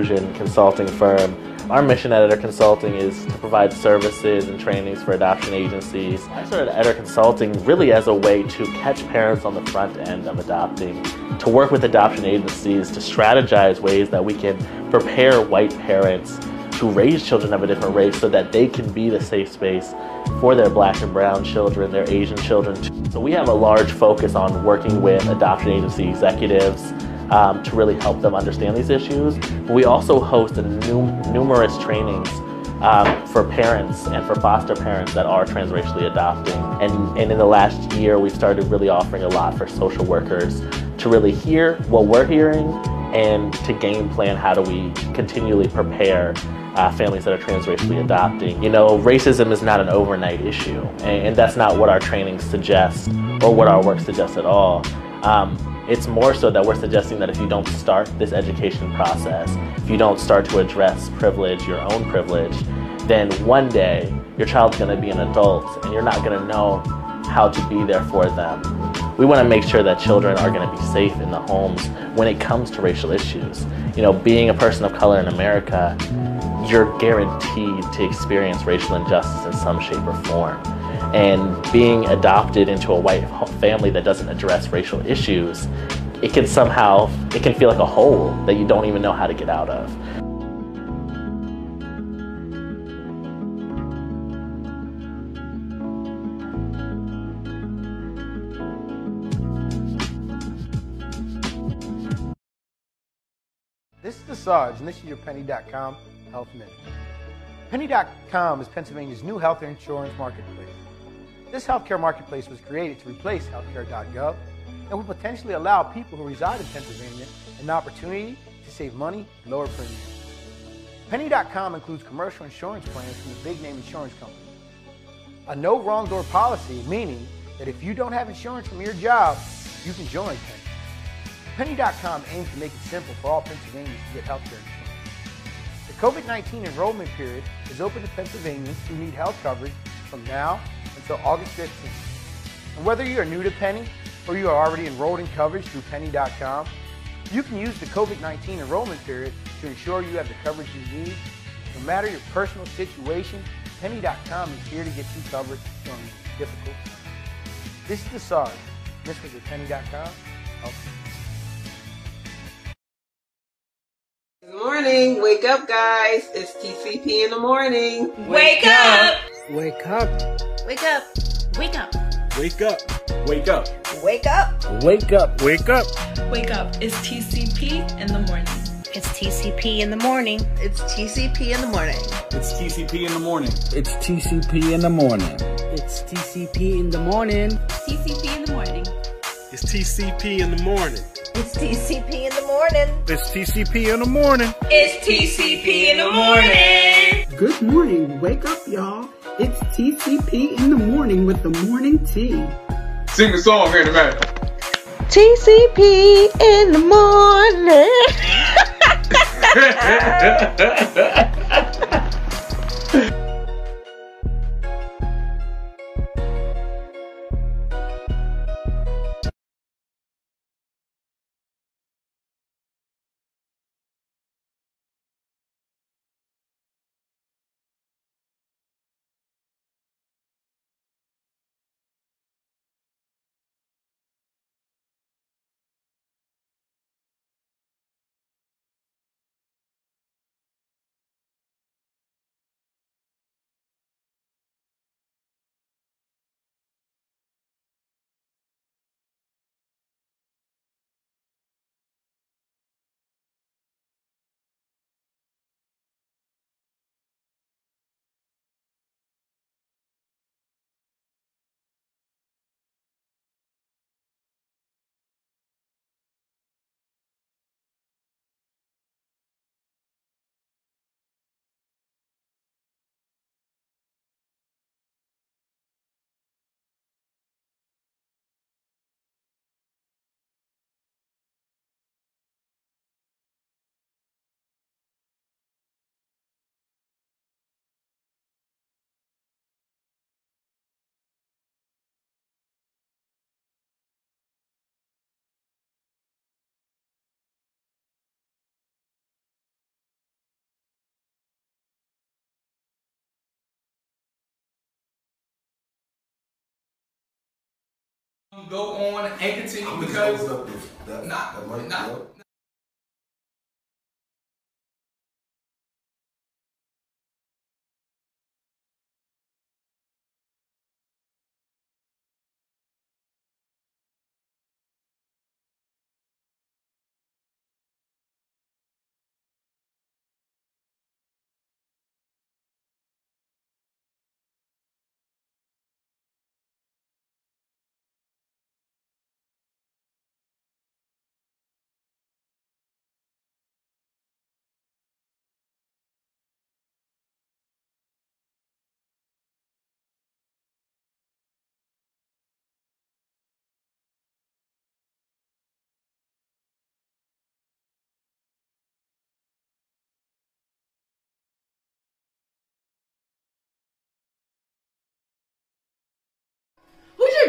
Fusion consulting firm. Our mission at Eder Consulting is to provide services and trainings for adoption agencies. I started Eder Consulting really as a way to catch parents on the front end of adopting, to work with adoption agencies to strategize ways that we can prepare white parents to raise children of a different race so that they can be the safe space for their black and brown children, their Asian children. So we have a large focus on working with adoption agency executives um, to really help them understand these issues. But we also host num numerous trainings um, for parents and for foster parents that are transracially adopting. And, and in the last year, we've started really offering a lot for social workers to really hear what we're hearing and to game plan how do we continually prepare uh, families that are transracially adopting. You know, racism is not an overnight issue, and, and that's not what our training suggests or what our work suggests at all. Um, it's more so that we're suggesting that if you don't start this education process, if you don't start to address privilege, your own privilege, then one day your child's going to be an adult and you're not going to know how to be there for them. We want to make sure that children are going to be safe in the homes when it comes to racial issues. You know, being a person of color in America, you're guaranteed to experience racial injustice in some shape or form. And being adopted into a white family that doesn't address racial issues, it can somehow, it can feel like a hole that you don't even know how to get out of. This is the Sarge, and this is your Pennie.com Health Minute. Pennie.com is Pennsylvania's new health insurance marketplace. This healthcare marketplace was created to replace healthcare.gov and will potentially allow people who reside in Pennsylvania an opportunity to save money and lower premiums. Pennie.com includes commercial insurance plans from the big name insurance companies. A no wrong door policy, meaning that if you don't have insurance from your job, you can join Pennie. Pennie.com aims to make it simple for all Pennsylvanians to get healthcare insurance. The COVID 19 enrollment period is open to Pennsylvanians who need health coverage from now August 15th. And whether you are new to Pennie or you are already enrolled in coverage through Pennie.com, you can use the COVID 19 enrollment period to ensure you have the coverage you need. No matter your personal situation, Pennie.com is here to get you covered during difficult times. This is the Sarge. This was your Pennie.com. Good morning. Wake up, guys. It's TCP in the morning. Wake up! Wake up. Wake up! Wake up! Wake up. Wake up. Wake up! Wake up. Wake up. Wake up. It's TCP in the morning. It's TCP in the morning. It's TCP in the morning. It's TCP in the morning. It's TCP in the morning. It's TCP in the morning. TCP in the morning. It's TCP in the morning. It's TCP in the morning. It's TCP in the morning. It's TCP in the morning. Good morning. Wake up, y'all. It's TCP in the morning with the morning tea. Sing the song here in a minute. TCP in the morning. Go on and continue because not, not,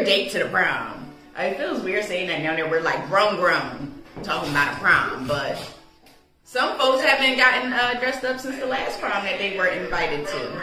Date to the prom? It feels weird saying that now that we're like grown, grown, talking about a prom, but some folks haven't gotten uh, dressed up since the last prom that they were invited to.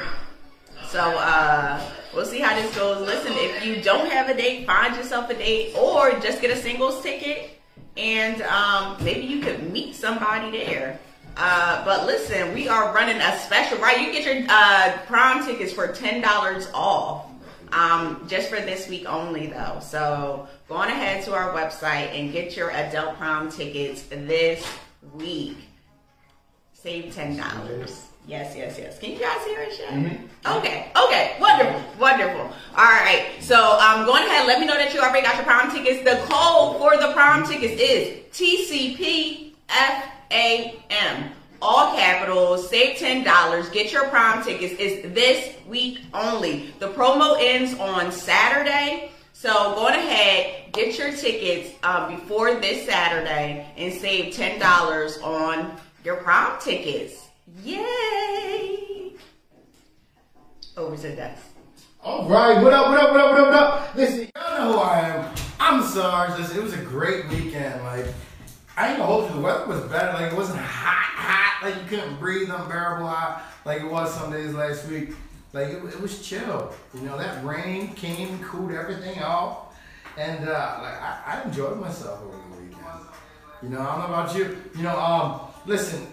So uh, we'll see how this goes. Listen, if you don't have a date, find yourself a date, or just get a singles ticket, and um, maybe you could meet somebody there. Uh, but listen, we are running a special, right? You get your uh, prom tickets for ten dollars off. Um, just for this week only though. So go on ahead to our website and get your adult prom tickets this week. Save ten dollars. Yes, yes, yes. Can you guys hear it, Shay? Okay, okay, wonderful, wonderful. All right, so um, go on ahead. Let me know that you already got your prom tickets. The code for the prom tickets is TCPFAM. All capitals, save $10, get your prom tickets. It's this week only. The promo ends on Saturday. So go ahead, get your tickets um, before this Saturday and save $10 on your prom tickets. Yay! Over to Dex. All right, what up, what up, what up, what up, what up? Listen, y'all know who I am. I'm Sarge. Listen, it was a great weekend. Like, I ain't gonna hold you. The weather was better. Like, it wasn't hot, hot. Like, you couldn't breathe, unbearable hot. Like it was some days last week. Like, it, it was chill. You know, that rain came, cooled everything off, and uh, like I, I enjoyed myself over the weekend. You know, I don't know about you. You know, um, listen,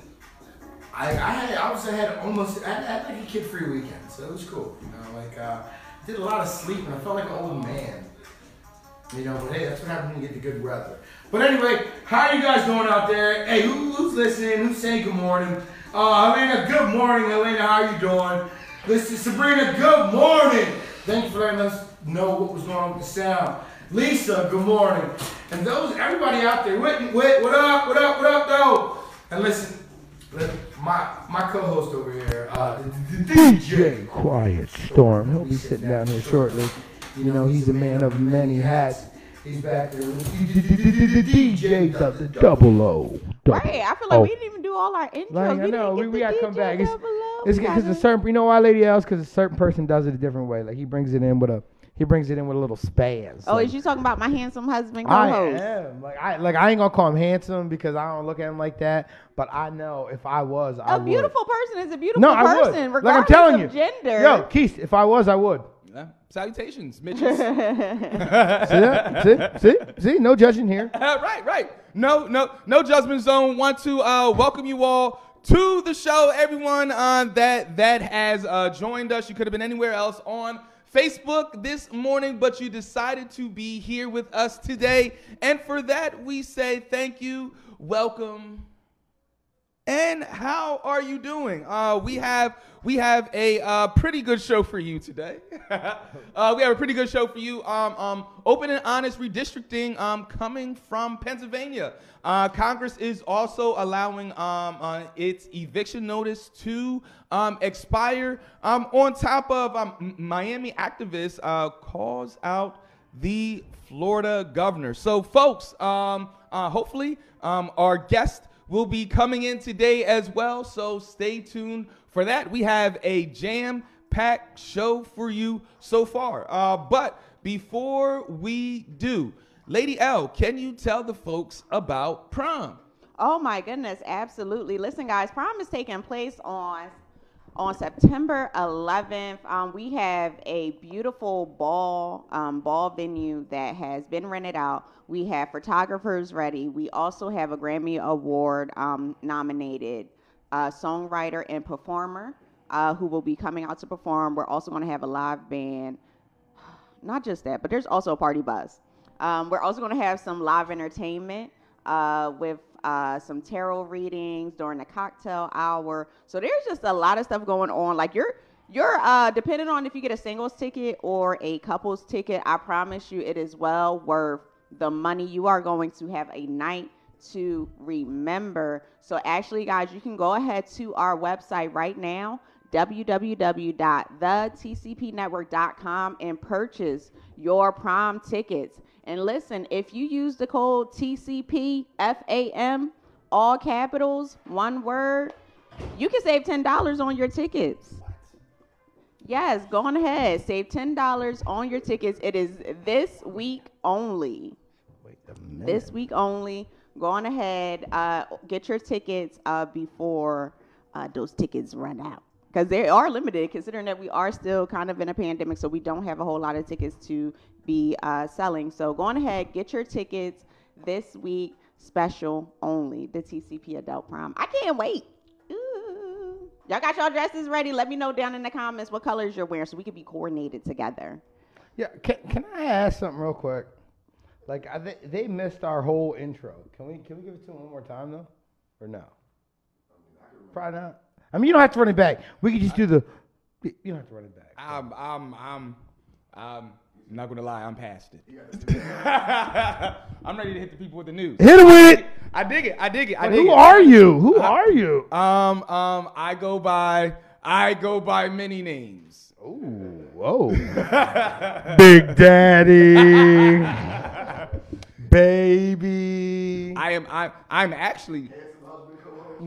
I, I had I was I had almost I had, I had like a kid free weekend, so it was cool. You know, like uh, did a lot of sleeping. I felt like an old man. You know, but hey, that's what happens when you get the good weather. But anyway, how are you guys doing out there? Hey, who, who's listening? Who's saying good morning? Uh, Elena, good morning, Elena. How are you doing? Listen, Sabrina, good morning. Thank you for letting us know what was going on with the sound. Lisa, good morning. And those, everybody out there, Whit, Whit, what up, what up, what up, though? And listen, my my co-host over here, uh, the, the DJ. Quiet Storm. He'll be sitting down here shortly. You know, he's a man of many hats. He's back there. The DJ does the double O. Double Right, I feel like we didn't even do all our intros. Like, I know, we, we gotta come back. It's double O. it's We because a certain, you know why, lady else? Because a certain person does it a different way. Like he brings it in with a, he brings it in with a little spaz. Oh, is you talking about my handsome husband I co-host? am. Like I, like I ain't gonna call him handsome because I don't look at him like that. But I know if I was, I A would. beautiful person is a beautiful No, I would. person, Like I'm telling of you, gender. Yo, Keith, if I was, I would. Salutations, Mitches. see that? See, see, see. No judging here. right, right. No, no, no judgment zone. Want to uh, welcome you all to the show, everyone uh, that that has uh, joined us. You could have been anywhere else on Facebook this morning, but you decided to be here with us today, and for that we say thank you, welcome. And how are you doing? Uh, we have we have a uh, pretty good show for you today. uh, we have a pretty good show for you. Um, um, open and honest redistricting um, coming from Pennsylvania. Uh, Congress is also allowing um, uh, its eviction notice to um, expire. Um, on top of Miami activists uh, calls out the Florida governor. So, folks, hopefully, our guest will be coming in today as well. So, stay tuned for that. We have a jam packed show for you so far. Uh, but before we do, Lady L, can you tell the folks about prom? Oh my goodness, absolutely. Listen, guys, prom is taking place on on September 11th, um, we have a beautiful ball um, ball venue that has been rented out. We have photographers ready. We also have a Grammy Award um, nominated uh, songwriter and performer uh, who will be coming out to perform. We're also going to have a live band. Not just that, but there's also a party bus. Um, we're also going to have some live entertainment uh, with uh, some tarot readings during the cocktail hour. So there's just a lot of stuff going on. Like you're you're uh, depending on if you get a singles ticket or a couples ticket. I promise you, it is well worth the money. You are going to have a night to remember. So actually, guys, you can go ahead to our website right now www.thetcpnetwork.com and purchase your prom tickets. And listen, if you use the code TCPFAM, all capitals, one word, you can save $10 on your tickets. Yes, go on ahead. Save $10 on your tickets. It is this week only. This week only. Go on ahead. Uh, get your tickets uh, before uh, those tickets run out because they are limited considering that we are still kind of in a pandemic so we don't have a whole lot of tickets to be uh, selling so go on ahead get your tickets this week special only the tcp adult prom i can't wait Ooh. y'all got your dresses ready let me know down in the comments what colors you're wearing so we can be coordinated together Yeah, can, can I ask something real quick? Like, I, they, they missed our whole intro. Can we can we give it to them one more time though, or no? Probably not. I mean, you don't have to run it back. We can just do the. You don't have to run it back. I'm, I'm, I'm, I'm not gonna lie. I'm past it. I'm ready to hit the people with the news. Hit 'em with it. I dig it. I dig it. I But dig who it. are you? Who are you? Um, um, I go by, I go by many names. Ooh, whoa. Big Daddy, baby. I am. I, I'm actually.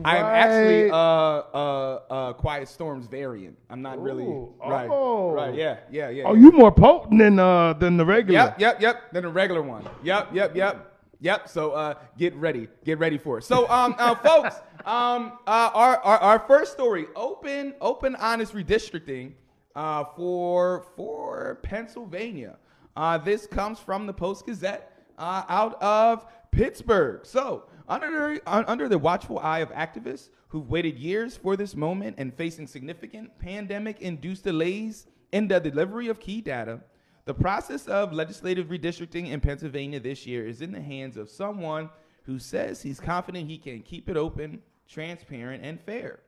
I'm actually Right. uh uh uh Quiet Storm's variant. I'm not really right. oh. Right. Yeah. Yeah. Yeah. Oh, yeah. you more potent than uh than the regular. Yep, yep, yep. Then a regular one. Yep, yep, yep, yep. So uh, get ready, get ready for it. So um, uh, folks, um, uh, our, our our first story: open, open, honest redistricting uh, for for Pennsylvania. Uh, this comes from the Post Gazette uh, out of Pittsburgh. So under under the watchful eye of activists who've waited years for this moment and facing significant pandemic-induced delays in the delivery of key data. The process of legislative redistricting in Pennsylvania this year is in the hands of someone who says he's confident he can keep it open, transparent, and fair.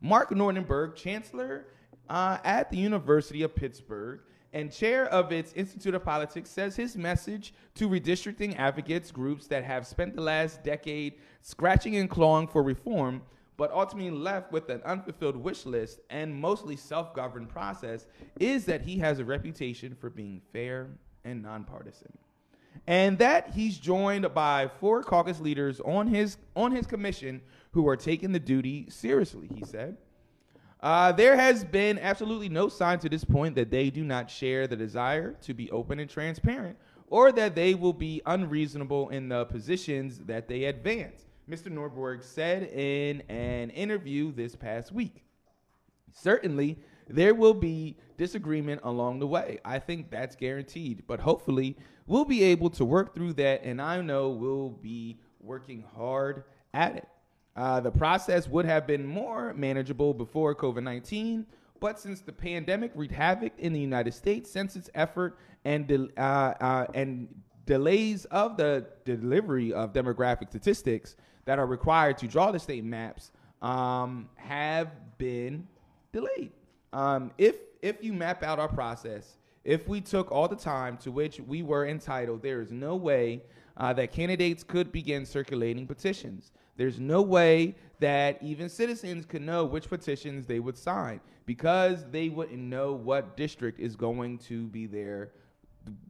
Mark Nordenberg, chancellor uh, at the University of Pittsburgh and chair of its Institute of Politics, says his message to redistricting advocates groups that have spent the last decade scratching and clawing for reform but ultimately left with an unfulfilled wish list and mostly self governed process, is that he has a reputation for being fair and nonpartisan. And that he's joined by four caucus leaders on his, on his commission who are taking the duty seriously, he said. Uh, there has been absolutely no sign to this point that they do not share the desire to be open and transparent or that they will be unreasonable in the positions that they advance. Mr. Nordenberg said in an interview this past week. Certainly, there will be disagreement along the way. I think that's guaranteed, but hopefully, we'll be able to work through that, and I know we'll be working hard at it. Uh, the process would have been more manageable before COVID 19, but since the pandemic wreaked havoc in the United States, census effort and, del- uh, uh, and delays of the delivery of demographic statistics that are required to draw the state maps um, have been delayed. Um, if if you map out our process, if we took all the time to which we were entitled, there is no way uh, that candidates could begin circulating petitions. There's no way that even citizens could know which petitions they would sign because they wouldn't know what district is going to be their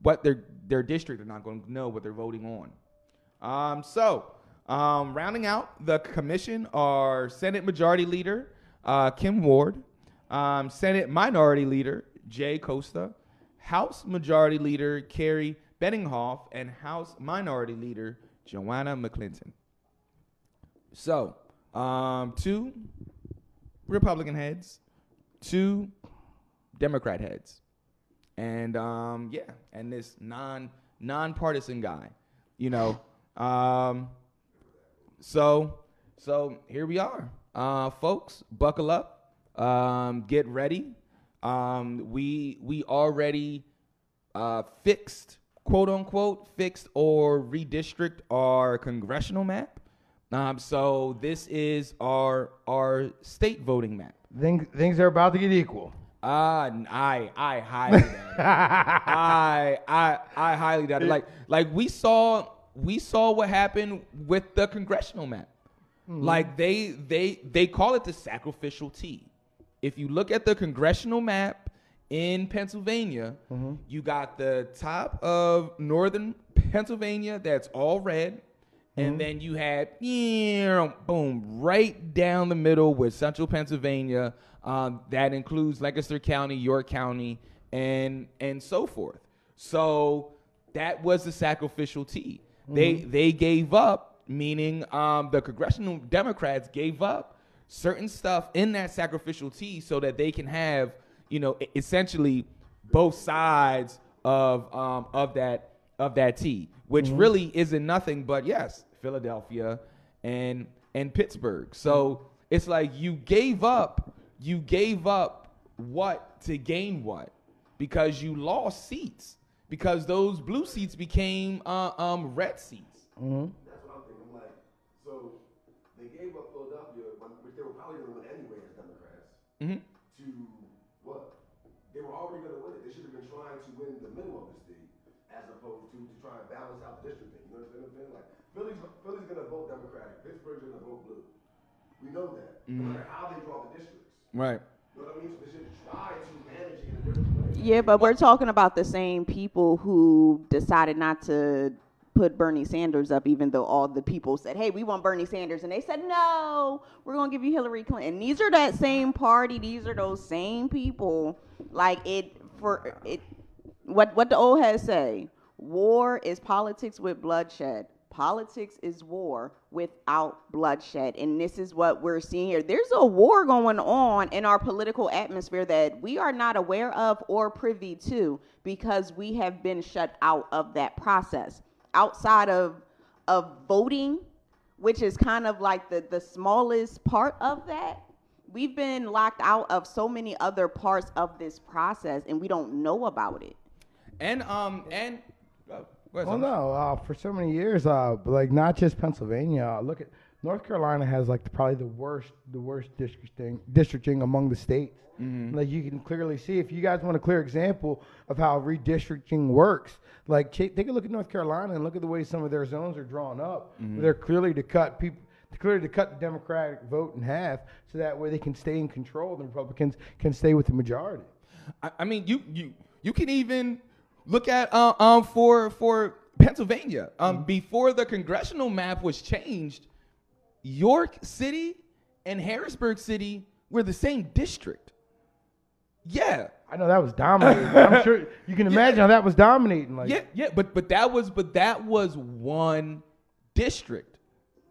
what their their district are not going to know what they're voting on. Um, so, um, rounding out the commission are Senate Majority Leader uh, Kim Ward, um, Senate Minority Leader Jay Costa, House Majority Leader Kerry Benninghoff, and House Minority Leader Joanna McClinton. So, um, two Republican heads, two Democrat heads, and um, yeah, and this non nonpartisan guy, you know. Um, so so here we are, uh, folks. Buckle up, um, get ready. Um, we we already uh, fixed, quote unquote, fixed or redistrict our congressional map. Um, so this is our our state voting map. Things things are about to get equal. Uh, I I highly doubt. I I I highly doubt it. Like like we saw we saw what happened with the congressional map. Mhm. Like they they they call it the sacrificial T. If you look at the congressional map in Pennsylvania, Mhm. you got the top of northern Pennsylvania that's all red. And then you had, yeah, boom, right down the middle with central Pennsylvania. Um, that includes Lancaster County, York County, and and so forth. So that was the sacrificial tea. They Mhm. they gave up, meaning um, the congressional Democrats gave up certain stuff in that sacrificial tea so that they can have, you know, essentially both sides of um, of that of that T, which Mhm. really isn't nothing but yes, Philadelphia and and Pittsburgh. So it's like you gave up, you gave up what to gain what because you lost seats because those blue seats became uh, um, red seats. Mm-hmm. That's what I'm thinking. I'm like, so they gave up Philadelphia, but- which they were probably going to win anyway as Democrats, Mhm. to what? They were already going to win it. They should have been trying to win the middle of the state as opposed to to try and balance out the district thing. You understand what I'm saying? Like, Philly's, Philly's going to vote Democratic. Pittsburgh's going to vote blue. We know that. Mhm. No matter how they draw the districts. Right. You know what I mean? So they should try to manage it in a different way. Yeah, but we're talking about the same people who decided not to put Bernie Sanders up, even though all the people said, "Hey, we want Bernie Sanders," and they said, "No, we're gonna give you Hillary Clinton." These are that same party. These are those same people. Like it for it. What what the old heads say: War is politics with bloodshed. Politics is war without bloodshed. And this is what we're seeing here. There's a war going on in our political atmosphere that we are not aware of or privy to because we have been shut out of that process. Outside of of voting, which is kind of like the, the smallest part of that, we've been locked out of so many other parts of this process and we don't know about it. And um and Well, no, uh, for so many years, uh, like not just Pennsylvania. Uh, look at North Carolina has like the, probably the worst, the worst districting, districting among the states. Mhm. Like you can clearly see, if you guys want a clear example of how redistricting works, like ch- take a look at North Carolina and look at the way some of their zones are drawn up. Mhm. They're clearly to cut people. Clearly to cut the Democratic vote in half, so that way they can stay in control. The Republicans can stay with the majority. I, I mean, you you you can even look at uh, um for for Pennsylvania. Um, before the congressional map was changed, York City and Harrisburg City were the same district. Yeah. I know that was dominating. I'm sure you can imagine how that was dominating. Like, yeah, yeah, but but that was but that was one district.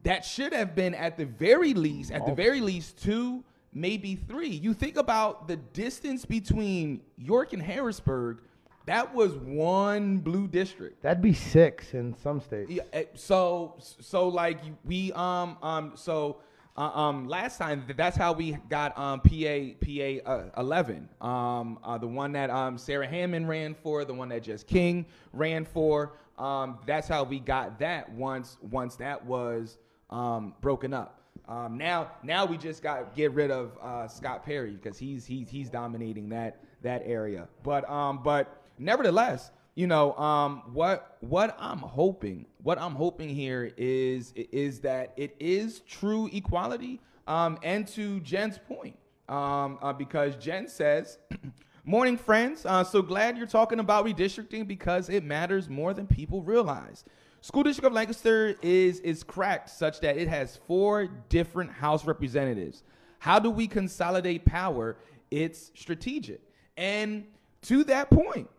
That should have been at the very least, at the very least two, maybe three. You think about the distance between York and Harrisburg, that was one blue district. that'd be six in some states. Yeah, eh, so so like we um um so uh, um last time that's how we got um PA PA uh, 11 um uh, the one that um Sarah Hammond ran for the one that Jess King ran for um that's how we got that once once that was um broken up um now now we just got get rid of uh Scott Perry because he's he's he's dominating that that area but um but nevertheless you know um what what i'm hoping what i'm hoping here is is that it is true equality um and to jen's point um uh, because jen says morning friends. Uh, so glad you're talking about redistricting because it matters more than people realize. School district of lancaster is is cracked such that it has four different house representatives. How do we consolidate power? It's strategic. And to that point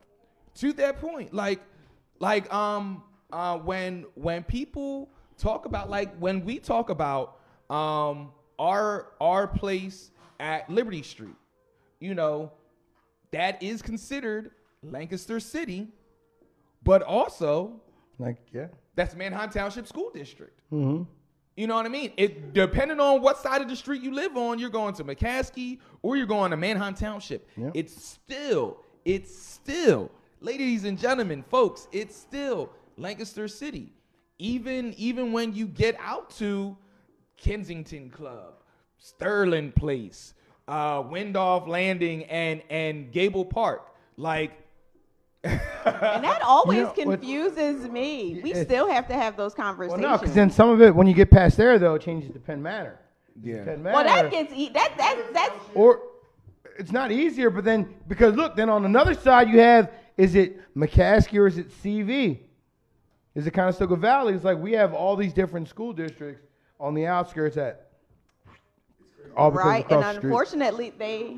to that point like like um uh when when people talk about like when we talk about um our our place at liberty street you know, that is considered Lancaster City, but also Like, yeah. that's Manheim Township School District. Mm-hmm. You know what I mean? It depending on what side of the street you live on, you're going to McCaskey or you're going to Manheim Township. It's still, it's still, ladies and gentlemen, folks, it's still Lancaster City. Even even when you get out to Kensington Club, Sterling Place, uh, Windolph Landing, and and Gable Park, like And that always You know, what- confuses me. We still have to have those Well, conversations. no, because then some of it, when you get past there, though, it changes to Penn Manor. Yeah. Penn well, that gets e- that that that's or it's not easier, but then because look, then on another side you have is it McCaskey or is it CV? Is it Conestoga Valley? It's like we have all these different school districts on the outskirts at all because right. across And the unfortunately, they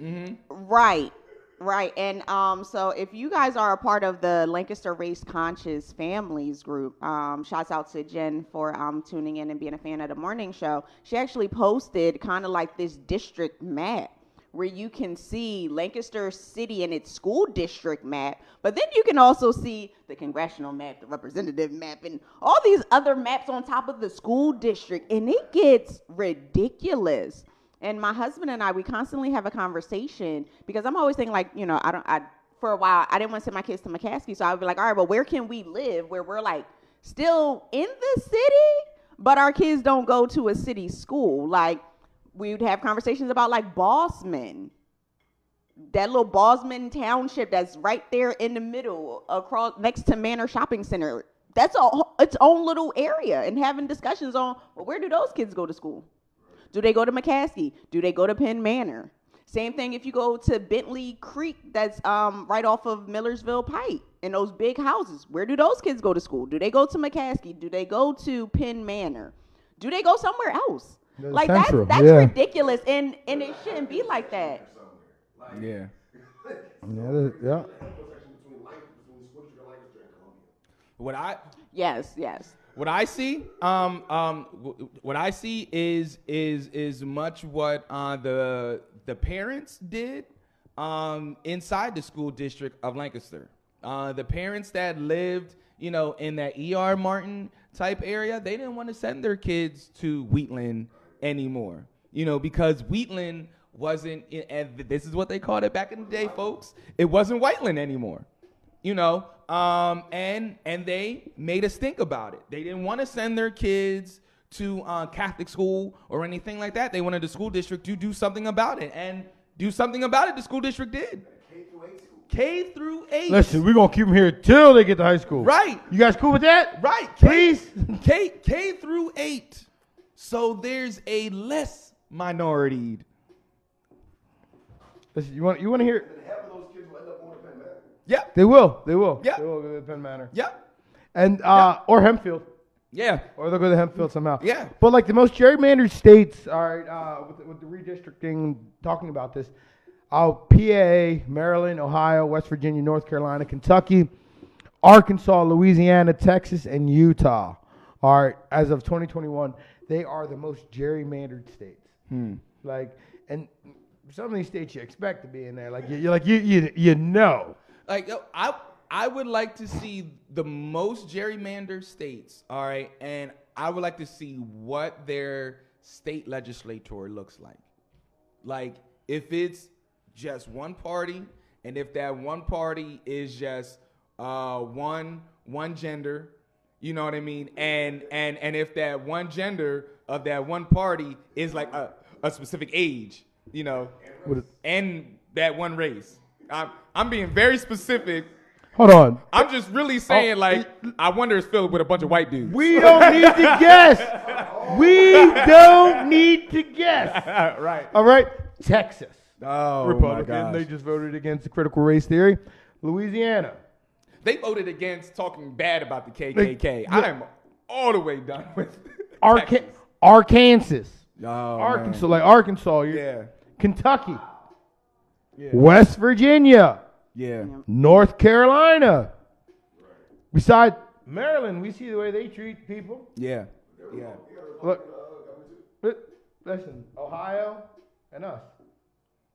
Mm-hmm. Right. Right. And um, so if you guys are a part of the Lancaster Race Conscious Families group, um, shouts out to Jen for um, tuning in and being a fan of the morning show. She actually posted kind of like this district map where you can see Lancaster City and its school district map, but then you can also see the congressional map, the representative map, and all these other maps on top of the school district. And it gets ridiculous. And my husband and I, we constantly have a conversation because I'm always thinking like, you know, I don't, I for a while I didn't want to send my kids to McCaskey, so I would be like, all right, well, where can we live where we're like still in the city, but our kids don't go to a city school? Like we would have conversations about like Bossman, that little Bosman Township that's right there in the middle, across next to Manor Shopping Center. That's a its own little area, and having discussions on well, where do those kids go to school? Do they go to McCaskey? Do they go to Penn Manor? Same thing if you go to Bentley Creek, that's um, right off of Millersville Pike, and those big houses. Where do those kids go to school? Do they go to McCaskey? Do they go to Penn Manor? Do they go somewhere else? Go to like Central, that's that's yeah. ridiculous, and and it shouldn't be like that. Yeah. Yeah, that- yeah. What I Yes, yes. what I see, um, um, what I see is is is much what uh, the the parents did um, inside the school district of Lancaster. Uh, the parents that lived, you know, in that E.R. Martin type area, they didn't want to send their kids to Wheatland anymore. You know, because Wheatland wasn't, and this is what they called it back in the day, folks. It wasn't Whiteland anymore you know um, and and they made us think about it they didn't want to send their kids to uh, catholic school or anything like that they wanted the school district to do something about it and do something about it the school district did k through 8 Listen, we're gonna keep them here till they get to high school. Right. You guys cool with that? right K, Please. k k through 8 so there's a less minority Listen, you want you want to hear? Half of those kids will end up on the Penn Manor. yeah They will. They will. Yeah. They will go to Penn Manor. yeah And uh, or Hempfield. yeah Or they'll go to Hempfield somehow. Yeah. But like the most gerrymandered states, all right, uh, with, the, with the redistricting, talking about this, uh, PA, Maryland, Ohio, West Virginia, North Carolina, Kentucky, Arkansas, Louisiana, Texas, and Utah. All right, as of 2021, they are the most gerrymandered states. Hmm. Like, and some of these states you expect to be in there. Like, you, you're like you, you, you know. like I I would like to see the most gerrymandered states, all right, and I would like to see what their state legislator looks like. Like if it's just one party, and if that one party is just uh, one one gender, you know what I mean, and and and if that one gender of that one party is like a, a specific age, you know, and that one race. I'm I'm being very specific. Hold on. I'm just really saying, oh, like, I wonder it's filled with a bunch of white dudes. We don't need to guess. We don't need to guess. right. All right. Texas. Oh, Republican. They just voted against the critical race theory. Louisiana. They voted against talking bad about the KKK. I am all the way done with Arca- Arkansas. Oh, Arkansas, man. like Arkansas. Yeah. Kentucky. Yeah. West Virginia. Yeah. North Carolina. Besides Maryland, we see the way they treat people. Yeah. Yeah. Look, li- listen, Ohio, and us.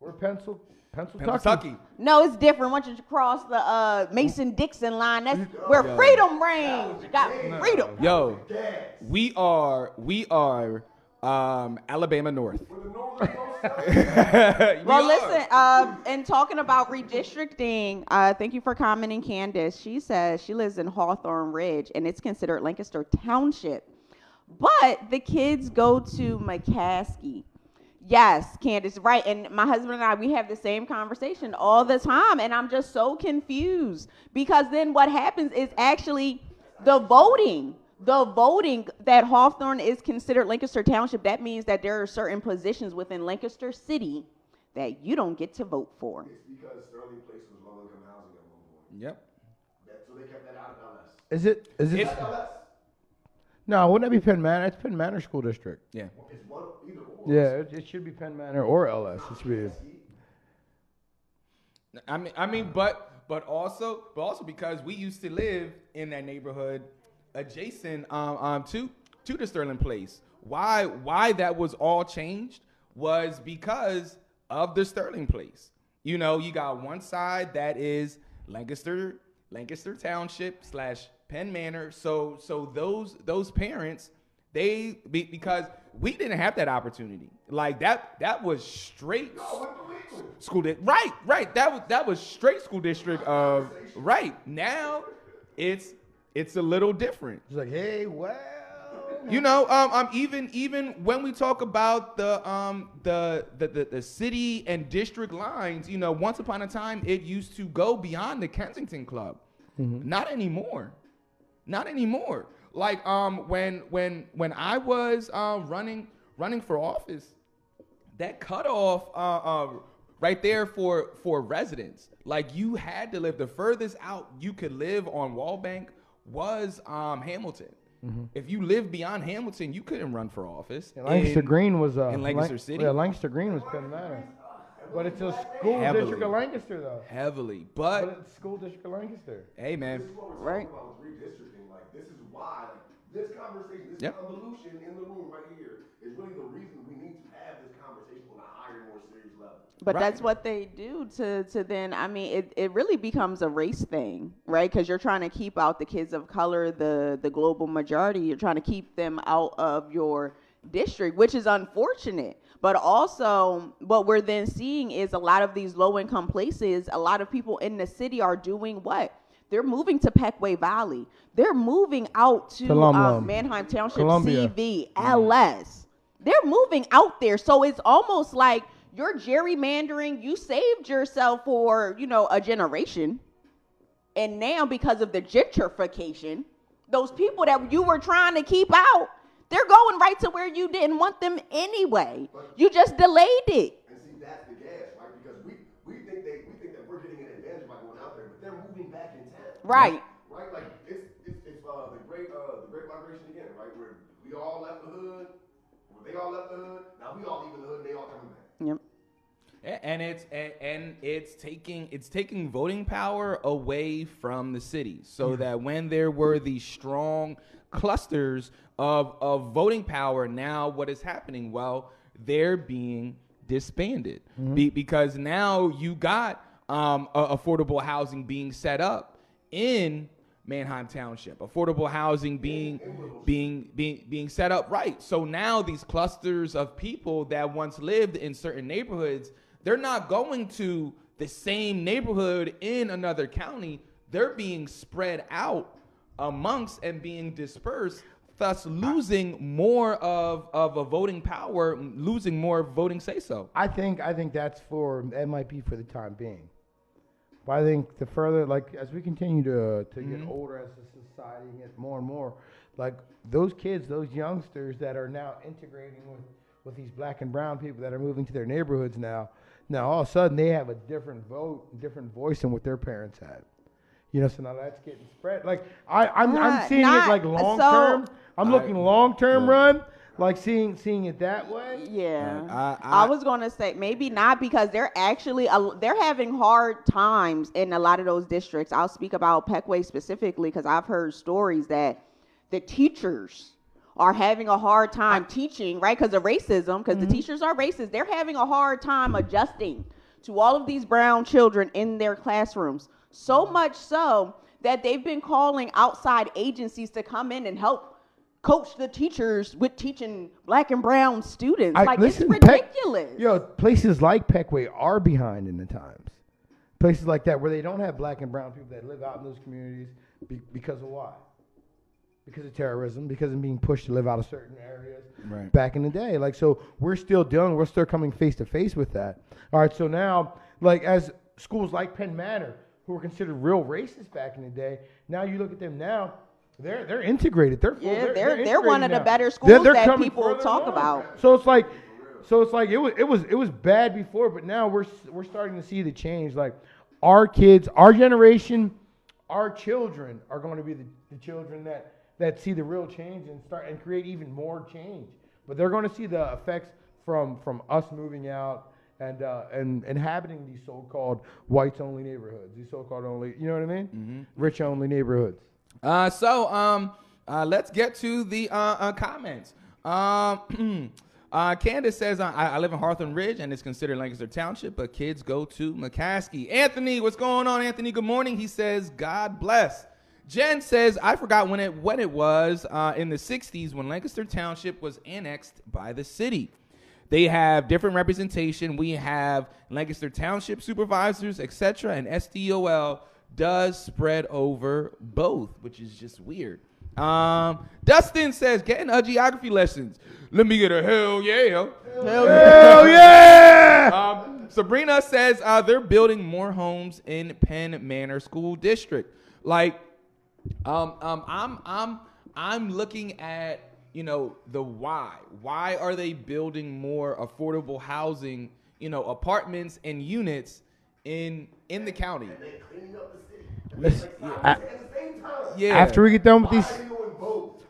We're Pencil, Pencil, Kentucky. No, it's different. Once you cross the uh, Mason Dixon line, that's where Yo. freedom reigns. You got freedom. Yo, we are we are um, Alabama North. Well, listen, uh, and talking about redistricting, uh, thank you for commenting, Candace. She says she lives in Hawthorne Ridge, and it's considered Lancaster Township. But the kids go to McCaskey. Yes, Candace, right. And my husband and I, we have the same conversation all the time, and I'm just so confused because then what happens is actually the voting. The voting that Hawthorne is considered Lancaster Township, that means that there are certain positions within Lancaster City that you don't get to vote for. It's because Sterling Place was low income housing at one point. Yep. That, so they kept that out of LS. Is it? Is it? No, wouldn't that be Penn Manor? It's Penn Manor School District. Yeah. It's one, either or. Yeah, it, it should be Penn Manor or LS. It should be. I mean, I mean, but but also, but also because we used to live in that neighborhood adjacent um, um to to the Sterling Place. Why why that was all changed was because of the Sterling Place. You know, you got one side that is Lancaster Lancaster Township slash Penn Manor. So so those those parents they be, because we didn't have that opportunity. Like that that was straight school district. Right, right. That was that was straight school district of right. Now it's it's a little different. It's like, hey, well, You know, um, um, even even when we talk about the um the, the the the city and district lines, you know, once upon a time it used to go beyond the Kensington Club. Not anymore. Not anymore. Like um when when when I was uh, running running for office, that cutoff uh, uh, right there for for residents. Like you had to live the furthest out you could live on Wallbank was um, Hamilton. Mhm. If you lived beyond Hamilton, you couldn't run for office. Yeah, Lancaster in- Green was uh, in Lancaster Lan- City. Yeah, Lancaster Green was Penn Manor, but it's a school Heavily. district of Lancaster though. heavily, but, But it's school district of Lancaster. hey man, This is what we're Right. Talking about with redistricting. Like, this is why, like, this conversation, this Yep. convolution in the room right here is really the reason we need to have this conversation on a higher, more serious level. But Right. that's what they do to to then I mean it, it really becomes a race thing, right? Because you're trying to keep out the kids of color, the the global majority. You're trying to keep them out of your district, which is unfortunate. But also, what we're then seeing is a lot of these low income places. A lot of people in the city are doing what? They're moving to Pequea Valley. They're moving out to um. Manheim Township, Columbia. CV, LS. They're moving out there. So it's almost like you're gerrymandering. You saved yourself for, you know, a generation. And now because of the gentrification, those people that you were trying to keep out, they're going right to where you didn't want them anyway. You just delayed it. And see, that's the gas, right? Because we, we think they we think that we're getting an advantage by going out there, but they're moving back in town. Right. Right? Like it's it's, it's uh, the great uh, the great migration again, right? Where we all left the hood, where they all left the hood. Now we all leaving the hood, and they all coming back. Yep. And it's and, and it's taking it's taking voting power away from the city so that when there were these strong clusters of of voting power now what is happening well they're being disbanded Be- because now you got um, a- affordable housing being set up in Manheim Township. Affordable housing being being being being set up right. So now these clusters of people that once lived in certain neighborhoods, they're not going to the same neighborhood in another county. They're being spread out amongst and being dispersed, thus losing more of, of a voting power, losing more voting say so. I think I think that's for that might be for the time being. But I think the further like as we continue to to get Mhm. older as a society and get more and more, like those kids, those youngsters that are now integrating with with these black and brown people that are moving to their neighborhoods now, now all of a sudden they have a different vote, different voice than what their parents had. You know, so now that's getting spread. Like I, I'm, Not- I'm seeing not- it like long so- term. I'm I- looking long term yeah. run, like seeing seeing it that way. Yeah, I- I, I- was gonna say maybe not because they're actually a- they're having hard times in a lot of those districts. I'll speak about Pequea specifically because I've heard stories that the teachers are having a hard time teaching, right? Because of racism, because the mm-hmm. teachers are racist. They're having a hard time adjusting to all of these brown children in their classrooms. So much so that they've been calling outside agencies to come in and help coach the teachers with teaching black and brown students. I- like listen, it's Peck- ridiculous. Yo, places like Pequea are behind in the times. Places like that where they don't have black and brown people that live out in those communities be, because of why? Because of terrorism, because of being pushed to live out of certain areas Right. back in the day. Like, so we're still dealing, we're still coming face to face with that. All right, so now, like, as schools like Penn Manor, who were considered real racist back in the day, now you look at them now, they're they're integrated. They're Yeah, they're, they're- they're one integrated of the now. better They're- schools they're that people talk along. about. So it's like, so it's like it was it was it was bad before, but now we're we're starting to see the change. Like our kids, our generation, our children are going to be the, the children that that see the real change and start and create even more change. But they're going to see the effects from from us moving out and uh, and inhabiting these so-called whites only neighborhoods, these so-called only, you know what I mean? Rich only neighborhoods. Uh, so um, uh, let's get to the uh, uh, comments. Um, uh, Candace says, I, I live in Hawthorne Ridge and it's considered Lancaster Township, but kids go to McCaskey. Anthony, what's going on, Anthony? Good morning. He says, God bless. Jen says, I forgot when it when it was uh, in the 60s when Lancaster Township was annexed by the city. They have different representation. We have Lancaster Township supervisors, etc., and SDOL does spread over both, which is just weird. Um, Dustin says, getting a geography lessons. Let me get a hell yeah. Hell, Hell yeah! Um, Sabrina says uh, they're building more homes in Penn Manor School District. Like, um, um, I'm I'm I'm looking at you know the why. Why are they building more affordable housing? You know, apartments and units in in the county. Yeah. After we get done with these,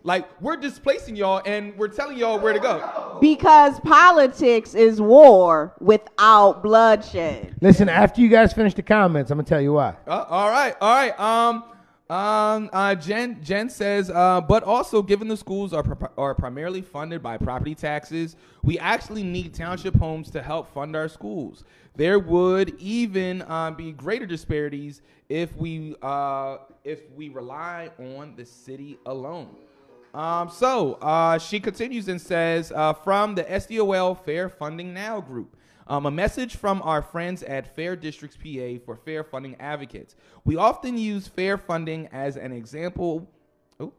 Like we're displacing y'all and we're telling y'all where to go. Because politics is war without bloodshed. listen. After you guys finish the comments, I'm gonna tell you why. Uh, all right, all right. Um, um, uh, Jen Jen says, uh, but also given the schools are pri- are primarily funded by property taxes, we actually need township homes to help fund our schools. There would even uh, be greater disparities if we uh, if we rely on the city alone. Um, so uh, she continues and says, uh, from the SDOL Fair Funding Now group, um, a message from our friends at Fair Districts PA for fair funding advocates. We often use fair funding as an example. Oh.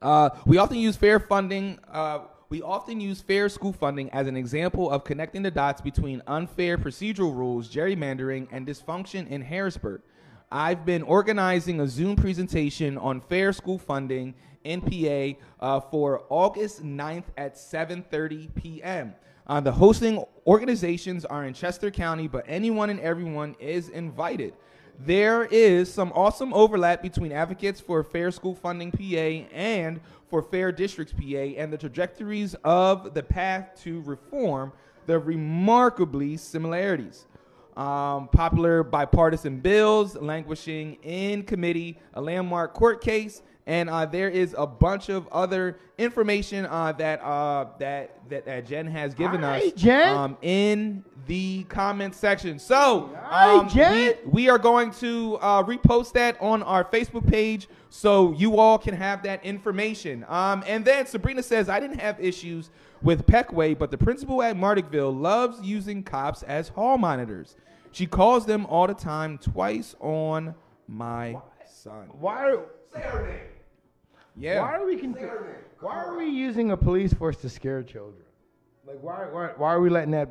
Uh, we often use fair funding. Uh, we often use fair school funding as an example of connecting the dots between unfair procedural rules, gerrymandering, and dysfunction in Harrisburg. I've been organizing a Zoom presentation on fair school funding in PA uh, for August 9th at 7:30 p.m. Uh, the hosting organizations are in Chester County, but anyone and everyone is invited. There is some awesome overlap between advocates for Fair School Funding PA and for Fair Districts PA and the trajectories of the path to reform, the remarkably similarities. Um, popular bipartisan bills languishing in committee, a landmark court case, and uh, there is a bunch of other information uh, that, uh, that that that Jen has given us Jen. um, in the comment section. So um, Jen. we, we are going to uh, repost that on our Facebook page so you all can have that information. Um, and then Sabrina says, I didn't have issues with Pequea, but the principal at Marticville loves using cops as hall monitors. She calls them all the time, twice on my son. Why? Are, Say her name. Yeah. Why are we con- Why are we using a police force to scare children? Like why? Why, why are we letting that?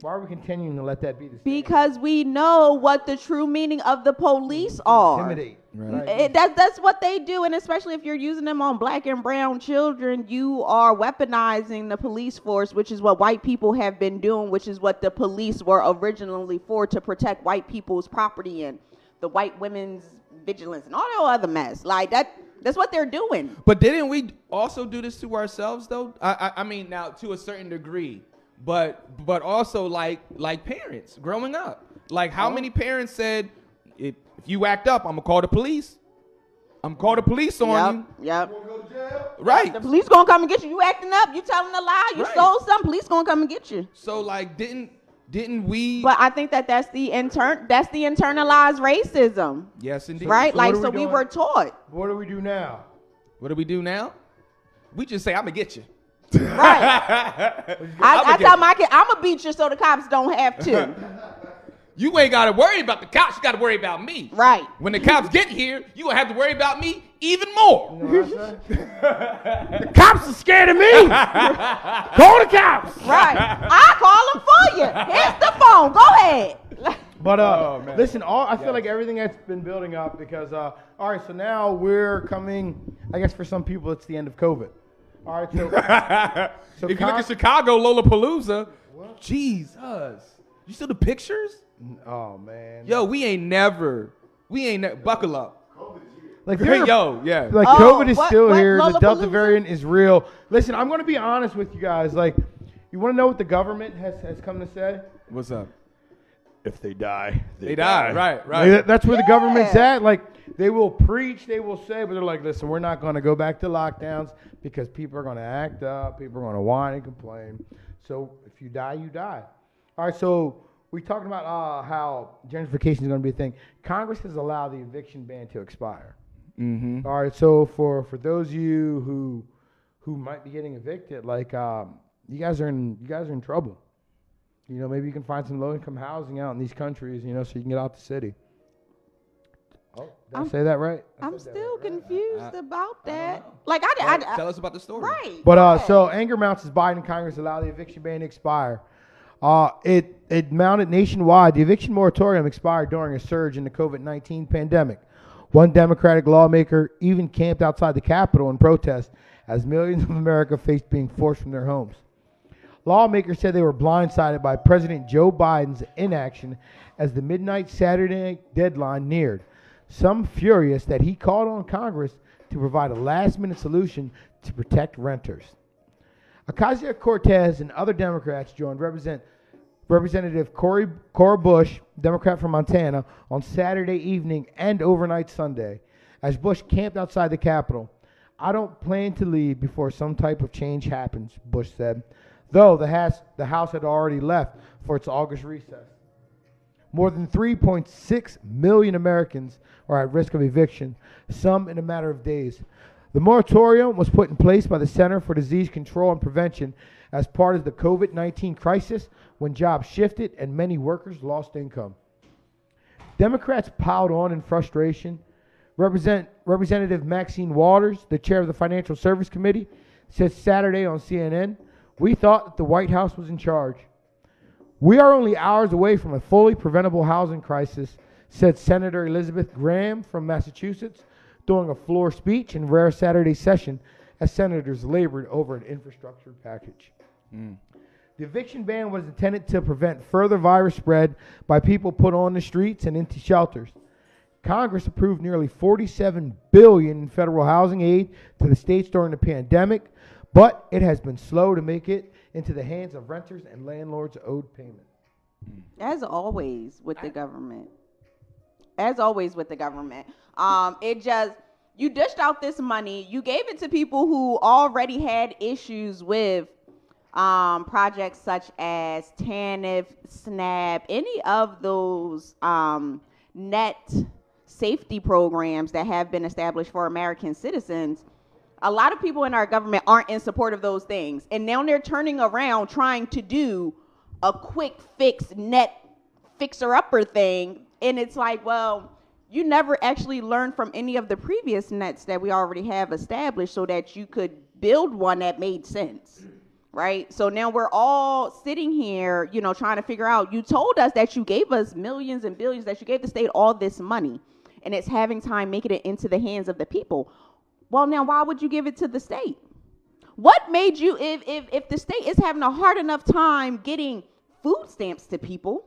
Why are we continuing to let that be the Because we know what the true meaning of the police are. intimidate? Right. It, that, that's what they do, and especially if you're using them on black and brown children, you are weaponizing the police force, which is what white people have been doing, which is what the police were originally for to protect white people's property and the white women's vigilance and all that other mess. Like that, that's what they're doing. But didn't we also do this to ourselves though? I, I, I mean, now to a certain degree, but but also like like parents growing up. Like how many uh-huh. parents said, if, if you act up, I'm gonna call the police. I'm call the police on Yep. Yep. you. Right. The police gonna come and get you. You acting up. You telling a lie. You Right. stole something. Police gonna come and get you. So like, didn't didn't we? But I think that that's the intern. That's the internalized racism, yes, indeed. right? so like so we we were taught. What do we do now? What do we do now? We just say, "I'm gonna get you." I, I tell my kid, I'm gonna beat you so the cops don't have to. You ain't gotta worry about the cops. You gotta worry about me. Right. When the cops get here, you gonna have to worry about me even more. The cops are scared of me. Call the cops. Right. I call them for you. Here's the phone. Go ahead. But uh, Oh, listen, all I feel like everything that's been building up because uh, all right, so now we're coming. I guess for some people, it's the end of COVID. All right, so, so if you look at Chicago, Lollapalooza, Jesus, you see the pictures? oh man, Yo, we ain't never, we ain't never, buckle up. Like there- Yo, yeah. like Oh, COVID is what- still what, here. The Delta variant is real. Listen, I'm going to be honest with you guys. Like, you want to know what the government has has come to say? What's up? If they die, They die, right, right. that- that's where the government's at. Like they will preach, they will say, but they're like, listen, we're not going to go back to lockdowns because people are going to act up, people are going to whine and complain. So if you die, you die. All right. So we talking about uh, how gentrification is going to be a thing. Congress has allowed the eviction ban to expire. Mm-hmm. All right. So for for those of you who who might be getting evicted, like um, you guys are in you guys are in trouble. You know, maybe you can find some low income housing out in these countries. You know, so you can get out the city. Oh, did i I'm- say that right? I I'm still right, right? confused I- about I don't that. know. Like I, I, I, Tell us about the story. right. But uh, ahead. so anger mounts as Biden and Congress allow the eviction ban to expire. Uh, it it mounted nationwide. The eviction moratorium expired during a surge in the COVID nineteen pandemic. One Democratic lawmaker even camped outside the Capitol in protest as millions of America faced being forced from their homes. Lawmakers said they were blindsided by President Joe Biden's inaction as the midnight Saturday deadline neared. Some furious that he called on Congress to provide a last minute solution to protect renters. Ocasio Cortez and other Democrats joined Represent, Representative Cori, Cora Bush, Democrat from Montana, on Saturday evening and overnight Sunday as Bush camped outside the Capitol. I don't plan to leave before some type of change happens, Bush said, though the House, the House had already left for its August recess. More than 3.6 million Americans are at risk of eviction, some in a matter of days. The moratorium was put in place by the Center for Disease Control and Prevention as part of the COVID 19 crisis when jobs shifted and many workers lost income. Democrats piled on in frustration. Represent, Representative Maxine Waters, the chair of the Financial Service Committee, said Saturday on CNN, We thought that the White House was in charge. We are only hours away from a fully preventable housing crisis, said Senator Elizabeth Graham from Massachusetts during a floor speech in rare Saturday session as senators labored over an infrastructure package. Mm. The eviction ban was intended to prevent further virus spread by people put on the streets and into shelters. Congress approved nearly 47 billion in federal housing aid to the states during the pandemic, but it has been slow to make it into the hands of renters and landlords owed payment. as always with the government as always with the government um it just you dished out this money you gave it to people who already had issues with um projects such as tanf snap any of those um net safety programs that have been established for american citizens a lot of people in our government aren't in support of those things. And now they're turning around trying to do a quick fix net fixer upper thing. And it's like well you never actually learned from any of the previous nets that we already have established so that you could build one that made sense right so now we're all sitting here you know trying to figure out you told us that you gave us millions and billions that you gave the state all this money and it's having time making it into the hands of the people well now why would you give it to the state what made you if if if the state is having a hard enough time getting food stamps to people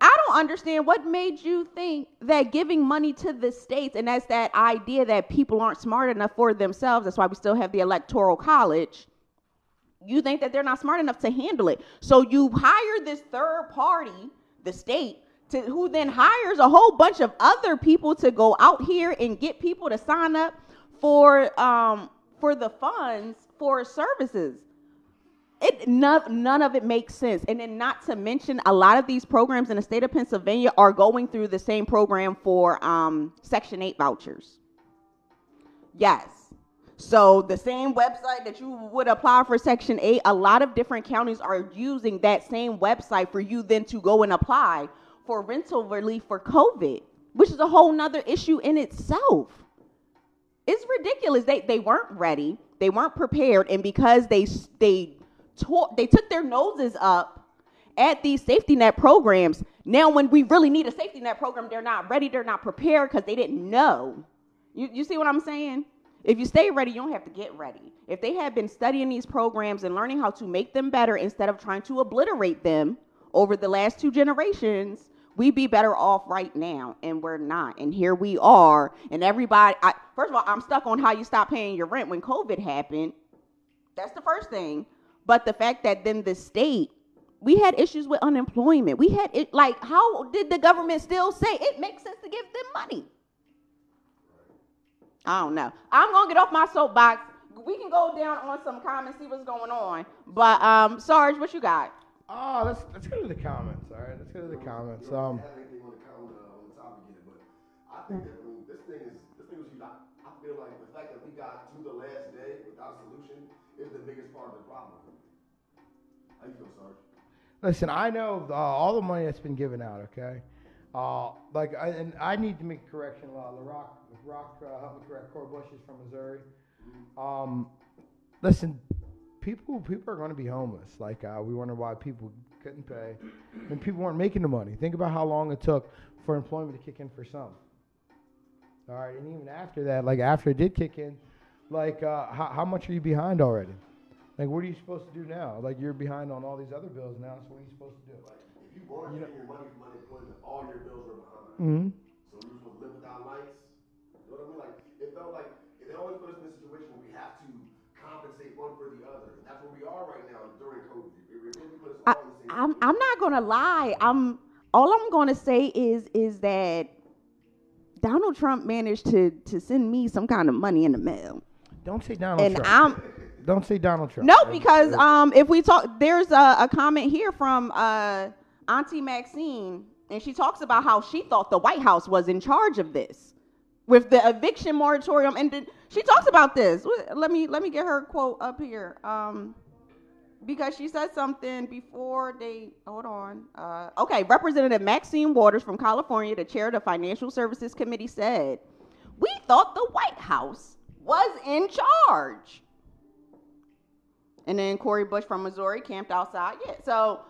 I don't understand what made you think that giving money to the states, and that's that idea that people aren't smart enough for themselves. That's why we still have the electoral college. You think that they're not smart enough to handle it. So you hire this third party, the state, to who then hires a whole bunch of other people to go out here and get people to sign up for um for the funds for services. It none, none of it makes sense. And then not to mention a lot of these programs in the state of Pennsylvania are going through the same program for um, Section 8 vouchers. Yes. So the same website that you would apply for Section 8, a lot of different counties are using that same website for you then to go and apply for rental relief for COVID, which is a whole nother issue in itself. It's ridiculous. They they weren't ready. They weren't prepared, and because they they tore, they took their noses up at these safety net programs. Now, when we really need a safety net program, they're not ready. They're not prepared because they didn't know. You you see what I'm saying? If you stay ready, you don't have to get ready. If they had been studying these programs and learning how to make them better instead of trying to obliterate them over the last two generations, we'd be better off right now. And we're not. And here we are. And everybody, I, first of all, I'm stuck on how you stop paying your rent when COVID happened. That's the first thing. But the fact that then the state, we had issues with unemployment. We had it, like, how did the government still say it makes sense to give them money? I don't know. I'm gonna get off my soapbox. We can go down on some comments, see what's going on. But um, Sarge, what you got? Oh, let's let's go to the comments. All right, let's go to the comments. Um, I think that I mean, this thing is this thing was huge. I, I feel like the fact that we got to the last day without a solution is the biggest part of the problem. How you feel, Sarge? listen, I know uh, all the money that's been given out. Okay, uh, like, I, and I need to make a correction. Uh, LaRock, Rock, uh, help me correct. Cora Bush is from Missouri. Um, listen, people people are going to be homeless. Like uh, we wonder why people couldn't pay, and people weren't making the money. Think about how long it took for employment to kick in for some. All right, and even after that, like after it did kick in, like uh, how, how much are you behind already? Like what are you supposed to do now? Like you're behind on all these other bills now. So what are you supposed to do? Like, If you weren't getting your money from unemployment, all your bills are behind. Mm-hmm. So we were supposed to live without lights. You know what I mean? Like it felt like they always put us in a situation where we have to compensate one for the other. And that's where we are right now during COVID. It really put us I, all in the same I'm I'm not gonna lie. I'm all I'm gonna say is is that Donald Trump managed to to send me some kind of money in the mail. Don't say Donald and Trump. I'm Don't say Donald Trump. no because um if we talk there's a, a comment here from uh Auntie Maxine and she talks about how she thought the White House was in charge of this with the eviction moratorium and then she talks about this. Let me let me get her quote up here. Um because she said something before they hold on. Uh, okay, Representative Maxine Waters from California, the chair of the Financial Services Committee, said, "We thought the White House was in charge." And then Cori Bush from Missouri camped outside. Yeah, so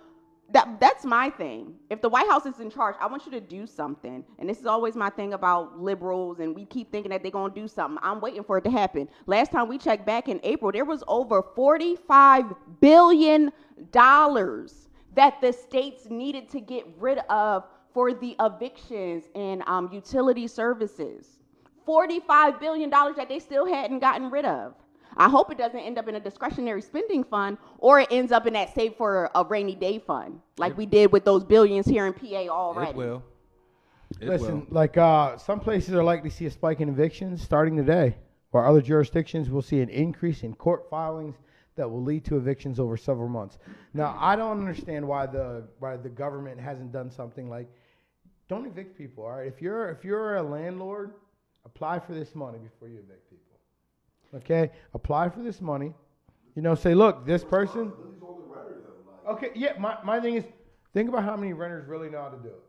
that that's my thing. If the White House is in charge, I want you to do something. And this is always my thing about liberals, and we keep thinking that they're gonna do something. I'm waiting for it to happen. Last time we checked back in April, there was over 45 billion dollars that the states needed to get rid of for the evictions and um, utility services. 45 billion dollars that they still hadn't gotten rid of. I hope it doesn't end up in a discretionary spending fund or it ends up in that save for a rainy day fund, like we did with those billions here in PA already. It will. It Listen, will. like uh, some places are likely to see a spike in evictions starting today, while other jurisdictions will see an increase in court filings that will lead to evictions over several months. Now, I don't understand why the why the government hasn't done something like don't evict people. All right, if you're if you're a landlord, apply for this money before you evict people. Okay, apply for this money. You know, say, look, this person. Okay, yeah. My, my thing is, think about how many renters really know how to do it.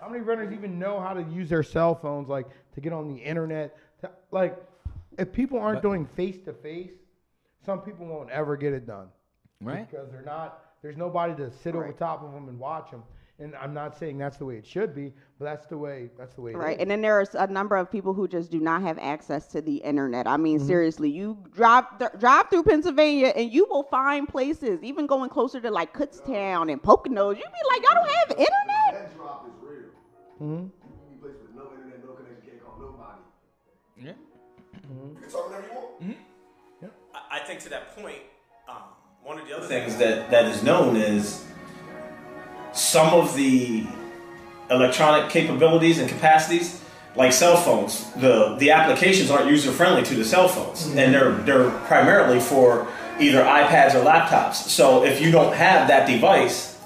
How many renters even know how to use their cell phones, like to get on the internet? To, like, if people aren't But- doing face to face, some people won't ever get it done, Right. Because they're not. There's nobody to sit over Right. top of them and watch them. And I'm not saying that's the way it should be, but that's the way. That's the way. it Right, is. and then there's a number of people who just do not have access to the internet. I mean, Mhm. seriously, you drive th- drive through Pennsylvania and you will find places, even going closer to like Kutztown and Poconos. You be like, y'all don't have internet. That drop is real. Mm-hmm. You can be places with no internet, no connection, can't call nobody. Yeah. You can talk whenever you want. I I think to that point, um, one of the other things that, that is known is some of the electronic capabilities and capacities, like cell phones, the the applications aren't user friendly to the cell phones, mm-hmm. and they're they're primarily for either iPads or laptops. So if you don't have that device,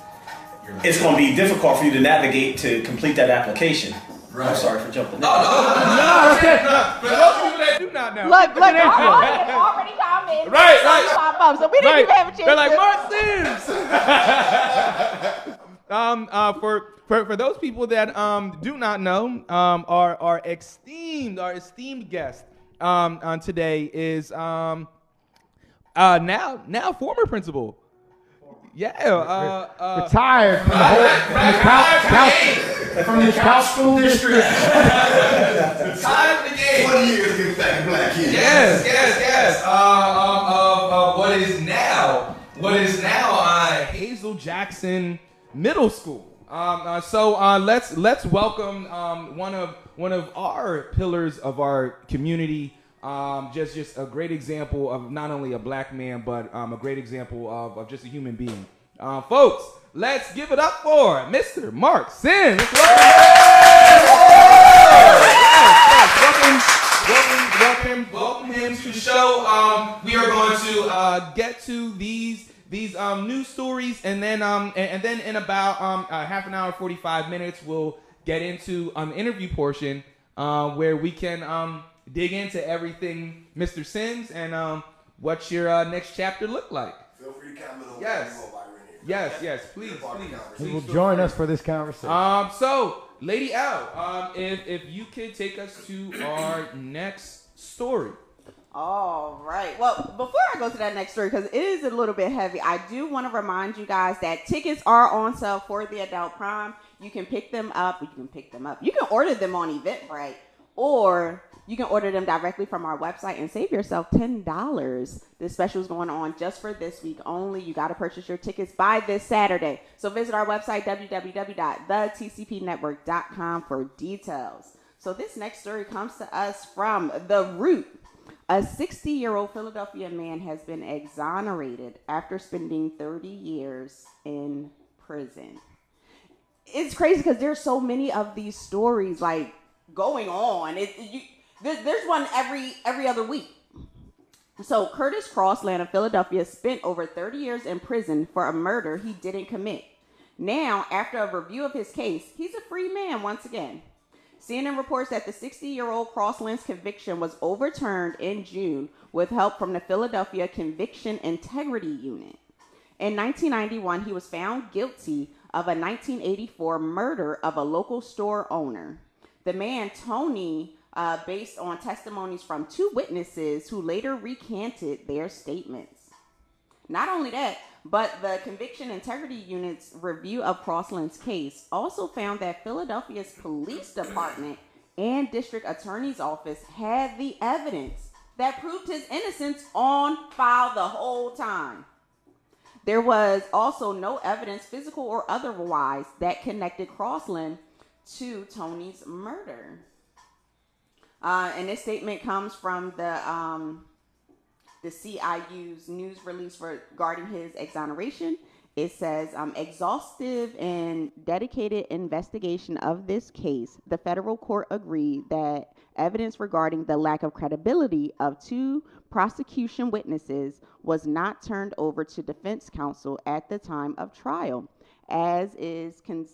it's going to be difficult for you to navigate to complete that application. I'm sorry for jumping. No, No, okay. For those people that do not know. Look, look, Good our audience already commented. Right, right. Pop up, so we didn't Right. even have a chance. They're like to- Mark Sims. um, uh, for, for for those people that um do not know, um, our our esteemed our esteemed guest um on today is um uh now now former principal. Yeah, uh, uh, Retired from the, whole, from the Cal, Cal, from the Cal School District. Time to game. 20 years to get back black kids. Yes, yes, yes. Uh, um, uh, uh, what is now? What is now uh, Hazel Jackson Middle School? Um, uh, so uh, let's let's welcome um, one of one of our pillars of our community. Um, just just a great example of not only a black man, but um, a great example of, of just a human being. Uh, folks, let's give it up for Mr. Mark Sims. Welcome, welcome, welcome, welcome him to the show. Um, we are going to uh, get to these these um, news stories, and then um, and, and then in about um, uh, half an hour, forty five minutes, we'll get into um interview portion uh, where we can um dig into everything, Mr. Sims, and um, what's your uh, next chapter look like? Feel free to comment on Yes. Yes, yes, please, please. He please will join free. us for this conversation. Um, so, Lady L, um, if if you could take us to our next story. All right. Well, before I go to that next story, because it is a little bit heavy, I do want to remind you guys that tickets are on sale for the adult prom. You can pick them up. You can pick them up. You can order them on Eventbrite, or you can order them directly from our website and save yourself ten dollars. This special is going on just for this week only. You got to purchase your tickets by this Saturday. So visit our website www.thetcpnetwork.com for details. So this next story comes to us from The Root. A 60 year old Philadelphia man has been exonerated after spending 30 years in prison. It's crazy because there's so many of these stories like going on. It, you, there, there's one every every other week. So Curtis Crosland of Philadelphia spent over 30 years in prison for a murder he didn't commit. Now, after a review of his case, he's a free man once again. CNN reports that the 60 year old Crosland's conviction was overturned in June with help from the Philadelphia Conviction Integrity Unit. In 1991, he was found guilty of a 1984 murder of a local store owner. The man, Tony, uh, based on testimonies from two witnesses who later recanted their statements. Not only that, but the Conviction Integrity Unit's review of Crosland's case also found that Philadelphia's police department and district attorney's office had the evidence that proved his innocence on file the whole time. There was also no evidence, physical or otherwise, that connected Crosland to Tony's murder. Uh, and this statement comes from the um, the CIU's news release regarding his exoneration. It says, um, exhaustive and dedicated investigation of this case, the federal court agreed that evidence regarding the lack of credibility of two prosecution witnesses was not turned over to defense counsel at the time of trial, as is con-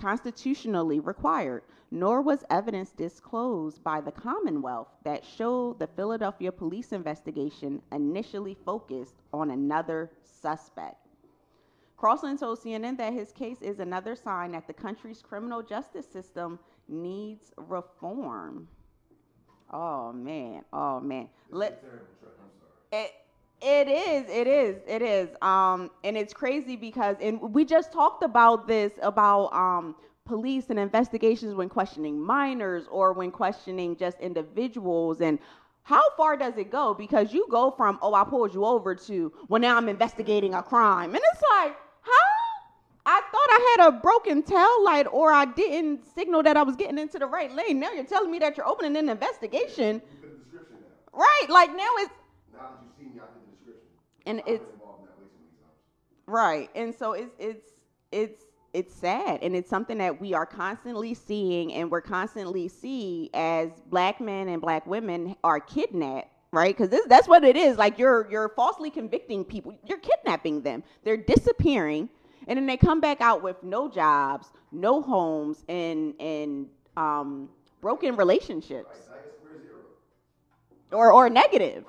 constitutionally required, nor was evidence disclosed by the Commonwealth that showed the Philadelphia police investigation initially focused on another suspect. Crosland told CNN that his case is another sign that the country's criminal justice system needs reform. Oh man, oh man. Let it it is, it is, it is. Um, and it's crazy because and we just talked about this about um police and investigations when questioning minors or when questioning just individuals and how far does it go? Because you go from, oh, I pulled you over to, well, now I'm investigating a crime. And it's like, huh? I thought I had a broken tail light or I didn't signal that I was getting into the right lane. Now you're telling me that you're opening an investigation. Right. Like now it's, Now that you've seen me, I did the description. and I've it's, involved in that way so many times. Right. And so it's it's it's it's sad and it's something that we are constantly seeing and we're constantly see as black men and black women are kidnapped right? Because that's what it is like you're you're falsely convicting people you're kidnapping them they're disappearing and then they come back out with no jobs no homes and and um, broken relationships. Or or negative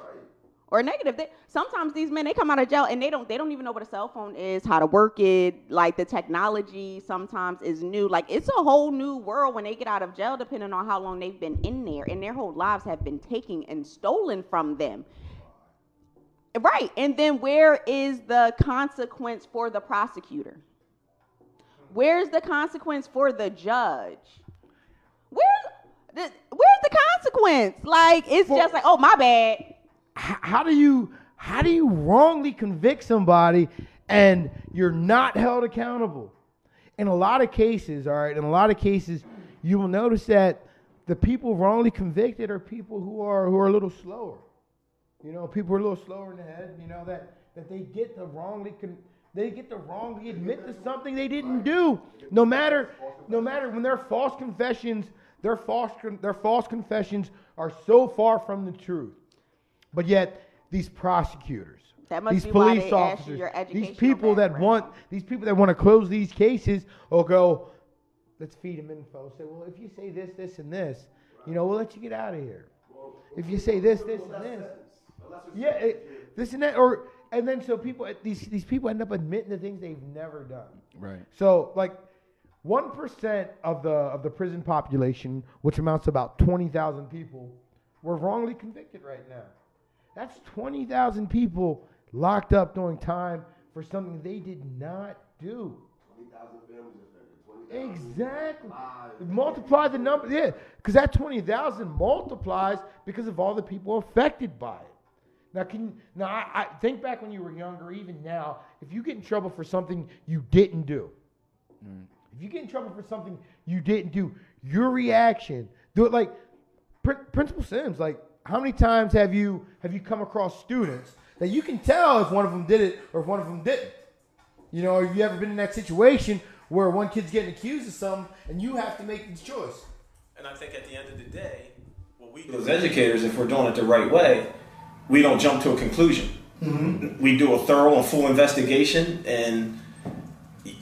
or negative. They, sometimes these men they come out of jail and they don't they don't even know what a cell phone is, how to work it. Like the technology sometimes is new. Like it's a whole new world when they get out of jail, depending on how long they've been in there, and their whole lives have been taken and stolen from them. Right, and then where is the consequence for the prosecutor? Where's the consequence for the judge? Where's the, where's the consequence? Like it's just like, oh my bad how do you how do you wrongly convict somebody and you're not held accountable? In a lot of cases, all right, in a lot of cases, you will notice that the people wrongly convicted are people who are who are a little slower. You know, people are a little slower in the head. You know that that they get the wrongly con- they get to wrongly admit to something they didn't do. No matter no matter when their false confessions, their false their false confessions are so far from the truth. But yet these prosecutors, That must these be why police they officers, these educational people that want these people that want to close these cases will go, let's feed them info. Say, well, if you say this, this, and this, you know, we'll let you get out of here. If you say this, this, and this, yeah, it, this and that, or and then so people eh, these these people end up admitting the things they've never done. Right. So like one percent of the of the prison population, which amounts to about twenty thousand people, were wrongly convicted right now. That's twenty thousand people locked up doing time for something they did not do. Exactly. Multiply the number, yeah, because that twenty thousand multiplies because of all the people affected by it. Now, can now I, I think back when you were younger, even now, if you get in trouble for something you didn't do, if you get in trouble for something you didn't do, your reaction, do it like Prin- Principal Sims. Like, how many times have you have you come across students that you can tell if one of them did it or if one of them didn't? You know, have you ever been in that situation where one kid's getting accused of something and you have to make the choice? And I think at the end of the day, what we do as educators, if we're doing it the right way, we don't jump to a conclusion. Mm-hmm. We do a thorough and full investigation, and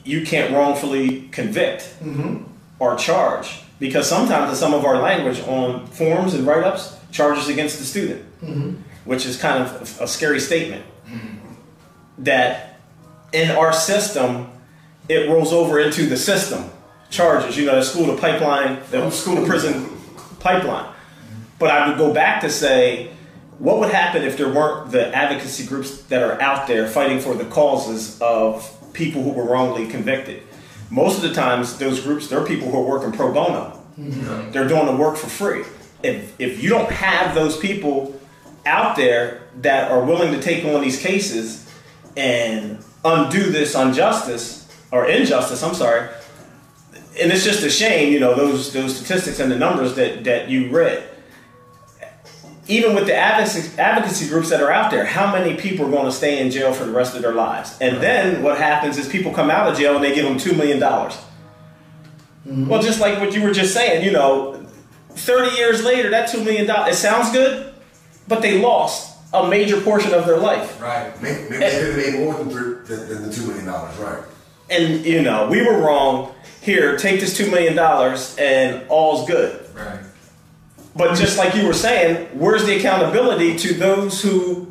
you can't wrongfully convict mm-hmm. or charge because sometimes in some of our language on forms and write-ups charges against the student, mm-hmm. which is kind of a scary statement. Mm-hmm. That in our system, it rolls over into the system charges. You know, the school to pipeline, the oh, school to prison pipeline. But I would go back to say, what would happen if there weren't the advocacy groups that are out there fighting for the causes of people who were wrongly convicted? Most of the times, those groups, they're people who are working pro bono. Mm-hmm. They're doing the work for free. If, if you don't have those people out there that are willing to take on these cases and undo this injustice or injustice, I'm sorry, and it's just a shame, you know, those those statistics and the numbers that that you read. Even with the advocacy, advocacy groups that are out there, how many people are going to stay in jail for the rest of their lives? And then what happens is people come out of jail and they give them two million dollars. Mm-hmm. Well, just like what you were just saying, you know, thirty years later, that two million dollars it sounds good, but they lost a major portion of their life. Right. Maybe, maybe they could have made more than, three, than, than the two million dollars. Right. And you know, we were wrong. Here, take this two million dollars, and all's good. Right. But just like you were saying, where's the accountability to those who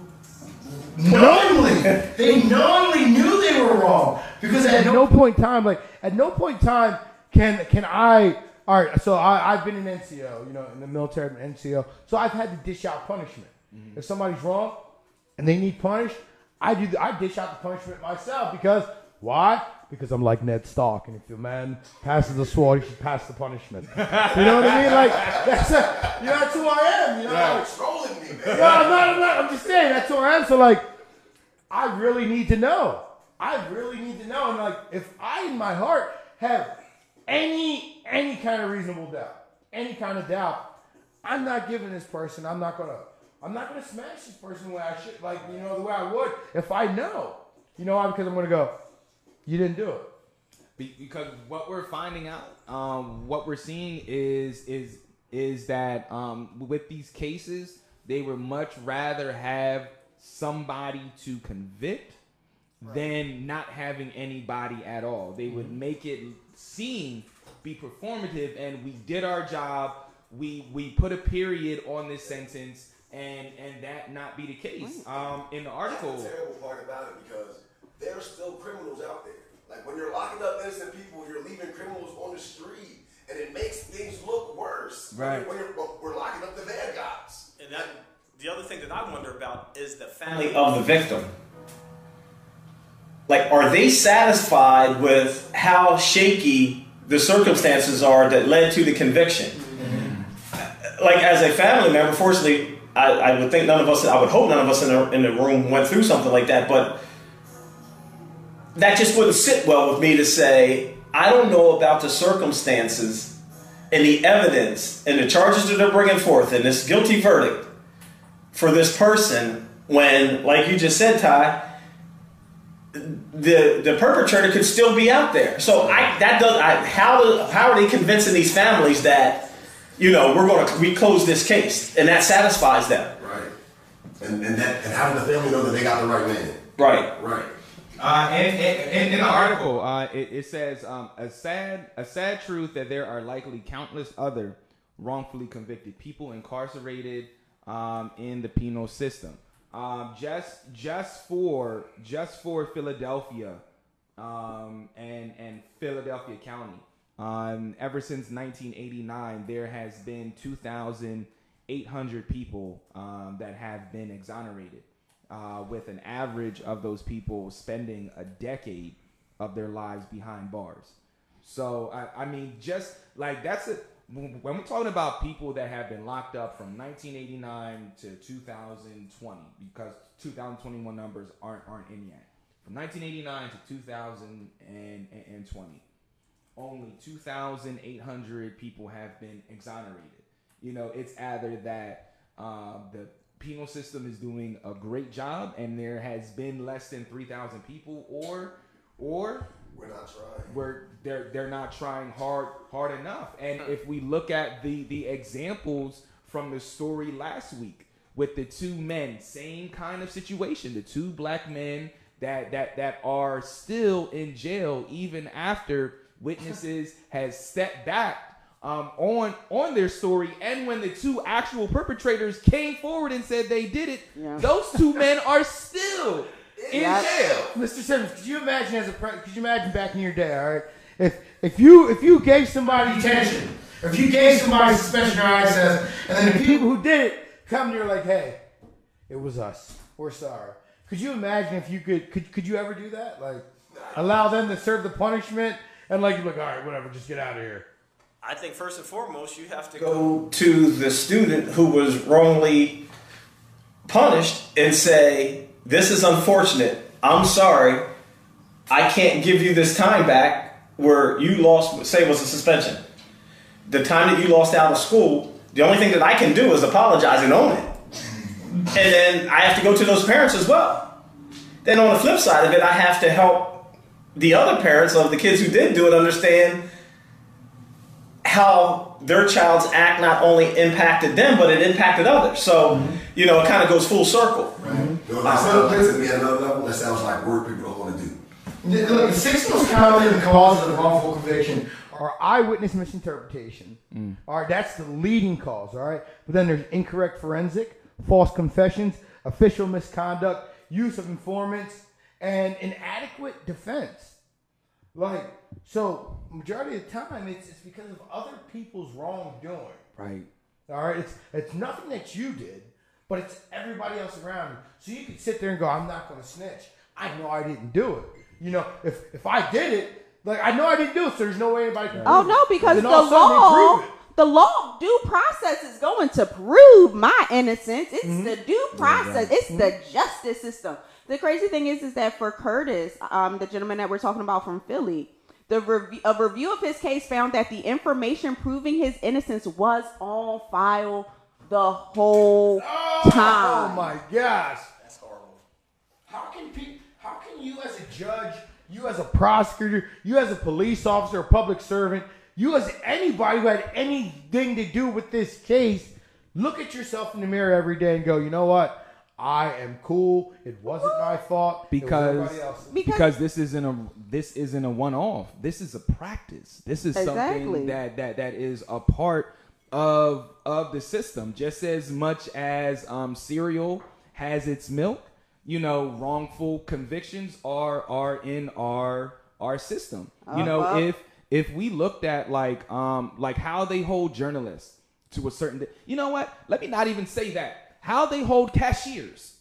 knowingly they knowingly knew they were wrong because at no point in time like at no point in time can can i all right so I, i've been in nco you know in the military in nco so i've had to dish out punishment mm-hmm. if somebody's wrong and they need punished i do the, i dish out the punishment myself because why because i'm like ned stark and if your man passes the sword he should pass the punishment you know what i mean like that's a, you know, that's who i am you know Right. like, Trolling me, man. no, I'm not, I'm not. I'm just saying that's who I am. So like, I really need to know. I really need to know. And like, if I in my heart have any any kind of reasonable doubt, any kind of doubt, I'm not giving this person. I'm not gonna. I'm not gonna smash this person the way I should. Like you know the way I would if I know. You know why? Because I'm gonna go. You didn't do it. Because what we're finding out, um, what we're seeing is is is that um, with these cases, they would much rather have somebody to convict than not having anybody at all. They would make it seem be performative, and we did our job. We we put a period on this sentence, and and that not be the case. Um, in the article, That's the terrible part about it because there are still criminals out there. Like when you're locking up innocent people, you're leaving criminals on the street, and it makes things look worse. Right. When you're, we're locking up the bad guys. And that, the other thing that I wonder about is the family of the victim. Like, are they satisfied with how shaky the circumstances are that led to the conviction? Like, as a family member, fortunately, I, I would think none of us, I would hope none of us in the, in the room went through something like that, but that just wouldn't sit well with me to say, I don't know about the circumstances and the evidence and the charges that they're bringing forth and this guilty verdict for this person when, like you just said, Ty, the the perpetrator could still be out there. So I that does I, how do, how are they convincing these families that you know we're going to we close this case and that satisfies them? Right. And, and that and how do the family know that they got the right man? Right. Right. Uh, and, and, and in the article, uh, it, it says um, a sad a sad truth that there are likely countless other wrongfully convicted people incarcerated um, in the penal system. Um, just just for just for Philadelphia um, and and Philadelphia County, um, ever since 1989, there has been 2,800 people um, that have been exonerated uh, with an average of those people spending a decade of their lives behind bars. So I, I mean, just like that's it. When we're talking about people that have been locked up from 1989 to 2020, because 2021 numbers aren't aren't in yet. From 1989 to 2020, only 2,800 people have been exonerated. You know, it's either that um, the penal system is doing a great job and there has been less than 3,000 people, or or We're not trying. where they're they're not trying hard hard enough. And if we look at the the examples from the story last week with the two men, same kind of situation, the two black men that that that are still in jail even after witnesses has stepped back um, on on their story, and when the two actual perpetrators came forward and said they did it, those two men are still in jail. Mr. Simmons, could you imagine as a pre- could you imagine back in your day, all right? If if you if you gave somebody detention, or if you gave somebody suspension or access, and then the people who did it come to you like, hey, it was us. We're sorry. Could you imagine if you could could could you ever do that? Like allow them to serve the punishment and like you're like, all right, whatever, just get out of here. I think first and foremost, you have to go to the student who was wrongly punished and say, This is unfortunate. I'm sorry. I can't give you this time back where you lost, say, was a suspension. The time that you lost out of school, the only thing that I can do is apologize and own it. And then I have to go to those parents as well. Then on the flip side of it, I have to help the other parents of the kids who did do it understand how their child's act not only impacted them, but it impacted others. So, you know, it kind of goes full circle. You know, that sounds to me at another level. That sounds like work people don't want to do. Look, the six most common causes of wrongful conviction are eyewitness misinterpretation. Mm. All right, that's the leading cause. All right, but then there's incorrect forensic, false confessions, official misconduct, use of informants, and inadequate defense. Like, so majority of the time, it's it's because of other people's wrongdoing. Right. All right, it's it's nothing that you did, but it's everybody else around you. So you can sit there and go, "I'm not going to snitch. I know I didn't do it." You know, if if I did it, like I know I didn't do it, so there's no way anybody can. Oh prove no, it. because the all of a sudden they law, the law due process is going to prove my innocence. It's Mm-hmm. the due process. It's the justice system. The crazy thing is, is that for Curtis, um, the gentleman that we're talking about from Philly, the review, a review of his case found that the information proving his innocence was on file the whole Oh time. Oh my gosh, that's horrible. How can people? How can you as a judge you as a prosecutor, you as a police officer, a public servant, you as anybody who had anything to do with this case, look at yourself in the mirror every day and go, you know what? I am cool. It wasn't my fault. It because because, this isn't a this isn't a one off. This is a practice. This is Exactly. something that that that is a part of of the system. Just as much as um, cereal has its milk, you know, wrongful convictions are are in our our system. You know, Uh-huh. if if we looked at like um like how they hold journalists to a certain, de- you know what? Let me not even say that. How they hold cashiers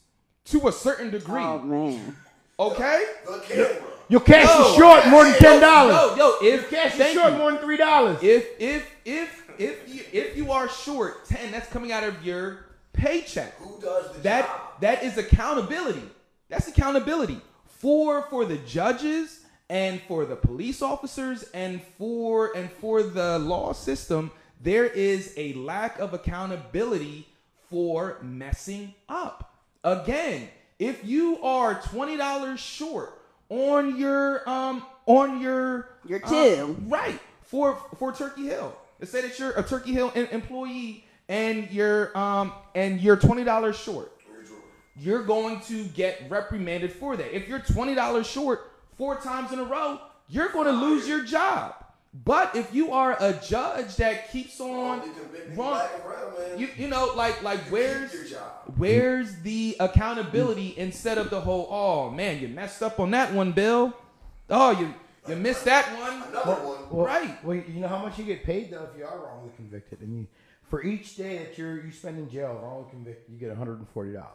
to a certain degree. Oh man. Okay. The camera. Your cash Yo, is short more than ten dollars. Yo, yo, if Your cash is short you. more than three dollars. If if if if you if you are short ten, that's coming out of your paycheck. Who does the that? That is accountability. That's accountability for for the judges and for the police officers and for and for the law system. There is a lack of accountability for messing up. Again, if you are twenty dollars short on your um on your Your uh, till. right for for Turkey Hill. Let's say that you're a Turkey Hill employee and you're um and you're twenty dollars short. You're going to get reprimanded for that. If you're twenty dollars short four times in a row, you're going to lose your job. But if you are a judge that keeps on wrong, you, you know, like like where's where's the accountability instead of the whole oh man you messed up on that one Bill oh you you missed that one Another Well, right Well, you know how much you get paid though if you are wrongly convicted. I mean, for each day that you're you spend in jail wrongly convicted, you get 140 dollars.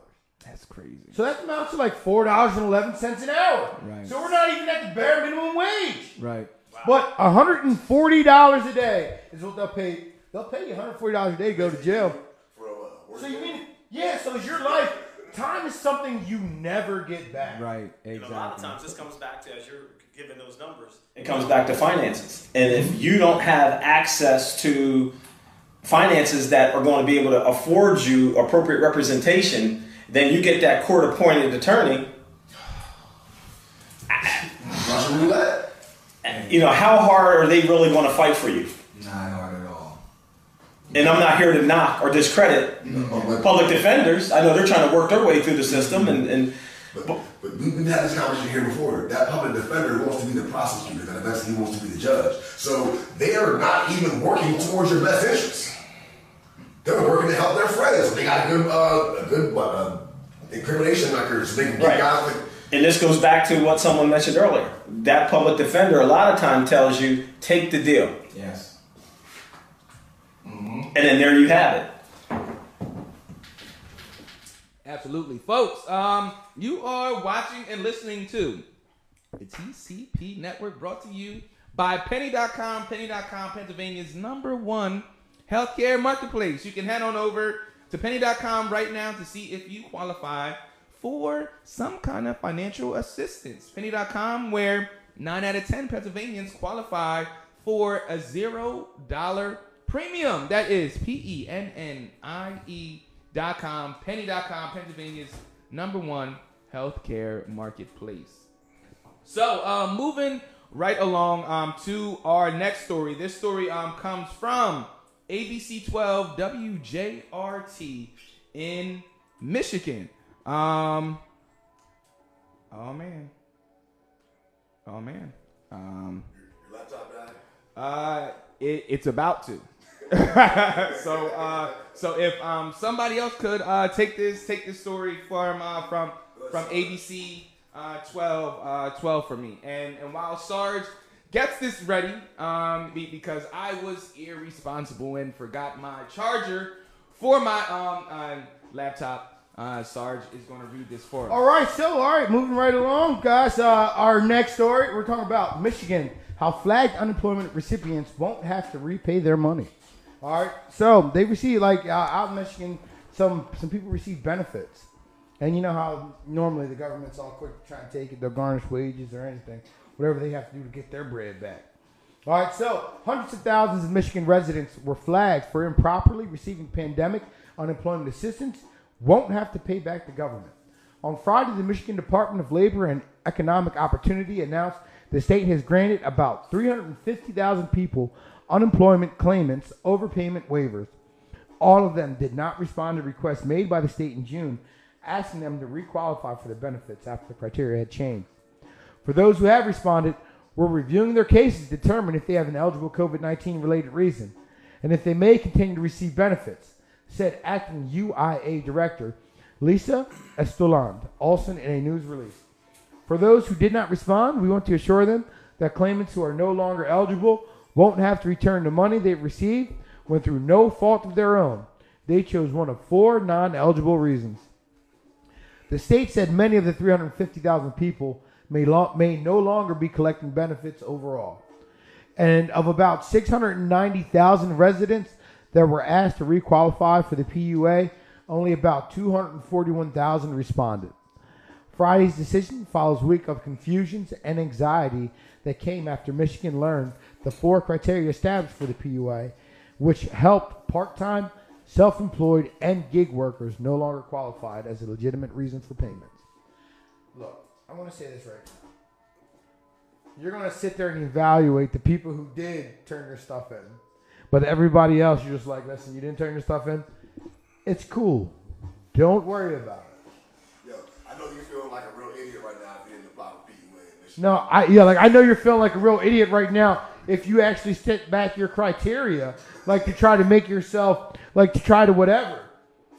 That's crazy. So that amounts to like four dollars and eleven cents an hour. Right. So we're not even at the bare minimum wage. right But 140 dollars a day is what they'll pay. They'll pay you 140 dollars a day to go to jail. So you mean yeah? So is your life? Time is something you never get back. right Exactly. And exactly a lot of times this comes back to as you're giving those numbers. It comes back to finances, and if you don't have access to finances that are going to be able to afford you appropriate representation, then you get that court-appointed attorney. You know how hard are they really going to fight for you? Not hard at all. And I'm not here to knock or discredit public defenders. I know they're trying to work their way through the system, and, and But, but we- we've had this conversation here before. That public defender wants to be the prosecutor, and eventually he wants to be the judge. So they are not even working towards your best interests. They're working to help their friends. They got a good, uh, a good what, uh, incrimination record, so they can get Right. guys like And this goes back to what someone mentioned earlier. That public defender a lot of time tells you, take the deal. yes. And then there you have it. Absolutely. Folks um you are watching and listening to the TCP network brought to you by Pennie.com Pennie.com Pennsylvania's number one healthcare marketplace. You can head on over to Pennie.com right now to see if you qualify for some kind of financial assistance. Pennie.com where 9 out of 10 Pennsylvanians qualify for a zero dollar premium. That is p-e-n-n-i-e dot com Pennie.com pennsylvania's number one healthcare marketplace. So um, moving right along um, to our next story. This story um, comes from abc 12 wjrt in michigan. Um, oh man. Oh man. Um, Your laptop died. uh, it, it's about to. so, uh, so if um, somebody else could uh, take this, take this story from uh, from from ABC uh, 12, uh, 12 for me. And and while Sarge gets this ready, um, because I was irresponsible and forgot my charger for my um uh, laptop, uh, Sarge is going to read this for us. All right, so all right, moving right along, guys. Uh, our next story, we're talking about Michigan, how flagged unemployment recipients won't have to repay their money. All right, so they receive like uh, out in Michigan, some some people receive benefits, and you know how normally the government's all quick to try and take it, they'll garnish wages or anything, whatever they have to do to get their bread back. All right, so hundreds of thousands of Michigan residents were flagged for improperly receiving pandemic unemployment assistance, won't have to pay back the government. On Friday, the Michigan Department of Labor and Economic Opportunity announced the state has granted about 350,000 people unemployment claimants overpayment waivers. All of them did not respond to requests made by the state in June asking them to requalify for the benefits after the criteria had changed. For those who have responded, we're reviewing their cases to determine if they have an eligible COVID 19 related reason and if they may continue to receive benefits, said acting UIA director Liza Estlund Olson in a news release. For those who did not respond, we want to assure them that claimants who are no longer eligible won't have to return the money they've received when through no fault of their own. They chose one of four non eligible reasons. The state said many of the 350,000 people may, lo- may no longer be collecting benefits overall. And of about 690,000 residents that were asked to requalify for the PUA, only about 241,000 responded. Friday's decision follows a week of confusions and anxiety that came after Michigan learned the four criteria established for the PUA, which helped part-time, self-employed, and gig workers no longer qualified as a legitimate reason for payments. Look, I want to say this right now. You're going to sit there and evaluate the people who did turn their stuff in. But everybody else, you're just like, listen, you didn't turn your stuff in. It's cool. Don't worry about it. Yo, I know you feel like a real idiot right now you didn't PUA. No, I yeah, like I know you're feeling like a real idiot right now if you actually set back your criteria, like to try to make yourself like to try to whatever.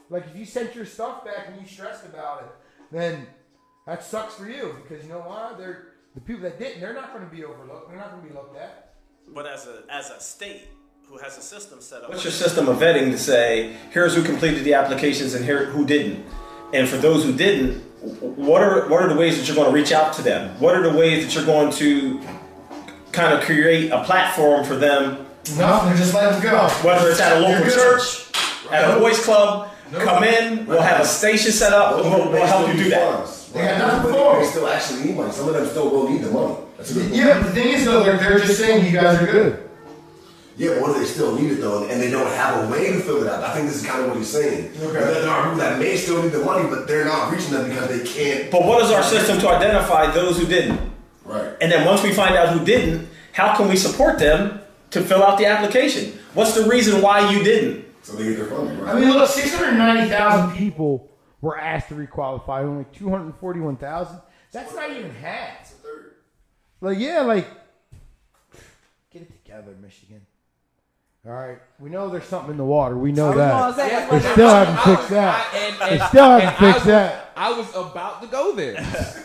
Like if you sent your stuff back and you stressed about it, then that sucks for you because you know why? They're the people that didn't, they're not going to be overlooked. They're not going to be looked at. But as a as a state who has a system set up, what's your system of vetting to say here's who completed the applications and here who didn't? And for those who didn't, what are what are the ways that you're going to reach out to them? What are the ways that you're going to kind of create a platform for them? No, they're just let them go. Whether it's at a local church, at a boys club, come in. We'll have a station set up. and We'll, we'll help you do that. They got nothing for They still actually need money. Some of them still will need the money. That's a good point. Yeah, but the thing is though, they're, they're just saying you guys are good. Yeah, but what if they still need it though, and they don't have a way to fill it out? I think this is kind of what he's saying. Okay. There are people that may still need the money, but they're not reaching them because they can't. But what is our system to identify those who didn't? Right. And then once we find out who didn't, how can we support them to fill out the application? What's the reason why you didn't? So they get their funding, right? I mean, look, 690,000 people were asked to requalify. Only 241,000. That's not even half. Like, yeah, like, get it together, Michigan. All right, we know there's something in the water. We know that. Yeah, They still haven't fixed that. I- and- They still haven't fixed was- that. I was about to go there.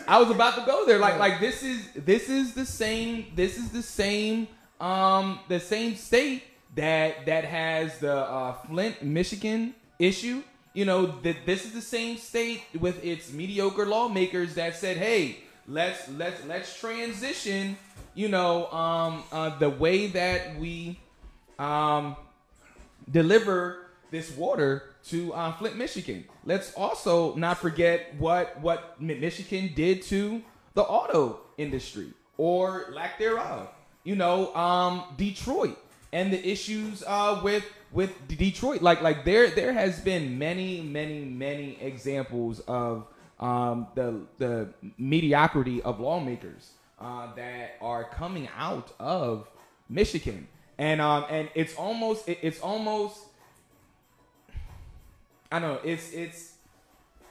I was about to go there. Like like this is this is the same this is the same um the same state that that has the uh, Flint Michigan issue. You know that this is the same state with its mediocre lawmakers that said, "Hey, let's let's let's transition." You know um uh, the way that we um deliver this water to uh, Flint, Michigan. Let's also not forget what what Michigan did to the auto industry or lack thereof. You know, um, Detroit and the issues uh, with with Detroit. Like like there there has been many many many examples of um, the the mediocrity of lawmakers uh, that are coming out of Michigan. And um and it's almost it- it's almost I don't know. It's it's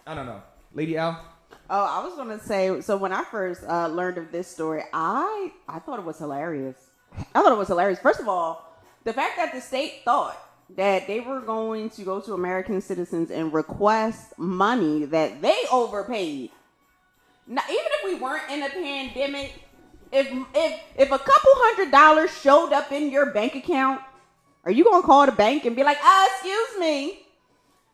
I don't know. Lady Al. Oh, I was gonna say. So when I first uh, learned of this story, I I thought it was hilarious. I thought it was hilarious. First of all, the fact that the state thought that they were going to go to American citizens and request money that they overpaid. Now, even if we weren't in a pandemic, if if if a couple hundred dollars showed up in your bank account, are you gonna call the bank and be like, "Uh, excuse me,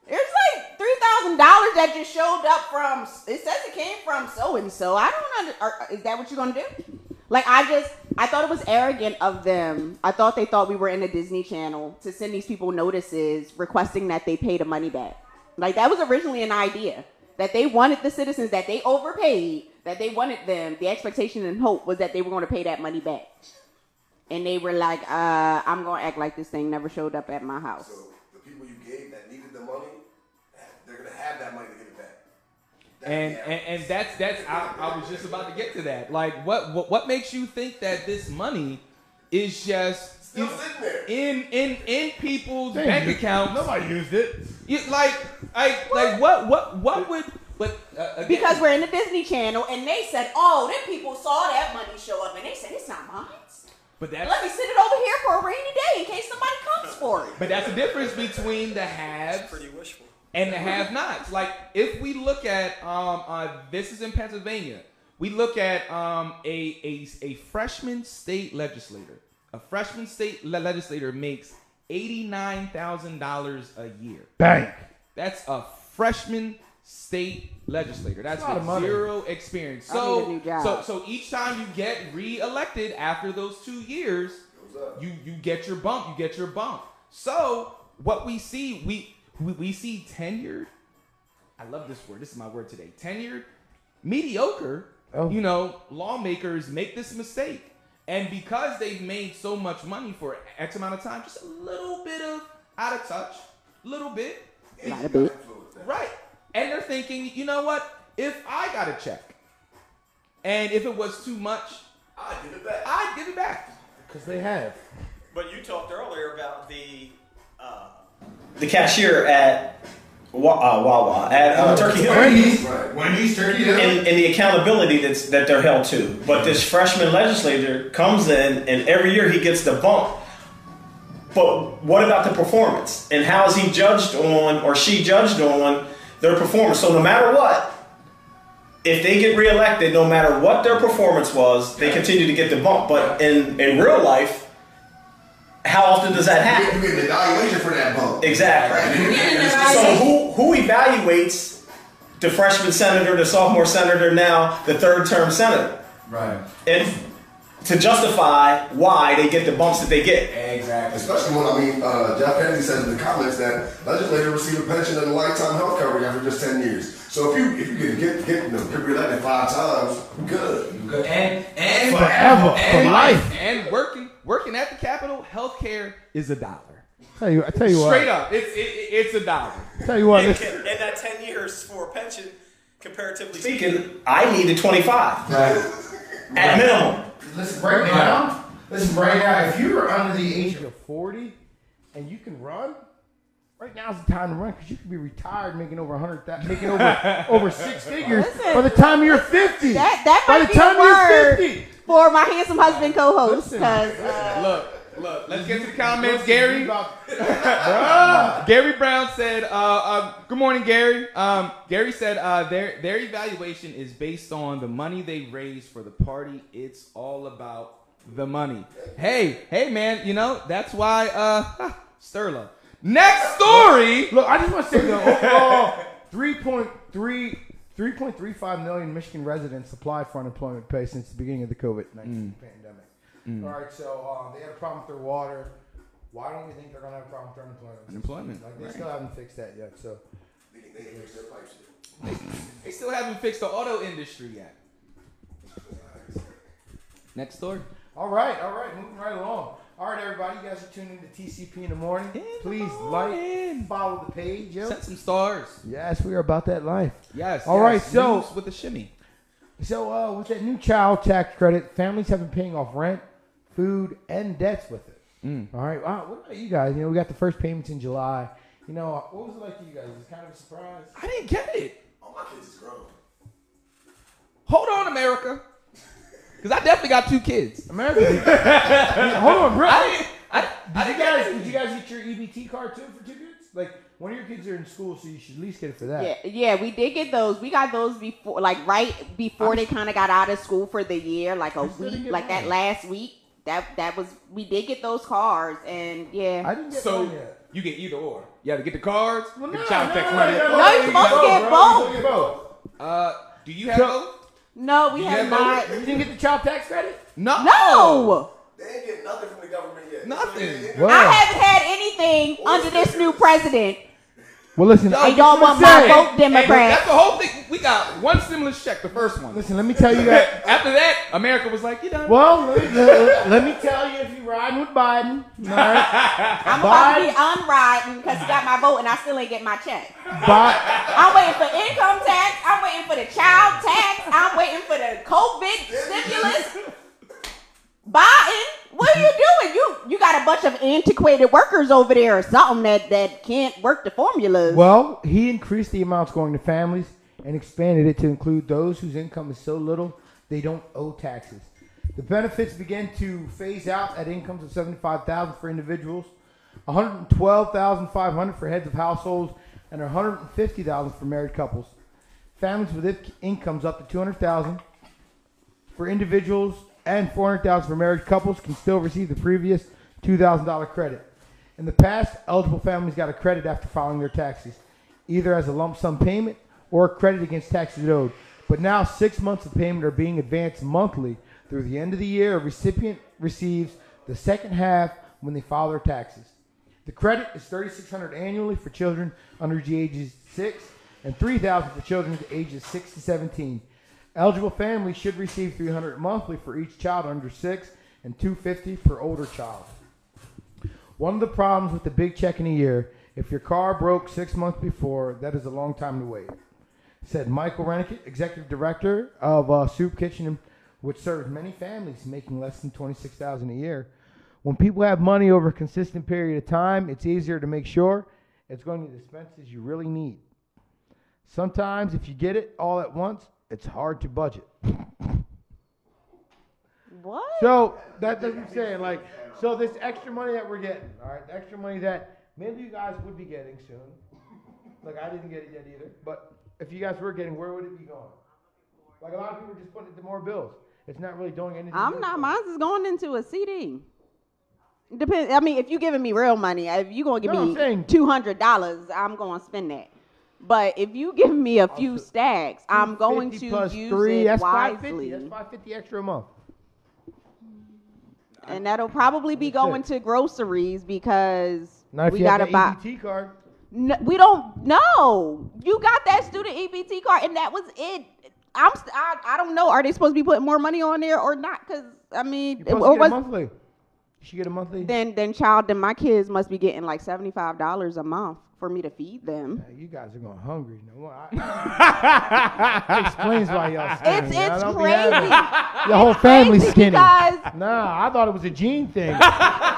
there's like three thousand dollars that just showed up from. It says it came from so and so. I don't. Are, is that what you're gonna do? Like I just, I thought it was arrogant of them. I thought they thought we were in a Disney Channel to send these people notices requesting that they pay the money back. Like that was originally an idea that they wanted the citizens that they overpaid, that they wanted them. The expectation and hope was that they were going to pay that money back. And they were like, uh, "I'm gonna act like this thing never showed up at my house." So the people you gave that needed the money, they're gonna have that money to get it back. And, and and that's that's I, I was just about to get to that. Like, what what what makes you think that this money is just Still sitting there. in in in people's Dang, bank you- accounts? Nobody used it. You, like, like, like, what, what, what would? But uh, again, Because we're in the Disney Channel and they said, oh, them people saw that money show up and they said, it's not mine. but that's Let me sit it over here for a rainy day in case somebody comes for it. But that's the difference between the haves Pretty wishful. and the have-nots. Like if we look at um, uh, this is in Pennsylvania, we look at um, a, a a freshman state legislator. A freshman state le- legislator makes eighty-nine thousand dollars a year. Bang. That's a freshman state legislator. That's That's a lot with of zero experience. I need a So, so, so each time you get re-elected after those two years, you you get your bump. You get your bump. So what we see, we we, we see tenured. I love this word. This is my word today. Tenured, mediocre. Oh. You know, lawmakers make this mistake, and because they've made so much money for X amount of time, just a little bit of out of touch, little bit. Not a bit. Right. And they're thinking, you know what? If I got a check, and if it was too much, I give it back. I'd give it back. Because they have. But you talked earlier about the uh, the cashier at Wa- uh, Wawa at uh, Turkey Hill. Wendy's, right. Wendy's, Turkey Hill. and, and the accountability that's, that they're held to. But this freshman legislator comes in, and every year he gets the bump. But what about the performance? And how is he judged on, or she judged on, their performance? So no matter what, if they get reelected, no matter what their performance was, they continue to get the bump. But in, in real life, how often does that happen? You happen? get an evaluation for that bump. Exactly. Right. So who who evaluates the freshman senator, the sophomore senator, now the third term senator, Right. and to justify why they get the bumps that they get? Exactly. Especially when I mean, uh, Jeff Kennedy says in the comments that legislators receive a pension and lifetime health coverage after just ten years. So if you if you can get get you know, get reelected five times, good. Good. And and Forever. For and life. And working working at the Capitol, health care is a dollar. Tell you, I tell you what. Straight up, it's it, it's a dollar. Tell you what. And, and that ten years for a pension, comparatively speaking, I needed twenty five Right. at minimum. Let's break it down. Let's break. If you were under the age age of 40 and you can run, right now's the time to run because you could be retired making over 100, thou- making over over six figures Listen, by the time you're 50. That that by the be time a word you're 50. for my handsome husband co-host. Because uh, Look, look. Let's get to the comments. Gary, we about- Bruh. Gary Brown said, uh, uh, "Good morning, Gary." Um, Gary said uh, their their evaluation is based on the money they raise for the party. It's all about the money. Hey, hey, man. You know that's why uh, Sterla. Next story. Look, I just want to say the overall 3.3 3.35 million Michigan residents applied for unemployment pay since the beginning of the COVID 19 pandemic. All right, so um, they had a problem with their water. Why don't we think they're going to have a problem with their unemployment? Unemployment, Like, they right. still haven't fixed that yet. So, They still haven't fixed the auto industry yet. Next door. all right, all right, moving right along. All right, everybody, you guys are tuning in to TCP in the morning. Please like, follow the page. Yo. Set some stars. Yes, we are about that life. Yes. All yes. right, so- News with a shimmy. So, uh, with that new child tax credit, families have been paying off rent, food, and debts with it. Mm. All right. Wow. What about you guys? You know, we got the first payments in July. You know, what was it like to you guys? It Was kind of a surprise? I didn't get it. Oh, my kids is grown. Hold on, America. Because I definitely got two kids. America. Hold on, bro. I didn't, I, I Did you guys? Did you guys get your EBT card too for two kids? Like one of your kids are in school, so you should at least get it for that. yeah, yeah, we did get those. We got those before, like right before they kind of got out of school for the year, like a week, like that last week. That that was we did get those cards, and yeah. I didn't get So mine yet. you get either or. You have to get the cards. Well, get no, child no, tax no, money. no, No, you're supposed to get both. Get both. Uh, do you have both? no, we have have not. You didn't get the child tax credit? No. No, They ain't getting nothing from the government yet. Nothing. Well, I haven't had anything under this new president. Well, listen, Yo, I you don't want say- my Hey, vote hey, Democrat. That's the whole thing. We got one stimulus check, the first one. Listen, let me tell you that. After that, America was like, you done. Well, let, let- let me tell you, if you're riding with Biden, all right, I'm about to be unriding because you got my vote and I still ain't get my check. Bi- I'm waiting for income tax. I'm waiting for the child tax. I'm waiting for the COVID stimulus. Biden, what are you doing? You you got a bunch of antiquated workers over there or something that, that can't work the formulas. Well, he increased the amounts going to families and expanded it to include those whose income is so little they don't owe taxes. The benefits begin to phase out at incomes of 75,000 for individuals, 112,500 for heads of households, and 150,000 for married couples. Families with incomes up to 200,000 for individuals and 400,000 for married couples can still receive the previous $2,000 credit. In the past, eligible families got a credit after filing their taxes, either as a lump sum payment or a credit against taxes owed. But now, six months of payment are being advanced monthly through the end of the year. A recipient receives the second half when they file their taxes. The credit is 3600 annually for children under the ages 6 and 3000 for children ages 6 to 17. Eligible families should receive 300 monthly for each child under 6 and 250 per older child. One of the problems with the big check in a year, if your car broke 6 months before, that is a long time to wait. Said Michael Renick, executive director of uh, Soup Kitchen, which serves many families making less than 26000 a year. When people have money over a consistent period of time, it's easier to make sure it's going to the expenses you really need. Sometimes, if you get it all at once, it's hard to budget. What? So that doesn't say like so this extra money that we're getting, all right, the extra money that maybe you guys would be getting soon. Like I didn't get it yet either, but if you guys were getting, where would it be going? Like a lot of people are just putting it to more bills. It's not really doing anything. I'm not. Mine's is going into a CD. Depends. I mean, if you're giving me real money, if you're gonna give No, me two hundred dollars, I'm gonna spend that. But if you give me a oh, few stacks, I'm going to plus use three, it that's wisely, 550. That's 550 extra a month. and that'll probably be going to groceries because Now if we you gotta buy. EBT card, No, we don't know. You got that student EBT card, and that was it. I'm. st- I, I don't know. Are they supposed to be putting more money on there or not? Because I mean, you're supposed or get was a monthly. You should get a monthly. then then child then my kids must be getting like seventy five dollars a month for me to feed them. Yeah, you guys are going hungry. No more. I, explains why y'all skinny. It's- Y'all it's crazy. having- Your whole family's crazy skinny. because- Nah, I thought it was a gene thing.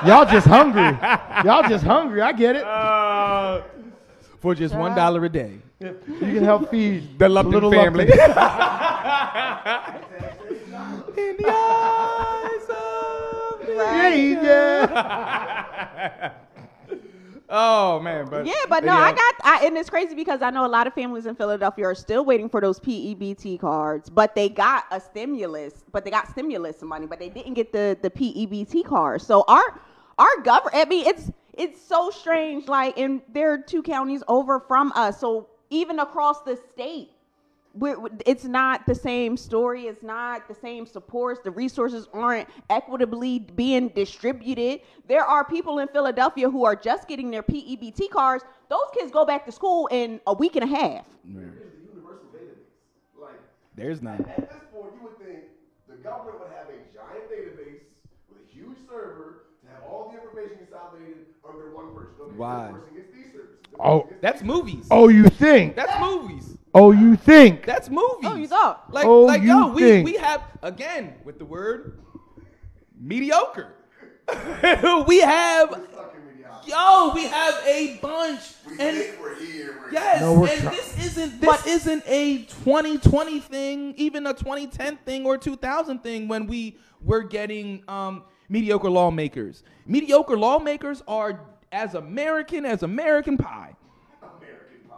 y'all just hungry. Y'all just hungry. I get it. Uh, for just one dollar a day. you can help feed the the Lupton little family. In the eyes of the oh man, but Yeah, but no, I got, I, and it's crazy because I know a lot of families in Philadelphia are still waiting for those PEBT cards, but they got a stimulus, but they got stimulus money, but they didn't get the the PEBT card. So our our government, I mean, it's it's so strange. Like, and there are two counties over from us, so even across the state. We're, it's not the same story. It's not the same supports. The resources aren't equitably being distributed. There are people in Philadelphia who are just getting their PEBT cards. Those kids go back to school in a week and a half. There's none. At this point, you would think the government would have a giant database with a huge server to have all the information consolidated under one person. Okay, Why? Person gets these services. this Oh. That's movies. Oh, you think? That's movies. Oh, you think? That's movies. Oh, you thought? Like, Oh, like you yo, we, think. we have again with the word mediocre. we have yo, we have a bunch, and yes, No, we're and try- this isn't this isn't a 2020 thing, even a 2010 thing or 2000 thing when we were getting um, mediocre lawmakers. Mediocre lawmakers are as American as American pie.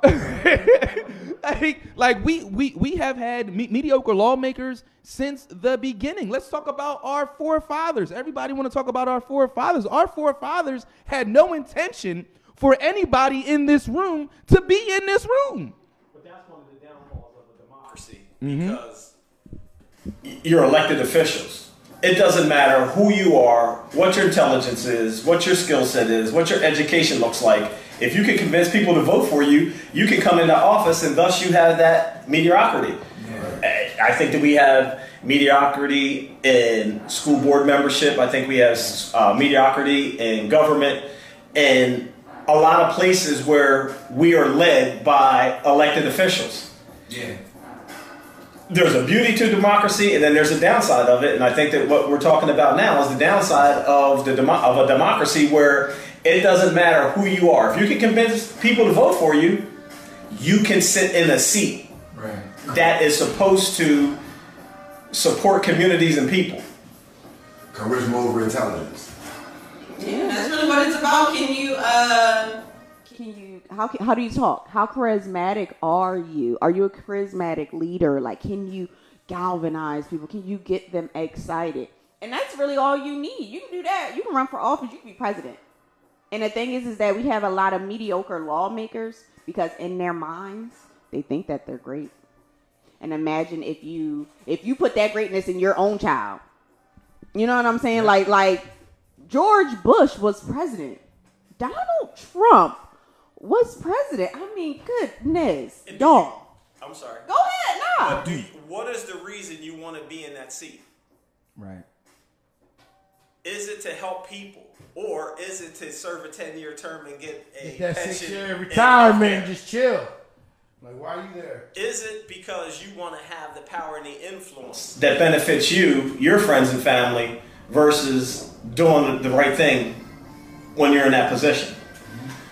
like, like we, we we have had me- mediocre lawmakers since the beginning. Let's talk about our forefathers. Everybody want to talk about our forefathers. Our forefathers had no intention for anybody in this room to be in this room. But that's one of the downfalls of a democracy Mm-hmm. because you're elected officials. It doesn't matter who you are, what your intelligence is, what your skill set is, what your education looks like. If you can convince people to vote for you, you can come into office, and thus you have that mediocrity. I- I think that we have mediocrity in school board membership. I think we have uh, mediocrity in government, and a lot of places where we are led by elected officials. Yeah. There's a beauty to democracy, and then there's a downside of it. And I think that what we're talking about now is the downside of the demo- of a democracy where it doesn't matter who you are. If you can convince people to vote for you, you can sit in a seat Right. that is supposed to support communities and people. Charisma over intelligence. Yeah, that's really what it's about. Can you, uh, Can you how can, how do you talk? How charismatic are you? Are you a charismatic leader? Like can you galvanize people? Can you get them excited? And that's really all you need. You can do that. You can run for office. You can be president. And the thing is, is that we have a lot of mediocre lawmakers because in their minds they think that they're great. And imagine if you if you put that greatness in your own child. You know what I'm saying? Like like George Bush was president. Donald Trump was president. I mean, goodness, y'all. I'm sorry. Go ahead, nah. But do you, what is the reason you want to be in that seat? Right. Is it to help people, or is it to serve a ten-year term and get a Get that pension six year retirement and just chill. Like, why are you there? Is it because you want to have the power and the influence that benefits you, your friends and family, versus doing the right thing when you're in that position?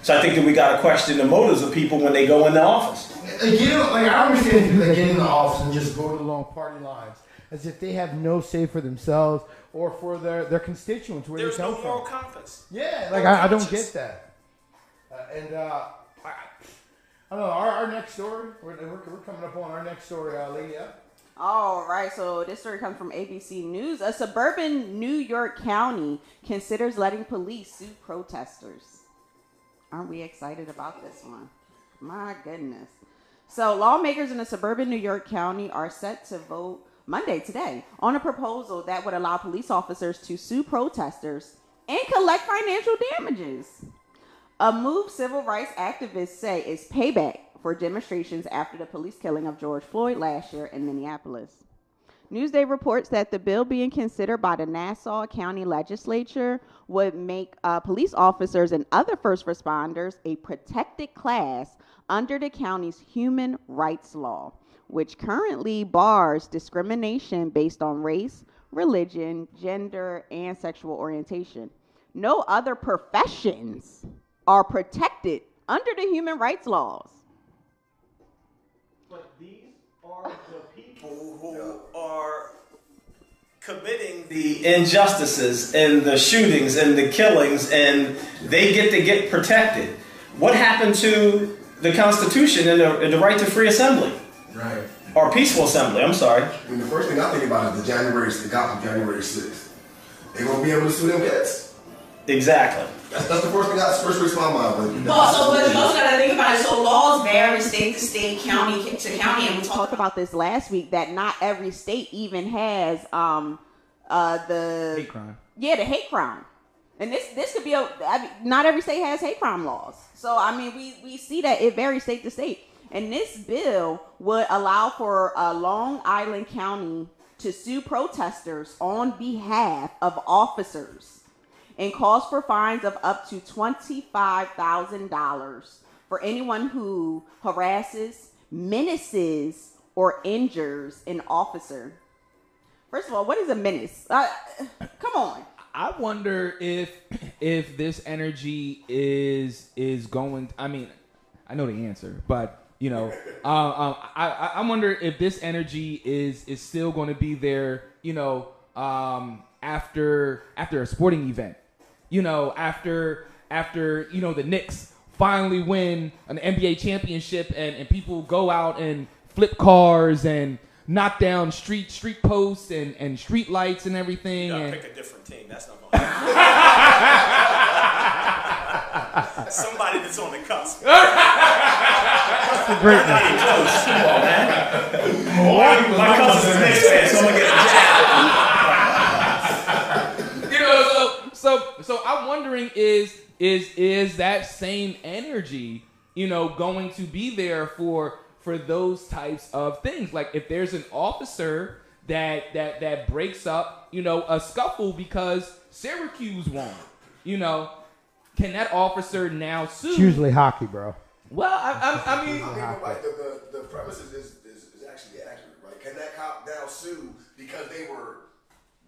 So I think that we got to question the motives of people when they go in the office. Again, like I understand people that get in the office and just vote along party lines, as if they have no say for themselves or for their, their constituents where There's they come no moral from. compass. Yeah, like I, I don't get that. Uh, and uh, I, I don't know. Our, our next story, we're, we're, we're coming up on our next story, uh, lady. Up. All right, so this story comes from ABC News. A suburban New York county considers letting police sue protesters. Aren't we excited about this one? My goodness. So, lawmakers in a suburban New York county are set to vote Monday, today, on a proposal that would allow police officers to sue protesters and collect financial damages. A move civil rights activists say is payback for demonstrations after the police killing of George Floyd last year in Minneapolis. Newsday reports that the bill being considered by the Nassau County Legislature would make uh, police officers and other first responders a protected class under the county's human rights law, which currently bars discrimination based on race, religion, gender, and sexual orientation. No other professions are protected under the human rights laws. But these are the people who are committing the injustices and the shootings and the killings, and they get to get protected. What happened to the Constitution and the, and the right to free assembly? Right. Or peaceful assembly, I'm sorry. I mean, the first thing I think about is the January, the got from January 6th. They gonna be able to sue them cats. Exactly. That's, that's the first thing that's first race my mind. But also, but you also got to think about it. So laws vary state to state, county to county, and we talk talked about this last week that not every state even has um uh the Hate crime. yeah the hate crime and this this could be a I mean, not every state has hate crime laws so i mean we we see that it varies state to state and this bill would allow for long island county to sue protesters on behalf of officers and calls for fines of up to $25,000 for anyone who harasses, menaces, or injures an officer. First of all, what is a menace? Uh, come on. I wonder if if this energy is is going. I mean, I know the answer, but you know, uh, um, I I wonder if this energy is is still going to be there. You know, um, after after a sporting event. You know, after after you know the Knicks finally win an NBA championship and and people go out and flip cars and knock down street street posts and and street lights and everything. You gotta and, pick a different team. That's not going to Somebody that's on the cusp. That's the greatness. Not even close. Come on, man. My cousin's a Knicks fan, so I'm gonna get a jab. you know, so so so I'm wondering is is is that same energy, you know, going to be there for for those types of things? Like if there's an officer that that that breaks up, you know, a scuffle because Syracuse won, you know, can that officer now sue? It's usually hockey, bro. Well, I, I, I mean, I mean, right, the, the, the premise is, is, is, is actually accurate, right? Can that cop now sue because they were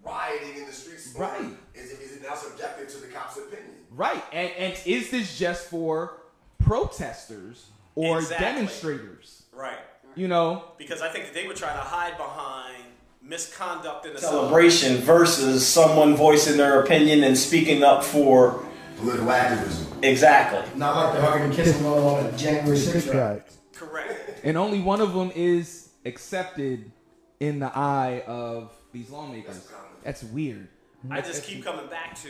rioting in the streets? Right. Is it, is it now subjected to the cop's opinion? Right. And and is this just for protesters or Exactly. demonstrators? Right. You know, Because I think that they would try to hide behind misconduct in a celebration versus someone voicing their opinion and speaking up for political activism. Exactly. Not like the hugging and kissing going on at January 6th. Right. Correct. and only one of them is accepted in the eye of these lawmakers. That's weird. I just keep coming back to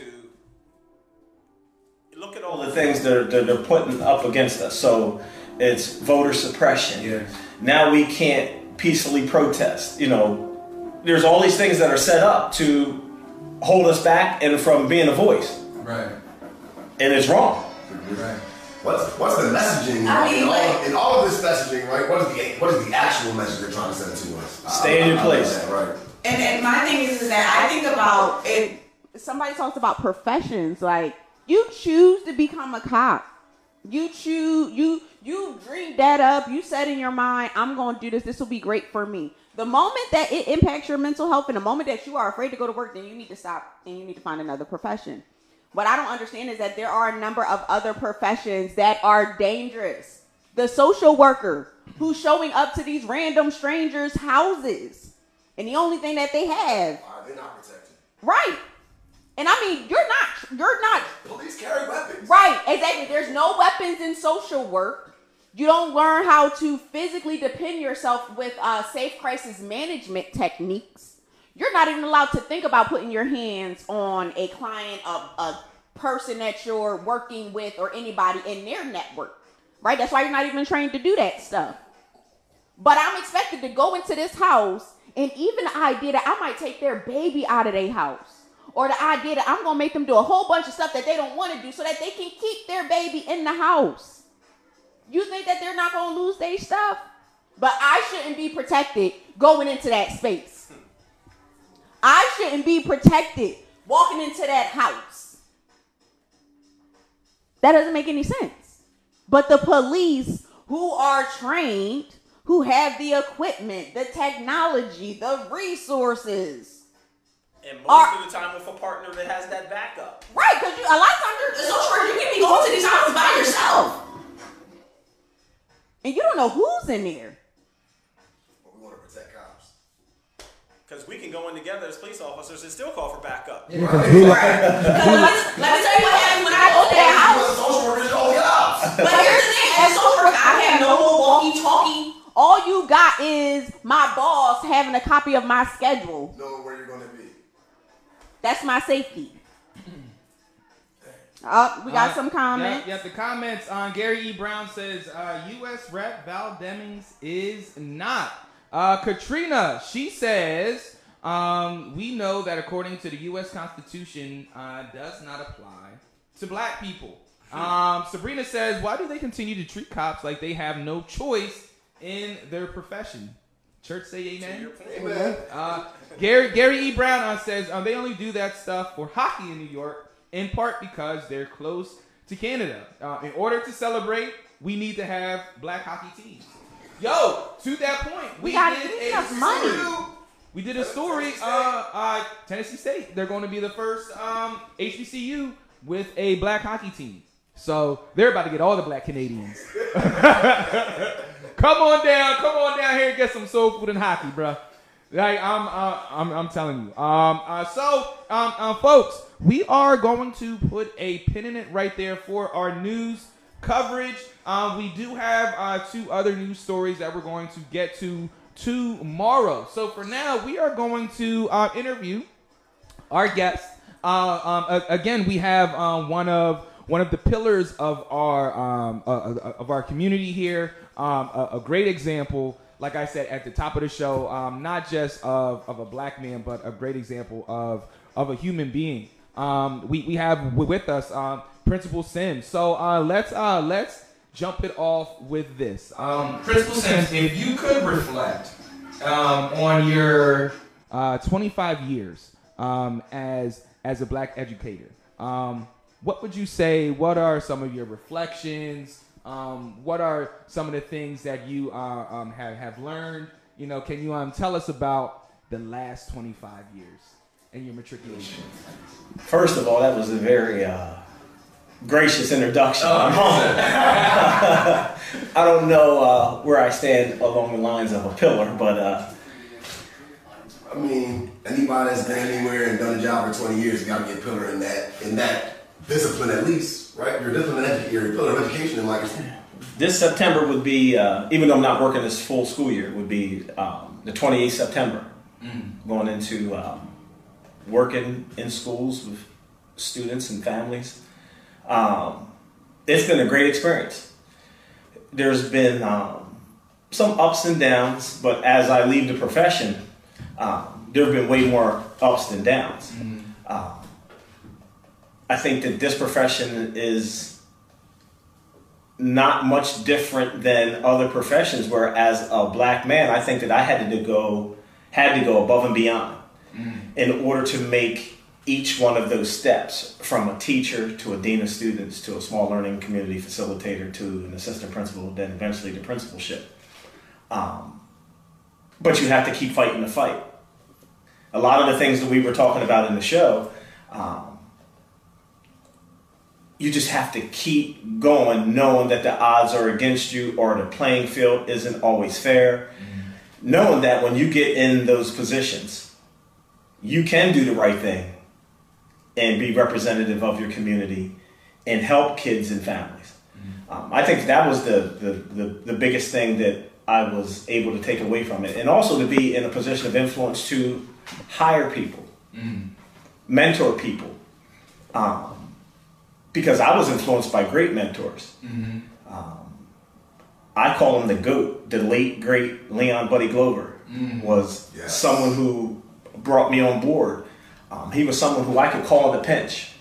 look at all the things that, are, that they're putting up against us. So it's voter suppression. Now we can't peacefully protest. You know, there's all these things that are set up to hold us back and from being a voice. Right. And it's wrong. Right. What's what's the messaging I mean, in, all, like- in all of this messaging, right? What is the what is the actual message they're trying to send to us? Stay in your I- I- I place. that, right. And, and my thing is, is that I think about it. Somebody talks about professions. Like you choose to become a cop. You choose you you dream that up. You said in your mind, I'm going to do this. This will be great for me. The moment that it impacts your mental health, and the moment that you are afraid to go to work, then you need to stop and you need to find another profession. What I don't understand is that there are a number of other professions that are dangerous. The social worker who's showing up to these random strangers' houses, and the only thing that they have, Uh, they're not protected. right? And I mean, you're not, you're not, Police carry weapons. right? Exactly. There's no weapons in social work. You don't learn how to physically defend yourself with uh, safe crisis management techniques. You're not even allowed to think about putting your hands on a client, a, a person that you're working with, or anybody in their network, right? That's why you're not even trained to do that stuff. But I'm expected to go into this house, and even the idea that I might take their baby out of their house, or the idea that I'm gonna make them do a whole bunch of stuff that they don't want to do so that they can keep their baby in the house. You think that they're not gonna lose their stuff? But I shouldn't be protected going into that space. I shouldn't be protected walking into that house. That doesn't make any sense. But the police who are trained, who have the equipment, the technology, the resources. And most Are- of the time with a partner that has that backup. Right, because a lot of times you're The social you can be going to these houses by yourself. and you don't know who's in there. But we want to protect cops. Because we can go in together as police officers and still call for backup. Let me, let me tell you what happened when I go to that house. Social workers all cops. But here's the thing, as a social worker, I have no walkie-talkie. All you got is my boss having a copy of my schedule. Knowing where you're going to be. That's my safety. Oh, we got Uh, some comments. Yeah, yeah, the comments on Gary E. Brown says uh, U.S. Rep Val Demings is not. Uh, Katrina, she says um, we know that according to the U.S. Constitution, uh, does not apply to black people. Um, Sabrina says, why do they continue to treat cops like they have no choice in their profession? Church say amen. Amen. Uh, Gary Gary E. Brown uh, says uh, they only do that stuff for hockey in New York, in part because they're close to Canada. Uh, in order to celebrate, we need to have black hockey teams. Yo, to that point, we, We gotta did a money. story- We did a story. Uh, uh, Tennessee State. They're going to be the first um, HBCU with a black hockey team. So they're about to get all the black Canadians. come on down, come on down here and get some soul food and hockey, bro. Like I'm, uh, I'm, I'm telling you. Um, uh, so, um, uh, folks, we are going to put a pin in it right there for our news coverage. Um, we do have uh, two other news stories that we're going to get to tomorrow. So for now, we are going to uh, interview our guest. Uh, um, again, we have um, one of one of the pillars of our um, uh, uh, of our community here. Um, a, a great example, like I said at the top of the show, um, not just of, of a black man, but a great example of of a human being. We we have with us Principal Sims. So uh, let's uh, let's jump it off with this. Um, Principal Sims, if you could reflect um, on your uh, 25 years um, as as a black educator, um, what would you say? What are some of your reflections? Um, what are some of the things that you uh, um, have have learned? You know, can you um, tell us about the last 25 years and your matriculation? First of all, that was a very uh, gracious introduction. Oh, I'm humbled. I don't know uh, where I stand along the lines of a pillar, but uh, I mean, anybody that's been anywhere and done a job for 20 years got to get pillar in that in that discipline at least, right? Your discipline, edu- your pillar of education in like this September would be, uh, even though I'm not working this full school year, would be um, the 28th September, going into um, working in schools with students and families. Um, it's been a great experience. There's been um, some ups and downs, but as I leave the profession, um, there have been way more ups than downs. Um, I think that this profession is not much different than other professions where as a black man I think that I had to go had to go above and beyond in order to make each one of those steps from a teacher to a dean of students to a small learning community facilitator to an assistant principal then eventually to principalship. Um, but you have to keep fighting the fight. A lot of the things that we were talking about in the show um, you just have to keep going knowing that the odds are against you or the playing field isn't always fair. Knowing that when you get in those positions you can do the right thing and be representative of your community and help kids and families. Um, i think that was the, the, the, the biggest thing that i was able to take away from it and also to be in a position of influence to hire people mentor people um, because I was influenced by great mentors. Um, I call him the GOAT, the late, great Leon Buddy Glover was someone who brought me on board. Um, he was someone who I could call in a pinch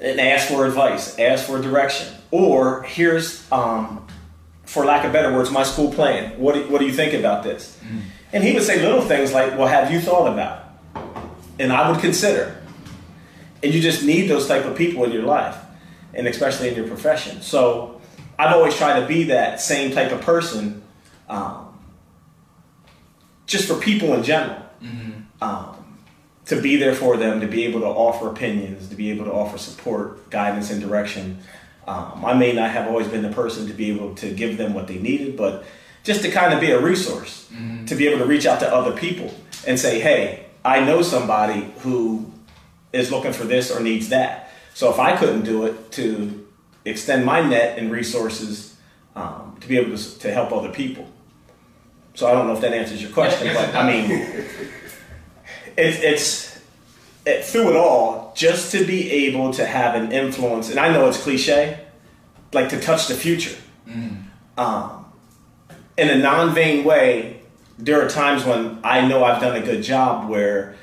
and ask for advice, ask for direction. Or here's, um, for lack of better words, my school plan. What do, what do you think about this? And he would say little things like, well, have you thought about it? And I would consider and you just need those type of people in your life and especially in your profession so i've always tried to be that same type of person um, just for people in general um, to be there for them to be able to offer opinions to be able to offer support guidance and direction um, i may not have always been the person to be able to give them what they needed but just to kind of be a resource to be able to reach out to other people and say hey i know somebody who is looking for this or needs that. So if I couldn't do it, to extend my net and resources um, to be able to, to help other people. So I don't know if that answers your question, but I mean, it's it's it, through it all just to be able to have an influence. And I know it's cliche, like to touch the future. Um, in a non-vain way, there are times when I know I've done a good job where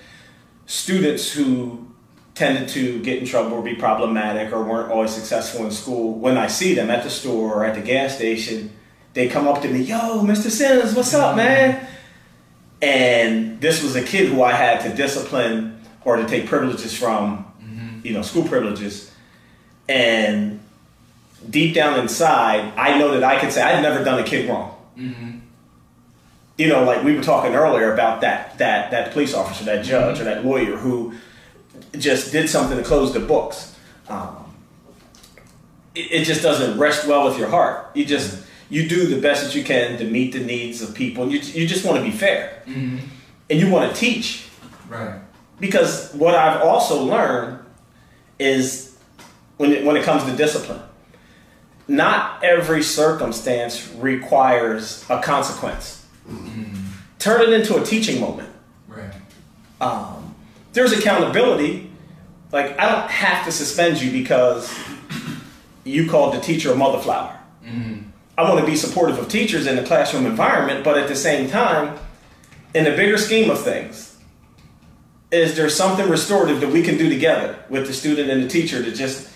students who tended to get in trouble or be problematic or weren't always successful in school, when I see them at the store or at the gas station, they come up to me, yo, Mr. Sims, what's up, man? And this was a kid who I had to discipline or to take privileges from, mm-hmm. you know, school privileges. And deep down inside, I know that I could say I've never done a kid wrong. Mm-hmm. You know, like we were talking earlier about that that that police officer, that judge, mm-hmm. or that lawyer who just did something to close the books. Um, it, it just doesn't rest well with your heart. You just you do the best that you can to meet the needs of people. And you you just want to be fair, mm-hmm. and you want to teach. Right. Because what I've also learned is when it, when it comes to discipline, not every circumstance requires a consequence. Mm-hmm. Turn it into a teaching moment. Right. Um, there's accountability. Like I don't have to suspend you because you called the teacher a mother flower. Mm-hmm. I want to be supportive of teachers in the classroom environment, but at the same time, in the bigger scheme of things, is there something restorative that we can do together with the student and the teacher to just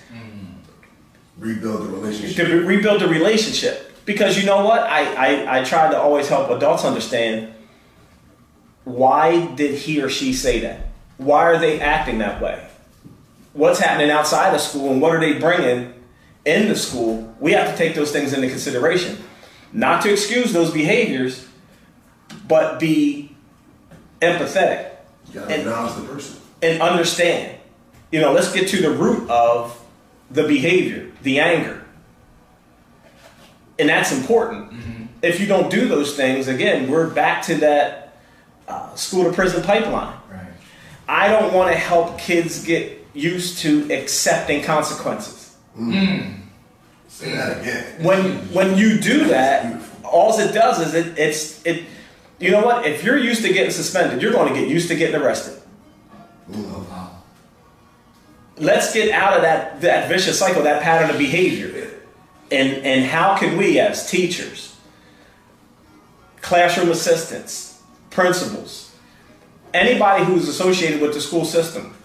rebuild the relationship. to rebuild the relationship? Because you know what, I, I I try to always help adults understand why did he or she say that? Why are they acting that way? What's happening outside of school and what are they bringing into school? We have to take those things into consideration. Not to excuse those behaviors, but be empathetic You gotta acknowledge the person. and understand. You know, let's get to the root of the behavior, the anger. And that's important. If you don't do those things, again, we're back to that uh, school to prison pipeline. I don't want to help kids get used to accepting consequences. Hmm. Say that again. When when you do that, all it does is it it's it. You know what? If you're used to getting suspended, you're going to get used to getting arrested. Let's get out of that that vicious cycle, that pattern of behavior, and and how can we as teachers, classroom assistants, principals, anybody who's associated with the school system,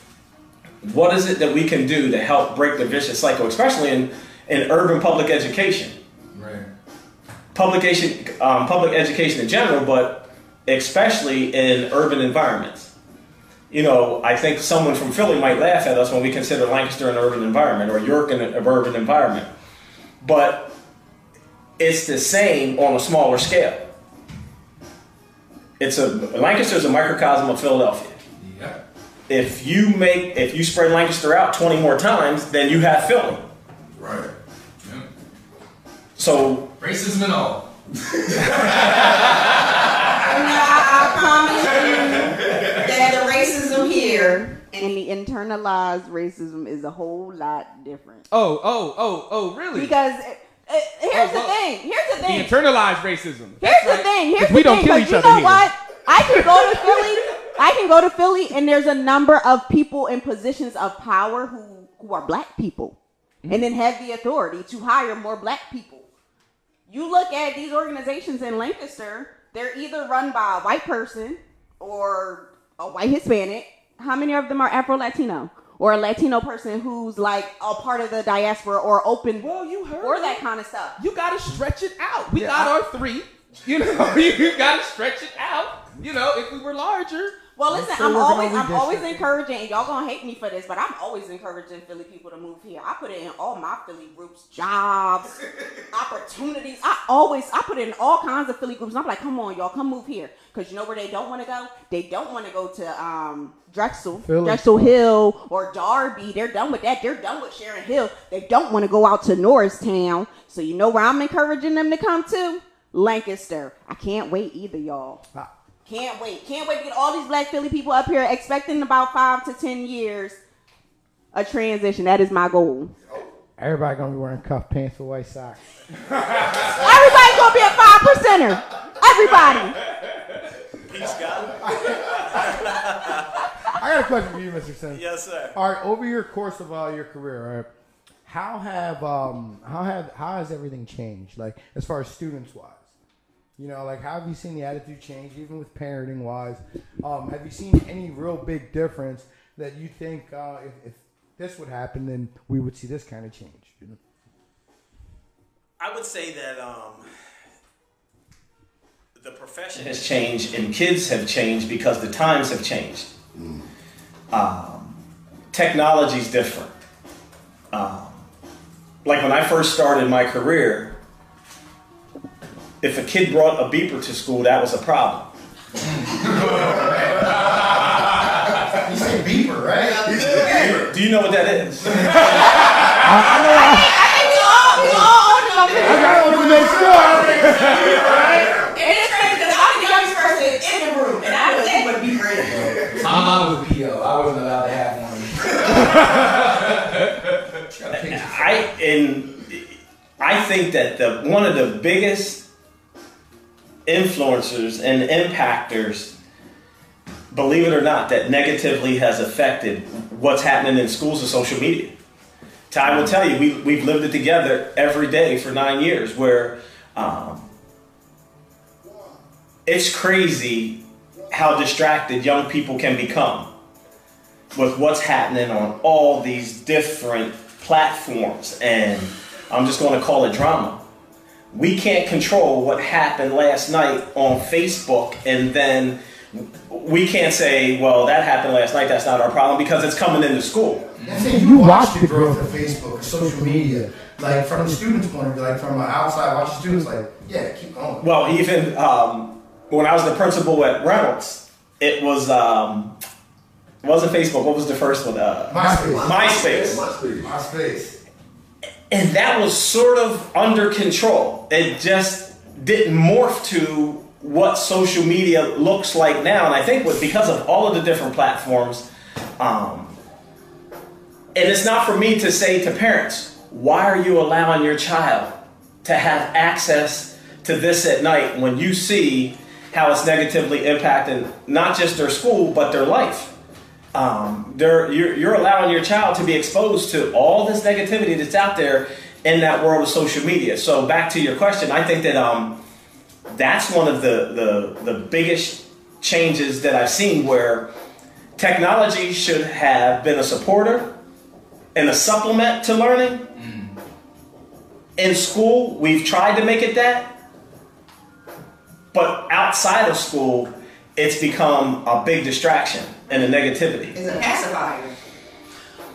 what is it that we can do to help break the vicious cycle, especially in in urban public education? Right. public education, um, public education in general, but especially in urban environments. You know, I think someone from Philly might laugh at us when we consider Lancaster an urban environment or York an, an urban environment, but it's the same on a smaller scale. It's a Lancaster is a microcosm of Philadelphia. Yeah. If you make if you spread Lancaster out 20 more times, then you have Philly. Right. So Racism and all. I promise you that the racism here and the internalized racism is a whole lot different. Oh, oh, oh, oh, really? Because uh, uh, here's Oh, the well, thing. Here's the thing. the thing. internalized racism. Here's That's the right. thing. Here's the we don't thing. kill but each you other know here. what? I can go to Philly. I can go to Philly, and there's a number of people in positions of power who who are black people, Mm-hmm. and then have the authority to hire more black people. You look at these organizations in Lancaster; they're either run by a white person or a white Hispanic. How many of them are Afro Latino? Or a Latino person who's like a part of the diaspora or open Well, you heard or that kind of stuff. You gotta stretch it out. We Yeah, got I- our three. You know, you gotta stretch it out. You know, if we were larger. Well, listen, I'm always I'm always encouraging, and y'all gonna hate me for this, but I'm always encouraging Philly people to move here. I put it in all my Philly groups, jobs, opportunities. I always I put it in all kinds of Philly groups. And I'm like, come on, y'all, come move here, because you know where they don't want to go. They don't want to go to um, Drexel, Philly. Drexel Hill, or Darby. They're done with that. They're done with Sharon Hill. They don't want to go out to Norristown. So you know where I'm encouraging them to come to? Lancaster. I can't wait either, y'all. Can't wait. Can't wait to get all these black Philly people up here expecting about five to ten years a transition. That is my goal. Everybody gonna be wearing cuff pants with white socks. Everybody's gonna be a five percenter. Everybody. Peace, God. I got a question for you, Mr. Sims. Yes, sir. All right, over your course of uh, your career, right? How have um how have how has everything changed? Like as far as students wise, you know, like how have you seen the attitude change, even with parenting wise? Um, have you seen any real big difference that you think uh, if, if this would happen, then we would see this kind of change? You know? I would say that um, the profession has changed and kids have changed because the times have changed. Um, technology's different. Um, like when I first started my career, if a kid brought a beeper to school, that was a problem. You say beeper, right? Do you know what that is? I think we all, we all own them. I got to make sure. And it's crazy because I'm the youngest person in the room, and I don't think what be great. My mom was PO. I wasn't allowed to have one. I and I think that the one of the biggest influencers and impactors, believe it or not, that negatively has affected what's happening in schools is social media. Ty will tell you, we, we've lived it together every day for nine years where um, it's crazy how distracted young people can become. with what's happening on all these different platforms, and I'm just going to call it drama. We can't control what happened last night on Facebook, and then we can't say, well, that happened last night, that's not our problem, because it's coming into school. And see, you watch the growth of Facebook, social media, like from the students' point of view, like from an outside watching students, like, yeah, keep going. Well, even um, when I was the principal at Reynolds, it was um, it wasn't Facebook. What was the first one? Uh, MySpace. MySpace. MySpace. And that was sort of under control. It just didn't morph to what social media looks like now. And I think with, because of all of the different platforms, um, and it's not for me to say to parents, why are you allowing your child to have access to this at night when you see how it's negatively impacting not just their school, but their life? Um, you're, you're allowing your child to be exposed to all this negativity that's out there in that world of social media. So back to your question, I think that um, that's one of the, the, the biggest changes that I've seen where technology should have been a supporter and a supplement to learning. In school, we've tried to make it that, but outside of school, it's become a big distraction and a negativity. It's a pacifier.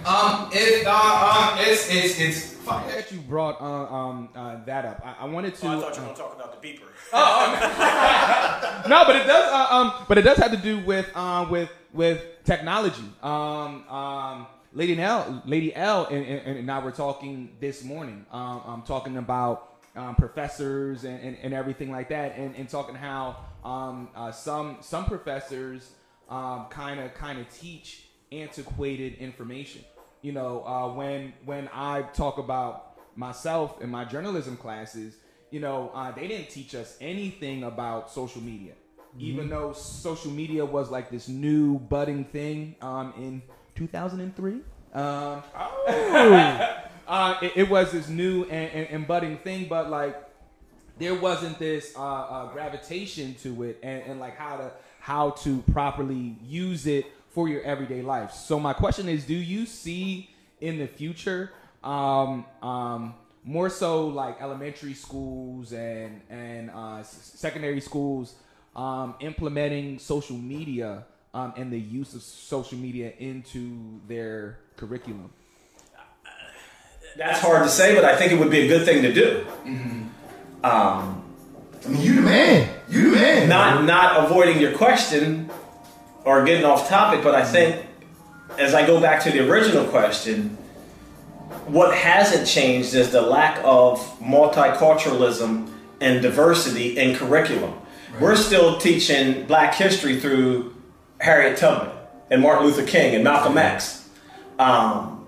Um, it, uh, um, it's, it's, it's funny that you brought uh, um, uh, that up. I, I wanted to. Oh, I thought you were going to talk about the beeper. Oh, no, but it does. Uh, um, but it does have to do with uh, with with technology. Um, um, Lady L, Lady L, and, and, and I were talking this morning. Um, I'm talking about um, professors and, and, and everything like that, and, and talking how um, uh, some some professors kind of kind of teach antiquated information. You know, uh, when when I talk about myself in my journalism classes, you know, uh, they didn't teach us anything about social media, even though social media was like this new budding thing um, in 2003. Um, uh, it, it was this new and, and, and budding thing, but like there wasn't this uh, uh, gravitation to it and, and like how to how to properly use it for your everyday life. So my question is, do you see in the future um, um, more so like elementary schools and and uh, secondary schools um, implementing social media um, and the use of social media into their curriculum? That's hard to say, but I think it would be a good thing to do. Um, I mean, you the man. You the man. Not not avoiding your question or getting off topic, but I think as I go back to the original question, what hasn't changed is the lack of multiculturalism and diversity in curriculum. We're still teaching Black history through Harriet Tubman and Martin Luther King and Malcolm X. Um,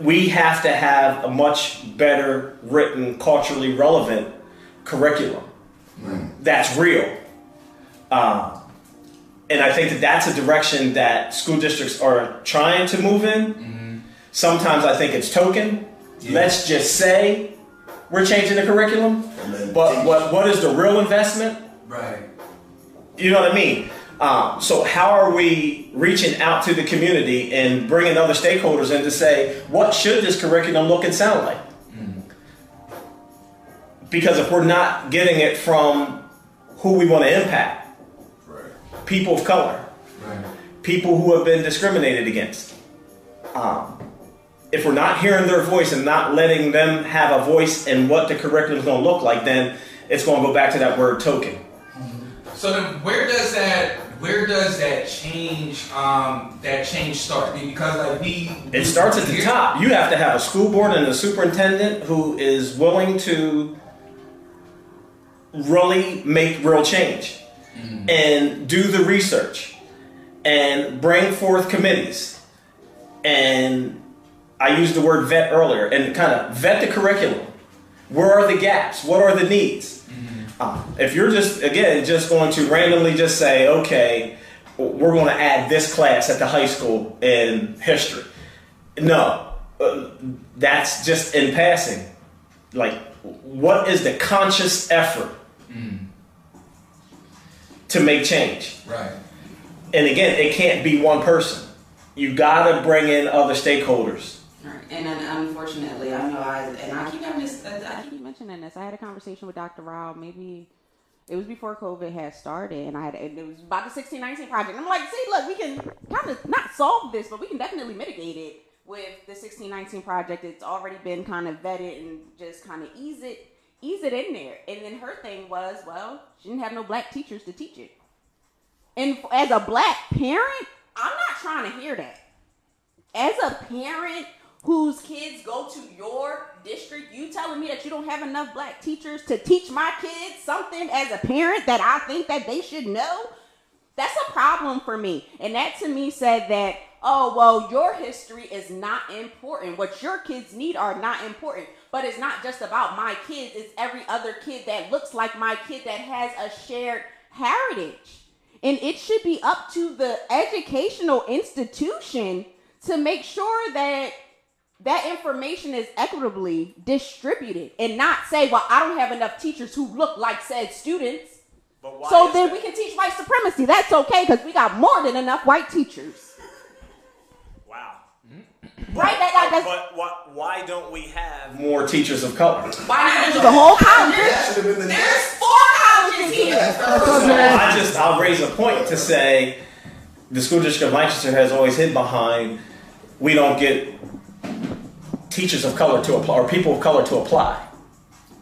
we have to have a much better written, culturally relevant curriculum that's real. Um, and I think that that's a direction that school districts are trying to move in. Sometimes I think it's token. Let's just say we're changing the curriculum, but what what is the real investment? Right. You know what I mean? Um, so how are we reaching out to the community and bringing other stakeholders in to say what should this curriculum look and sound like? Because if we're not getting it from who we want to impact, people of color, people who have been discriminated against, um, if we're not hearing their voice and not letting them have a voice in what the curriculum is going to look like, then it's going to go back to that word token. So then, where does that where does that change um, that change start? Because like we, It starts at the top. You have to have a school board and a superintendent who is willing to really make real change and do the research and bring forth committees. And I used the word vet earlier and kind of vet the curriculum. Where are the gaps? What are the needs? Um, if you're just, again, just going to randomly just say, okay, we're going to add this class at the high school in history. No, uh, that's just in passing. Like, what is the conscious effort Mm. to make change? Right. And again, it can't be one person. You got to bring in other stakeholders. Right. And unfortunately, I know I and I keep having this. I I keep mentioning this. I had a conversation with Dr. Rau. Maybe it was before COVID had started, and I had and it was about the 1619 project. I'm like, see, look, we can kind of not solve this, but we can definitely mitigate it with the 1619 project. It's already been kind of vetted and just kind of ease it, ease it in there. And then her thing was, well, she didn't have no black teachers to teach it. And as a black parent, I'm not trying to hear that. As a parent whose kids go to your district, you telling me that you don't have enough black teachers to teach my kids something as a parent that I think that they should know? That's a problem for me. And that to me said that, oh, well, your history is not important. What your kids need are not important. But it's not just about my kids, it's every other kid that looks like my kid that has a shared heritage. And it should be up to the educational institution to make sure that that information is equitably distributed and not say, well, I don't have enough teachers who look like said students. So then we can teach white supremacy. That's okay because we got more than enough white teachers. Wow. Right? That, that, that's But what, why don't we have more teachers of color? Why not? The whole college. There's four colleges here. I just I'll raise a point to say the school district of Lancaster has always hid behind we don't get teachers of color to apply or people of color to apply.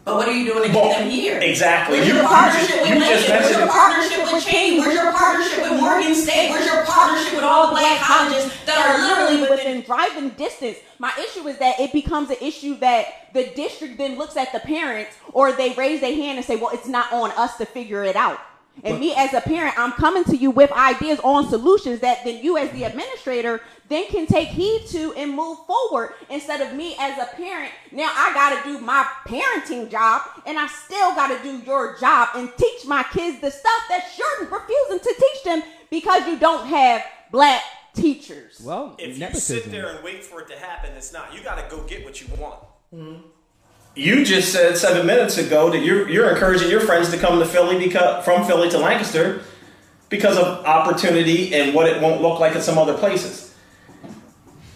But what are you doing to get them here? Exactly. Where's You- your you partnership with you Lincoln? Where's your partnership with Cheyney? Where's your partnership with Morgan State? Where's your partnership with all the black colleges that are literally within driving distance. My issue is that it becomes an issue that the district then looks at the parents or they raise their hand and say, well, it's not on us to figure it out. And me as a parent, I'm coming to you with ideas on solutions that then you as the administrator then can take heed to and move forward instead of me as a parent. Now I got to do my parenting job and I still got to do your job and teach my kids the stuff that you're refusing to teach them because you don't have black teachers. Well, If you sit there and wait for it to happen, it's not. You got to go get what you want. Mm-hmm. You just said seven minutes ago that you're you're encouraging your friends to come to Philly because from Philly to Lancaster because of opportunity and what it won't look like in some other places.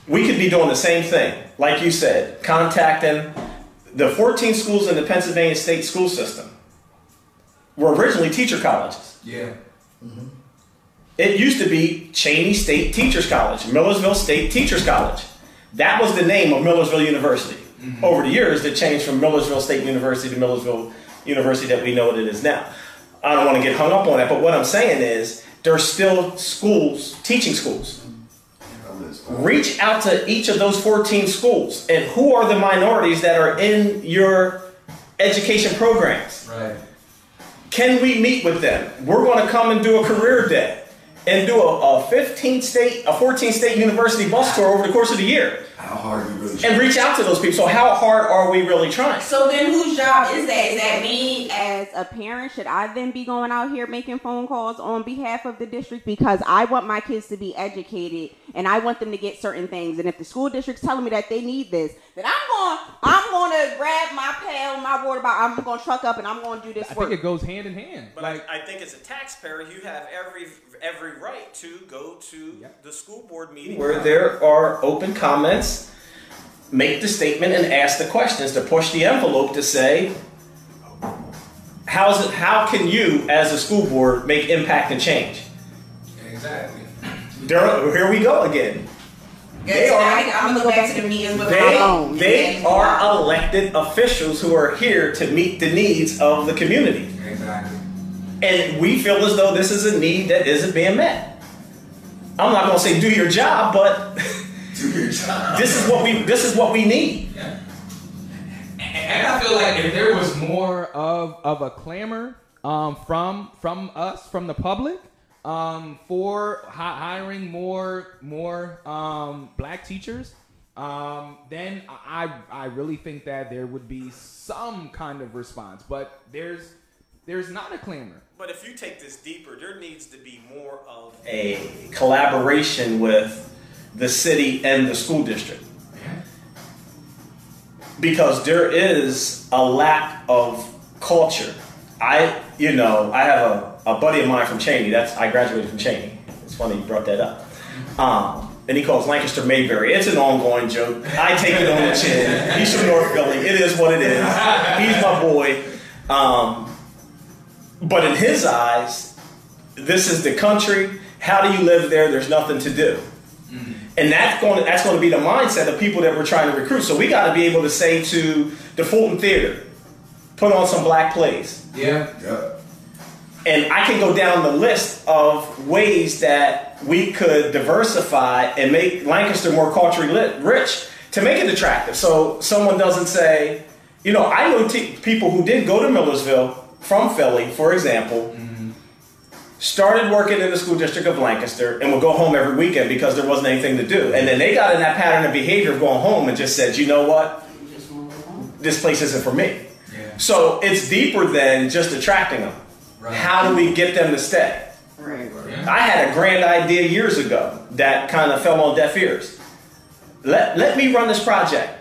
We could be doing the same thing, like you said, contacting the 14 schools in the Pennsylvania state school system were originally teacher colleges. Yeah. Mm-hmm. It used to be Cheyney State Teachers College, Millersville State Teachers College. That was the name of Millersville University. Mm-hmm. Over the years, it changed from Millersville State University to Millersville University that we know what it is now. I don't want to get hung up on that, but what I'm saying is there's still schools, teaching schools. Reach out to each of those 14 schools and who are the minorities that are in your education programs? Right. Can we meet with them? We're going to come and do a career day and do a, a 15 state, a 14 state university bus tour over the course of the year. How hard are you really And reach out to those people. So how hard are we really trying? So then, whose job is that? Is that me? As a parent, should I then be going out here making phone calls on behalf of the district because I want my kids to be educated and I want them to get certain things. And if the school district's telling me that they need this, then I'm going. I'm going to grab my pail, my water bottle. I'm going to truck up and I'm going to do this I work. think it goes hand in hand. But I, I think as a taxpayer, you have every every right to go to the school board meeting where there are open comments, make the statement, and ask the questions to push the envelope to say, how's it? How can you, as a school board, make impact and change? Exactly. There, here we go again. They are, I'm gonna go back to the meetings with my They, own. they are elected officials who are here to meet the needs of the community. Exactly. And we feel as though this is a need that isn't being met. I'm not gonna say do your job, but do your job. this is what we this is what we need. And I feel like if there was more of, of a clamor um, from from us, from the public, um, for hi- hiring more more um, black teachers, um, then I I really think that there would be some kind of response. But there's there's not a clamor. But if you take this deeper, there needs to be more of a collaboration with the city and the school district. Because there is a lack of culture. I, you know, I have a, a buddy of mine from Cheyney. That's I graduated from Cheyney. It's funny you brought that up. Um, and he calls Lancaster Mayberry. It's an ongoing joke. I take it on the chin. He's from North Philly. It is what it is. He's my boy. Um, but in his eyes, this is the country. How do you live there? There's nothing to do. And that's going, to, that's going to be the mindset of people that we're trying to recruit. So we got to be able to say to the Fulton Theater, put on some black plays. Yeah. Yeah. And I can go down the list of ways that we could diversify and make Lancaster more culturally lit, rich to make it attractive. So someone doesn't say, you know, I know t- people who did go to Millersville from Philly, for example, mm-hmm. Started working in the school district of Lancaster and would go home every weekend because there wasn't anything to do. And then they got in that pattern of behavior of going home and just said, you know what? This place isn't for me. So it's deeper than just attracting them. How do we get them to stay? Right. I had a grand idea years ago that kind of fell on deaf ears. Let, let me run this project.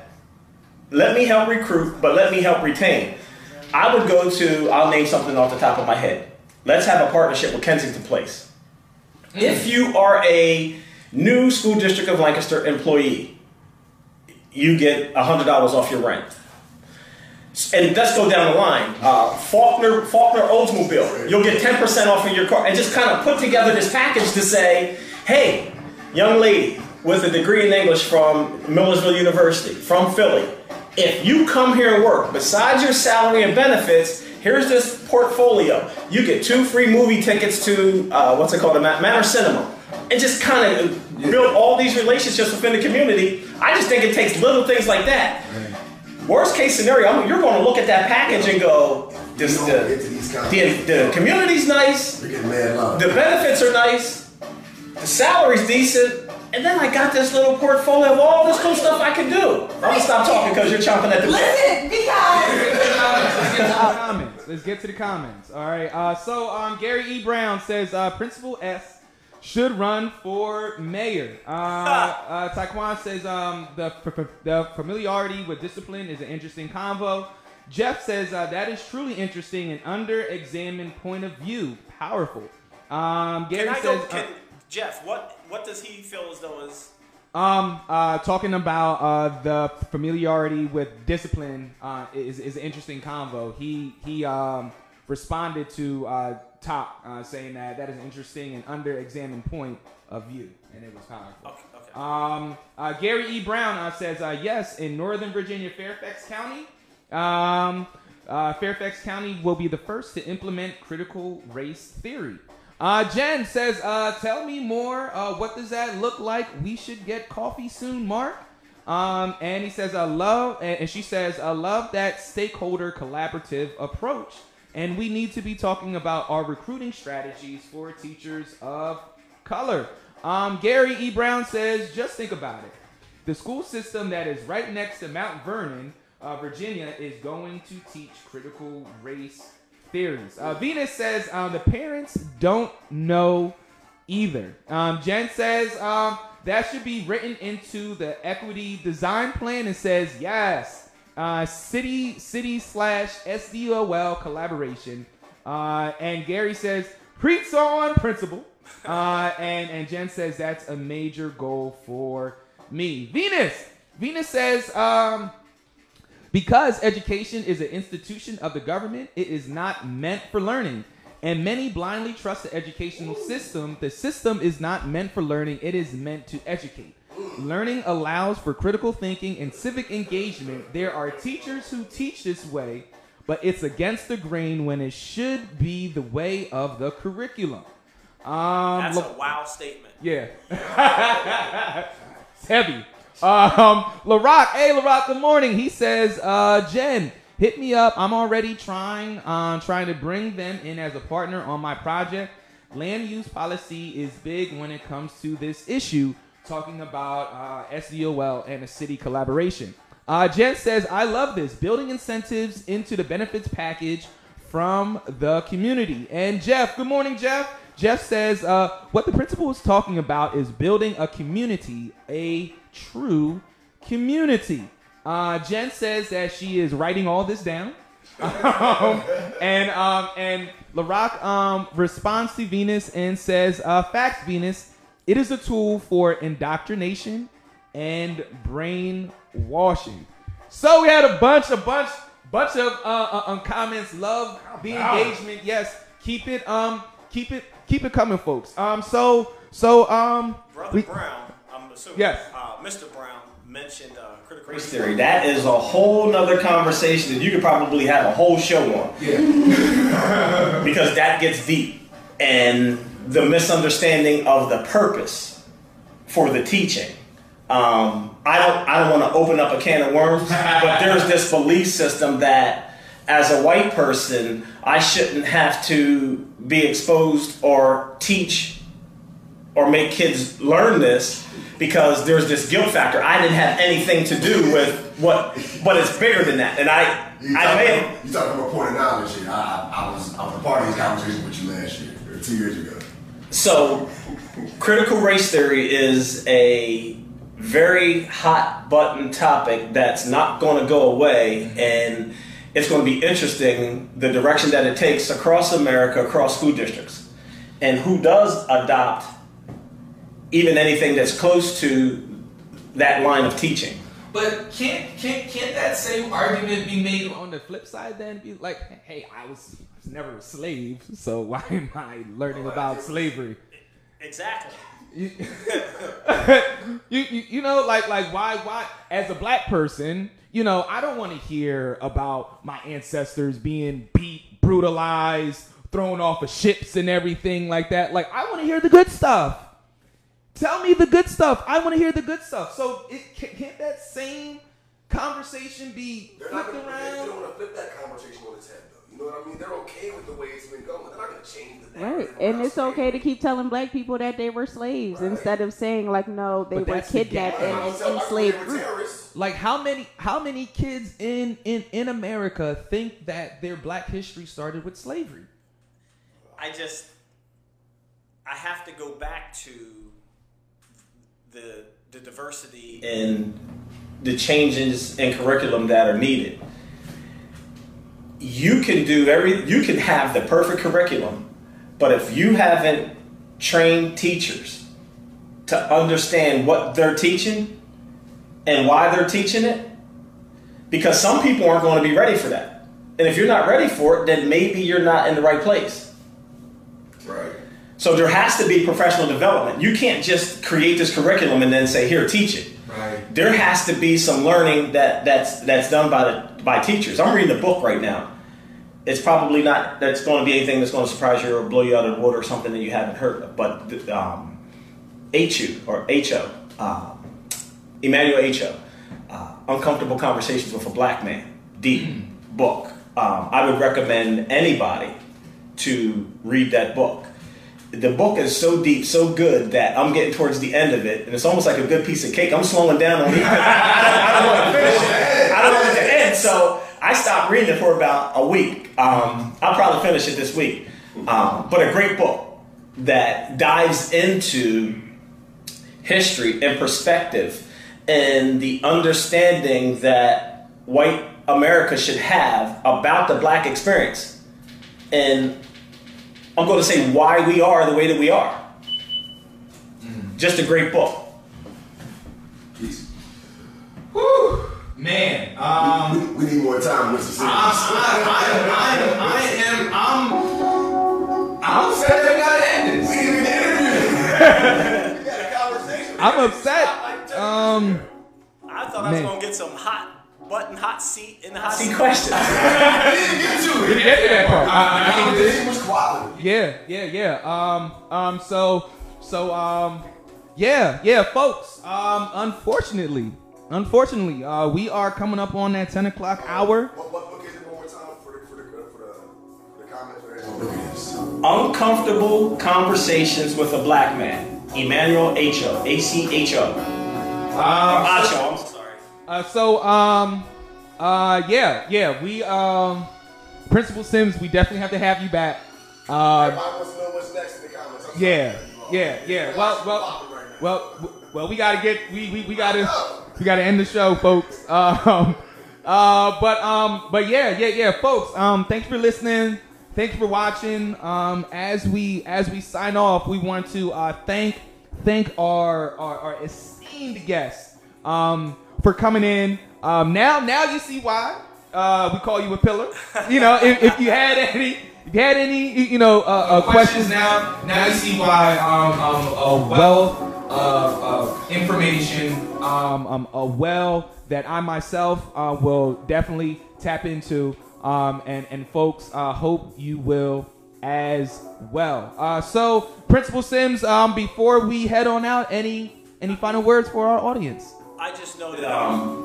Let me help recruit, but let me help retain. I would go to, I'll name something off the top of my head. Let's have a partnership with Kensington Place. If you are a new school district of Lancaster employee, you get $100 off your rent. And let's go down the line. Uh, Faulkner, Faulkner Oldsmobile, you'll get 10% off of your car. And just kind of put together this package to say, hey, young lady with a degree in English from Millersville University, from Philly, if you come here and work, besides your salary and benefits, here's this portfolio. You get two free movie tickets to, uh, what's it called, the Ma- Manor Cinema. And just kind of build all these relationships within the community. I just think it takes little things like that. Worst case scenario, I'm- you're going to look at that package and go, this, the, the, the community's nice, We're getting mad love. the benefits are nice, the salary's decent, and then I got this little portfolio of all this cool stuff I can do. I'm gonna stop talking because you're chomping at the bit. Listen, Let's because get to the comments. Let's get to the comments. All right. Uh, so um, Gary E. Brown says uh, Principal S should run for mayor. Uh, uh, Taekwon says um, the, f- the familiarity with discipline is an interesting convo. Jeff says uh, that is truly interesting and under-examined point of view. Powerful. Um, Gary Can I says. go, uh, can, Jeff, what, what does he feel as though is Um, uh, talking about uh, the familiarity with discipline uh, is, is an interesting convo. He he um, responded to uh, Top uh, saying that that is an interesting and under-examined point of view, and it was powerful. Okay, okay. Um, uh, Gary E. Brown uh, says uh, yes in Northern Virginia, Fairfax County. Um, uh, Fairfax County will be the first to implement critical race theory. Uh, Jen says, uh, "Tell me more. Uh, what does that look like? We should get coffee soon, Mark." Um, and he says, "I love," and she says, "I love that stakeholder collaborative approach." And we need to be talking about our recruiting strategies for teachers of color. Um, Gary E. Brown says, just think about it. The school system that is right next to Mount Vernon, uh, Virginia, is going to teach critical race theories. Uh, Venus says uh, the parents don't know either. Um, Jen says um, that should be written into the equity design plan and says yes. Uh, city city slash SDOL collaboration. Uh, and Gary says preach on principal. Uh, and and Jen says that's a major goal for me. Venus Venus says um, because education is an institution of the government, it is not meant for learning. And many blindly trust the educational system. The system is not meant for learning, it is meant to educate. Learning allows for critical thinking and civic engagement. There are teachers who teach this way, but it's against the grain when it should be the way of the curriculum. Um, That's a wow statement. yeah. it's heavy. Um, LaRock, hey LaRock, good morning. He says, uh, Jen, hit me up. I'm already trying, uh, trying to bring them in as a partner on my project. Land use policy is big when it comes to this issue, talking about uh, SDOL and a city collaboration. Uh, Jen says, I love this. Building incentives into the benefits package from the community. And Jeff, good morning, Jeff. Jeff says, uh, what the principal is talking about is building a community, a true community. Uh, Jen says that she is writing all this down. um, and um, and LaRock um, responds to Venus and says, uh, "Facts, Venus. It is a tool for indoctrination and brainwashing. So we had a bunch, a bunch, bunch of uh, uh, um, comments. Love the engagement. Yes, keep it, um, keep it, keep it coming, folks. Um, so, so, um, Brother we- Brown, assuming. Yes. Uh, Mr. Brown mentioned uh, critical race theory. That is a whole nother conversation that you could probably have a whole show on. Yeah. because that gets deep. And the misunderstanding of the purpose for the teaching. Um, I don't I don't want to open up a can of worms, but there's this belief system that as a white person, I shouldn't have to be exposed or teach or make kids learn this because there's this guilt factor. I didn't have anything to do with what, but it's bigger than that. And I, You I talking may about- you talking about point of knowledge I, I was I was a part of this conversation with you last year, or two years ago. so critical race theory is a very hot button topic that's not going to go away and it's going to be interesting the direction that it takes across America, across school districts. And who does adopt even anything that's close to that line of teaching. But can't can't can't that same argument be made on the flip side? Then be like, hey, I was, I was never a slave, so why am I learning about slavery? Exactly. You, you, you you know like like why why as a black person you know I don't want to hear about my ancestors being beat brutalized thrown off of ships and everything like that like I want to hear the good stuff tell me the good stuff. I want to hear the good stuff. So it can't that same conversation be They're flipped gonna, they, they don't want to flip that conversation on its head, though. You know what I mean? They're okay with the way it's been going. They're not going to change the Right, and it's okay to keep telling black people that they were slaves instead of saying like, no, they But were that's the kidnapped and an enslaved like how many how many kids in in in America think that their black history started with slavery? I just I have to go back to the the diversity and the changes in curriculum that are needed. You can do every you can have the perfect curriculum, but if you haven't trained teachers to understand what they're teaching and why they're teaching it, because some people aren't going to be ready for that. And if you're not ready for it, then maybe you're not in the right place. So there has to be professional development. You can't just create this curriculum and then say, "Here, teach it." Right. There has to be some learning that that's that's done by the by teachers. I'm reading a book right now. It's probably not that's going to be anything that's going to surprise you or blow you out of the water or something that you haven't heard of. But um, HU or HO, um, Emmanuel HO, uh, Uncomfortable Conversations with a Black Man, deep book. Um, I would recommend anybody to read that book. The book is so deep, so good that I'm getting towards the end of it, and it's almost like a good piece of cake. I'm slowing down on it. I don't, want to finish it. I don't want it to end, so I stopped reading it for about a week. Um, I'll probably finish it this week. Um, but a great book that dives into history and perspective and the understanding that white America should have about the black experience. And I'm going to say why we are the way that we are. Just a great book. Whew, man um we, we need more time, Mr. Simmons. I, I, I, I am I'm I'm upset they gotta end this We didn't even interview. we got a conversation. I'm upset um I thought I was Man. going to get some hot button, hot seat in the hot seat questions. We didn't get to it. We didn't get to that part. I- I- I mean, Conversation was quality. Yeah, yeah, yeah. Um, um, so, so, um, yeah, yeah, folks. Um, unfortunately, unfortunately, uh, we are coming up on that ten o'clock hour. What, what book is it one more time for the, for the, for the, for the comments? For that? Look. Uncomfortable Conversations with a Black Man. Emmanuel H.O. A-C-H-O. Um, Acho, I'm sorry. Uh, so, um, uh, yeah, yeah, we, um, Principal Sims, we definitely have to have you back. Um, Everybody wants to know what's next in the comments. I'm yeah, yeah, yeah. Well, well, Right well, well, we gotta get, we, we, we gotta, we gotta end the show, folks. Um, uh, but, um, but yeah, yeah, yeah, folks. Um, thanks for listening. Thanks for watching. Um, as we, as we sign off, we want to uh, thank thank our our, our esteemed guests um, for coming in. Um, now, now you see why uh, we call you a pillar. You know, if, if you had any, if you had any, you know, uh, uh, questions now, now you see why um, um, a wealth of, of information, um, um, a well that I myself uh, will definitely tap into, um, and and folks, uh, hope you will as well. Uh, so, Principal Sims, um, before we head on out, any any final words for our audience? I just know that um,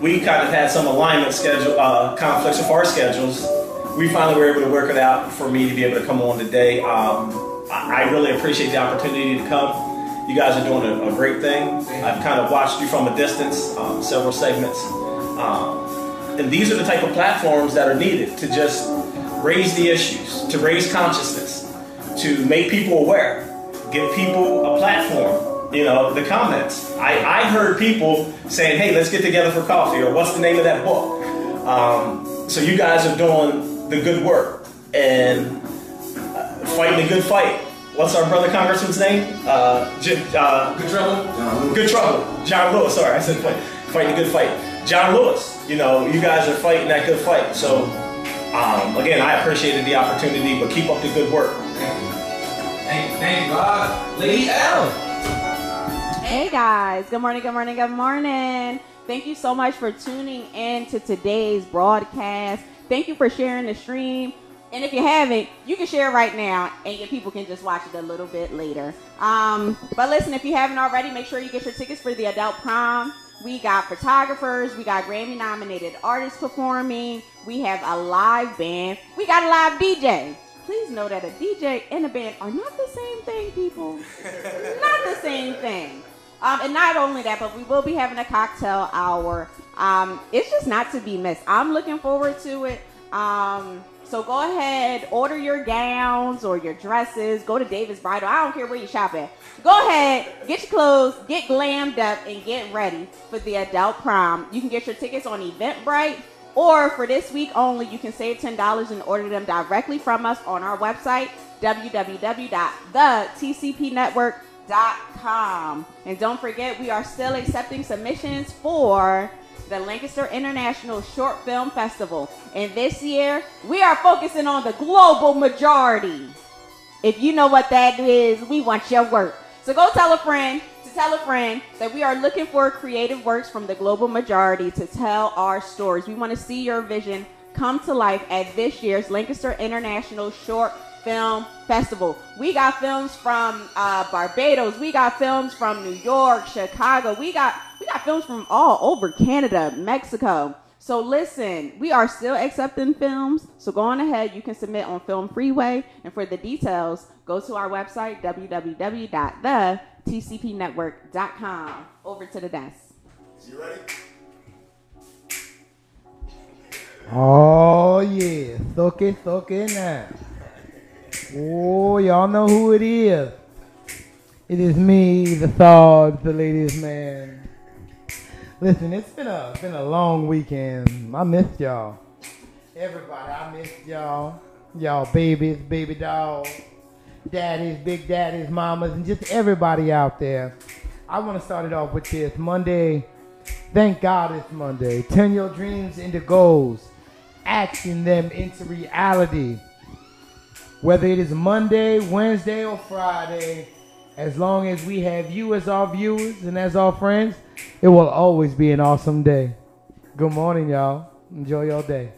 we kind of had some alignment schedule uh, conflicts with our schedules. We finally were able to work it out for me to be able to come on today. Um, I, I really appreciate the opportunity to come. You guys are doing a, a great thing. I've kind of watched you from a distance, um, several segments. Um, and these are the type of platforms that are needed to just raise the issues, to raise consciousness, to make people aware, give people a platform you know, the comments. I, I heard people saying, hey, let's get together for coffee, or what's the name of that book? Um, so you guys are doing the good work and uh, fighting a good fight. What's our brother congressman's name? Uh, J- uh, good Trouble? Good Trouble. John Lewis, sorry, I said fight. Fighting a good fight. John Lewis, you know, you guys are fighting that good fight. So, um, again, I appreciated the opportunity, but keep up the good work. Thank you, thank you. Uh, Lady L. Hey guys, good morning, good morning, good morning. Thank you so much for tuning in to today's broadcast. Thank you for sharing the stream. And if you haven't, you can share right now and your people can just watch it a little bit later. Um, but listen, if you haven't already, make sure you get your tickets for the adult prom. We got photographers, we got Grammy nominated artists performing, we have a live band, we got a live DJ. Please know that a DJ and a band are not the same thing, people. not the same thing. Um, and not only that, but we will be having a cocktail hour. Um, it's just not to be missed. I'm looking forward to it. Um, so go ahead, order your gowns or your dresses. Go to David's Bridal. I don't care where you shop at. Go ahead, get your clothes, get glammed up, and get ready for the adult prom. You can get your tickets on Eventbrite. Or for this week only, you can save $10 and order them directly from us on our website, www.thetcpnetwork.com com. And don't forget, we are still accepting submissions for the Lancaster International Short Film Festival. And this year, we are focusing on the global majority. If you know what that is, we want your work. So go tell a friend to tell a friend that we are looking for creative works from the global majority to tell our stories. We want to see your vision come to life at this year's Lancaster International Short Film Festival. We got films from uh, Barbados. We got films from New York, Chicago. We got we got films from all over Canada, Mexico. So listen, we are still accepting films. So go on ahead. You can submit on Film Freeway. And for the details, go to our website, www.thetcpnetwork.com. Over to the desk. You ready? Oh yeah, soke soke now. Oh, y'all know who it is. It is me, the thought, the ladies man. Listen, it's been a been a long weekend. I missed y'all. Everybody, I missed y'all. Y'all babies, baby dolls, daddies, big daddies, mamas, and just everybody out there. I want to start it off with this. Monday, thank God it's Monday. Turn your dreams into goals, acting them into reality. Whether it is Monday, Wednesday, or Friday, as long as we have you as our viewers and as our friends, it will always be an awesome day. Good morning, y'all. Enjoy your day.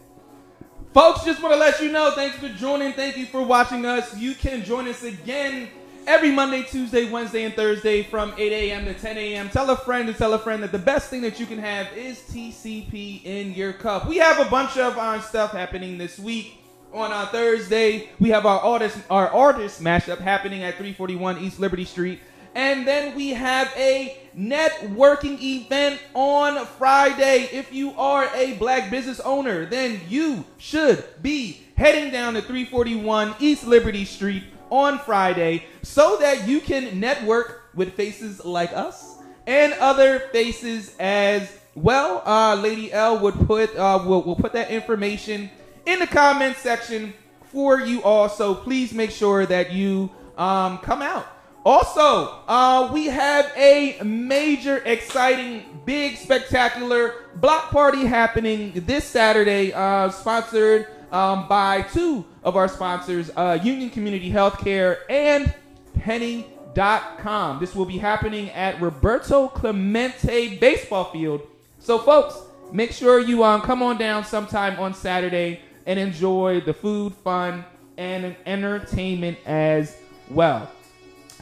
Folks, just want to let you know, thanks for joining. Thank you for watching us. You can join us again every Monday, Tuesday, Wednesday, and Thursday from 8 a.m. to 10 a.m. Tell a friend to tell a friend that the best thing that you can have is TCP in your cup. We have a bunch of uh, stuff happening this week. On our Thursday, we have our artist our artist mashup happening at 341 East Liberty Street. And then we have a networking event on Friday. If you are a black business owner, then you should be heading down to 341 East Liberty Street on Friday so that you can network with faces like us and other faces as well. Uh, Lady L would put uh, will will put that information in the comment section for you all. So please make sure that you um, come out Also, uh, we have a major, exciting, big, spectacular block party happening this Saturday, uh, sponsored um, by two of our sponsors, uh, Union Community Healthcare and Pennie.com. This will be happening at Roberto Clemente Baseball Field. So, folks, make sure you um, come on down sometime on Saturday and enjoy the food, fun, and entertainment as well.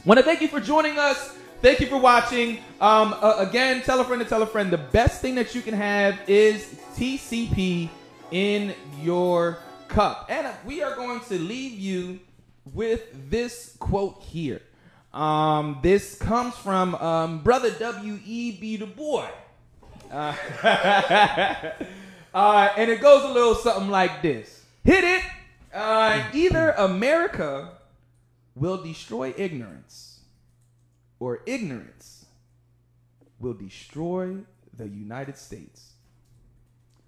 Want to thank you for joining us. Thank you for watching. Um, uh, again, tell a friend to tell a friend. The best thing that you can have is TCP in your cup. And we are going to leave you with this quote here. Um, this comes from um, Brother W.E.B. Du Bois. Uh, uh, and it goes a little something like this Hit it! Uh, either America will destroy ignorance, or ignorance will destroy the United States.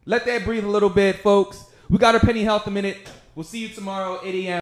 Let that breathe a little bit, folks. We got our Pennie health a minute. We'll see you tomorrow, 8 a.m.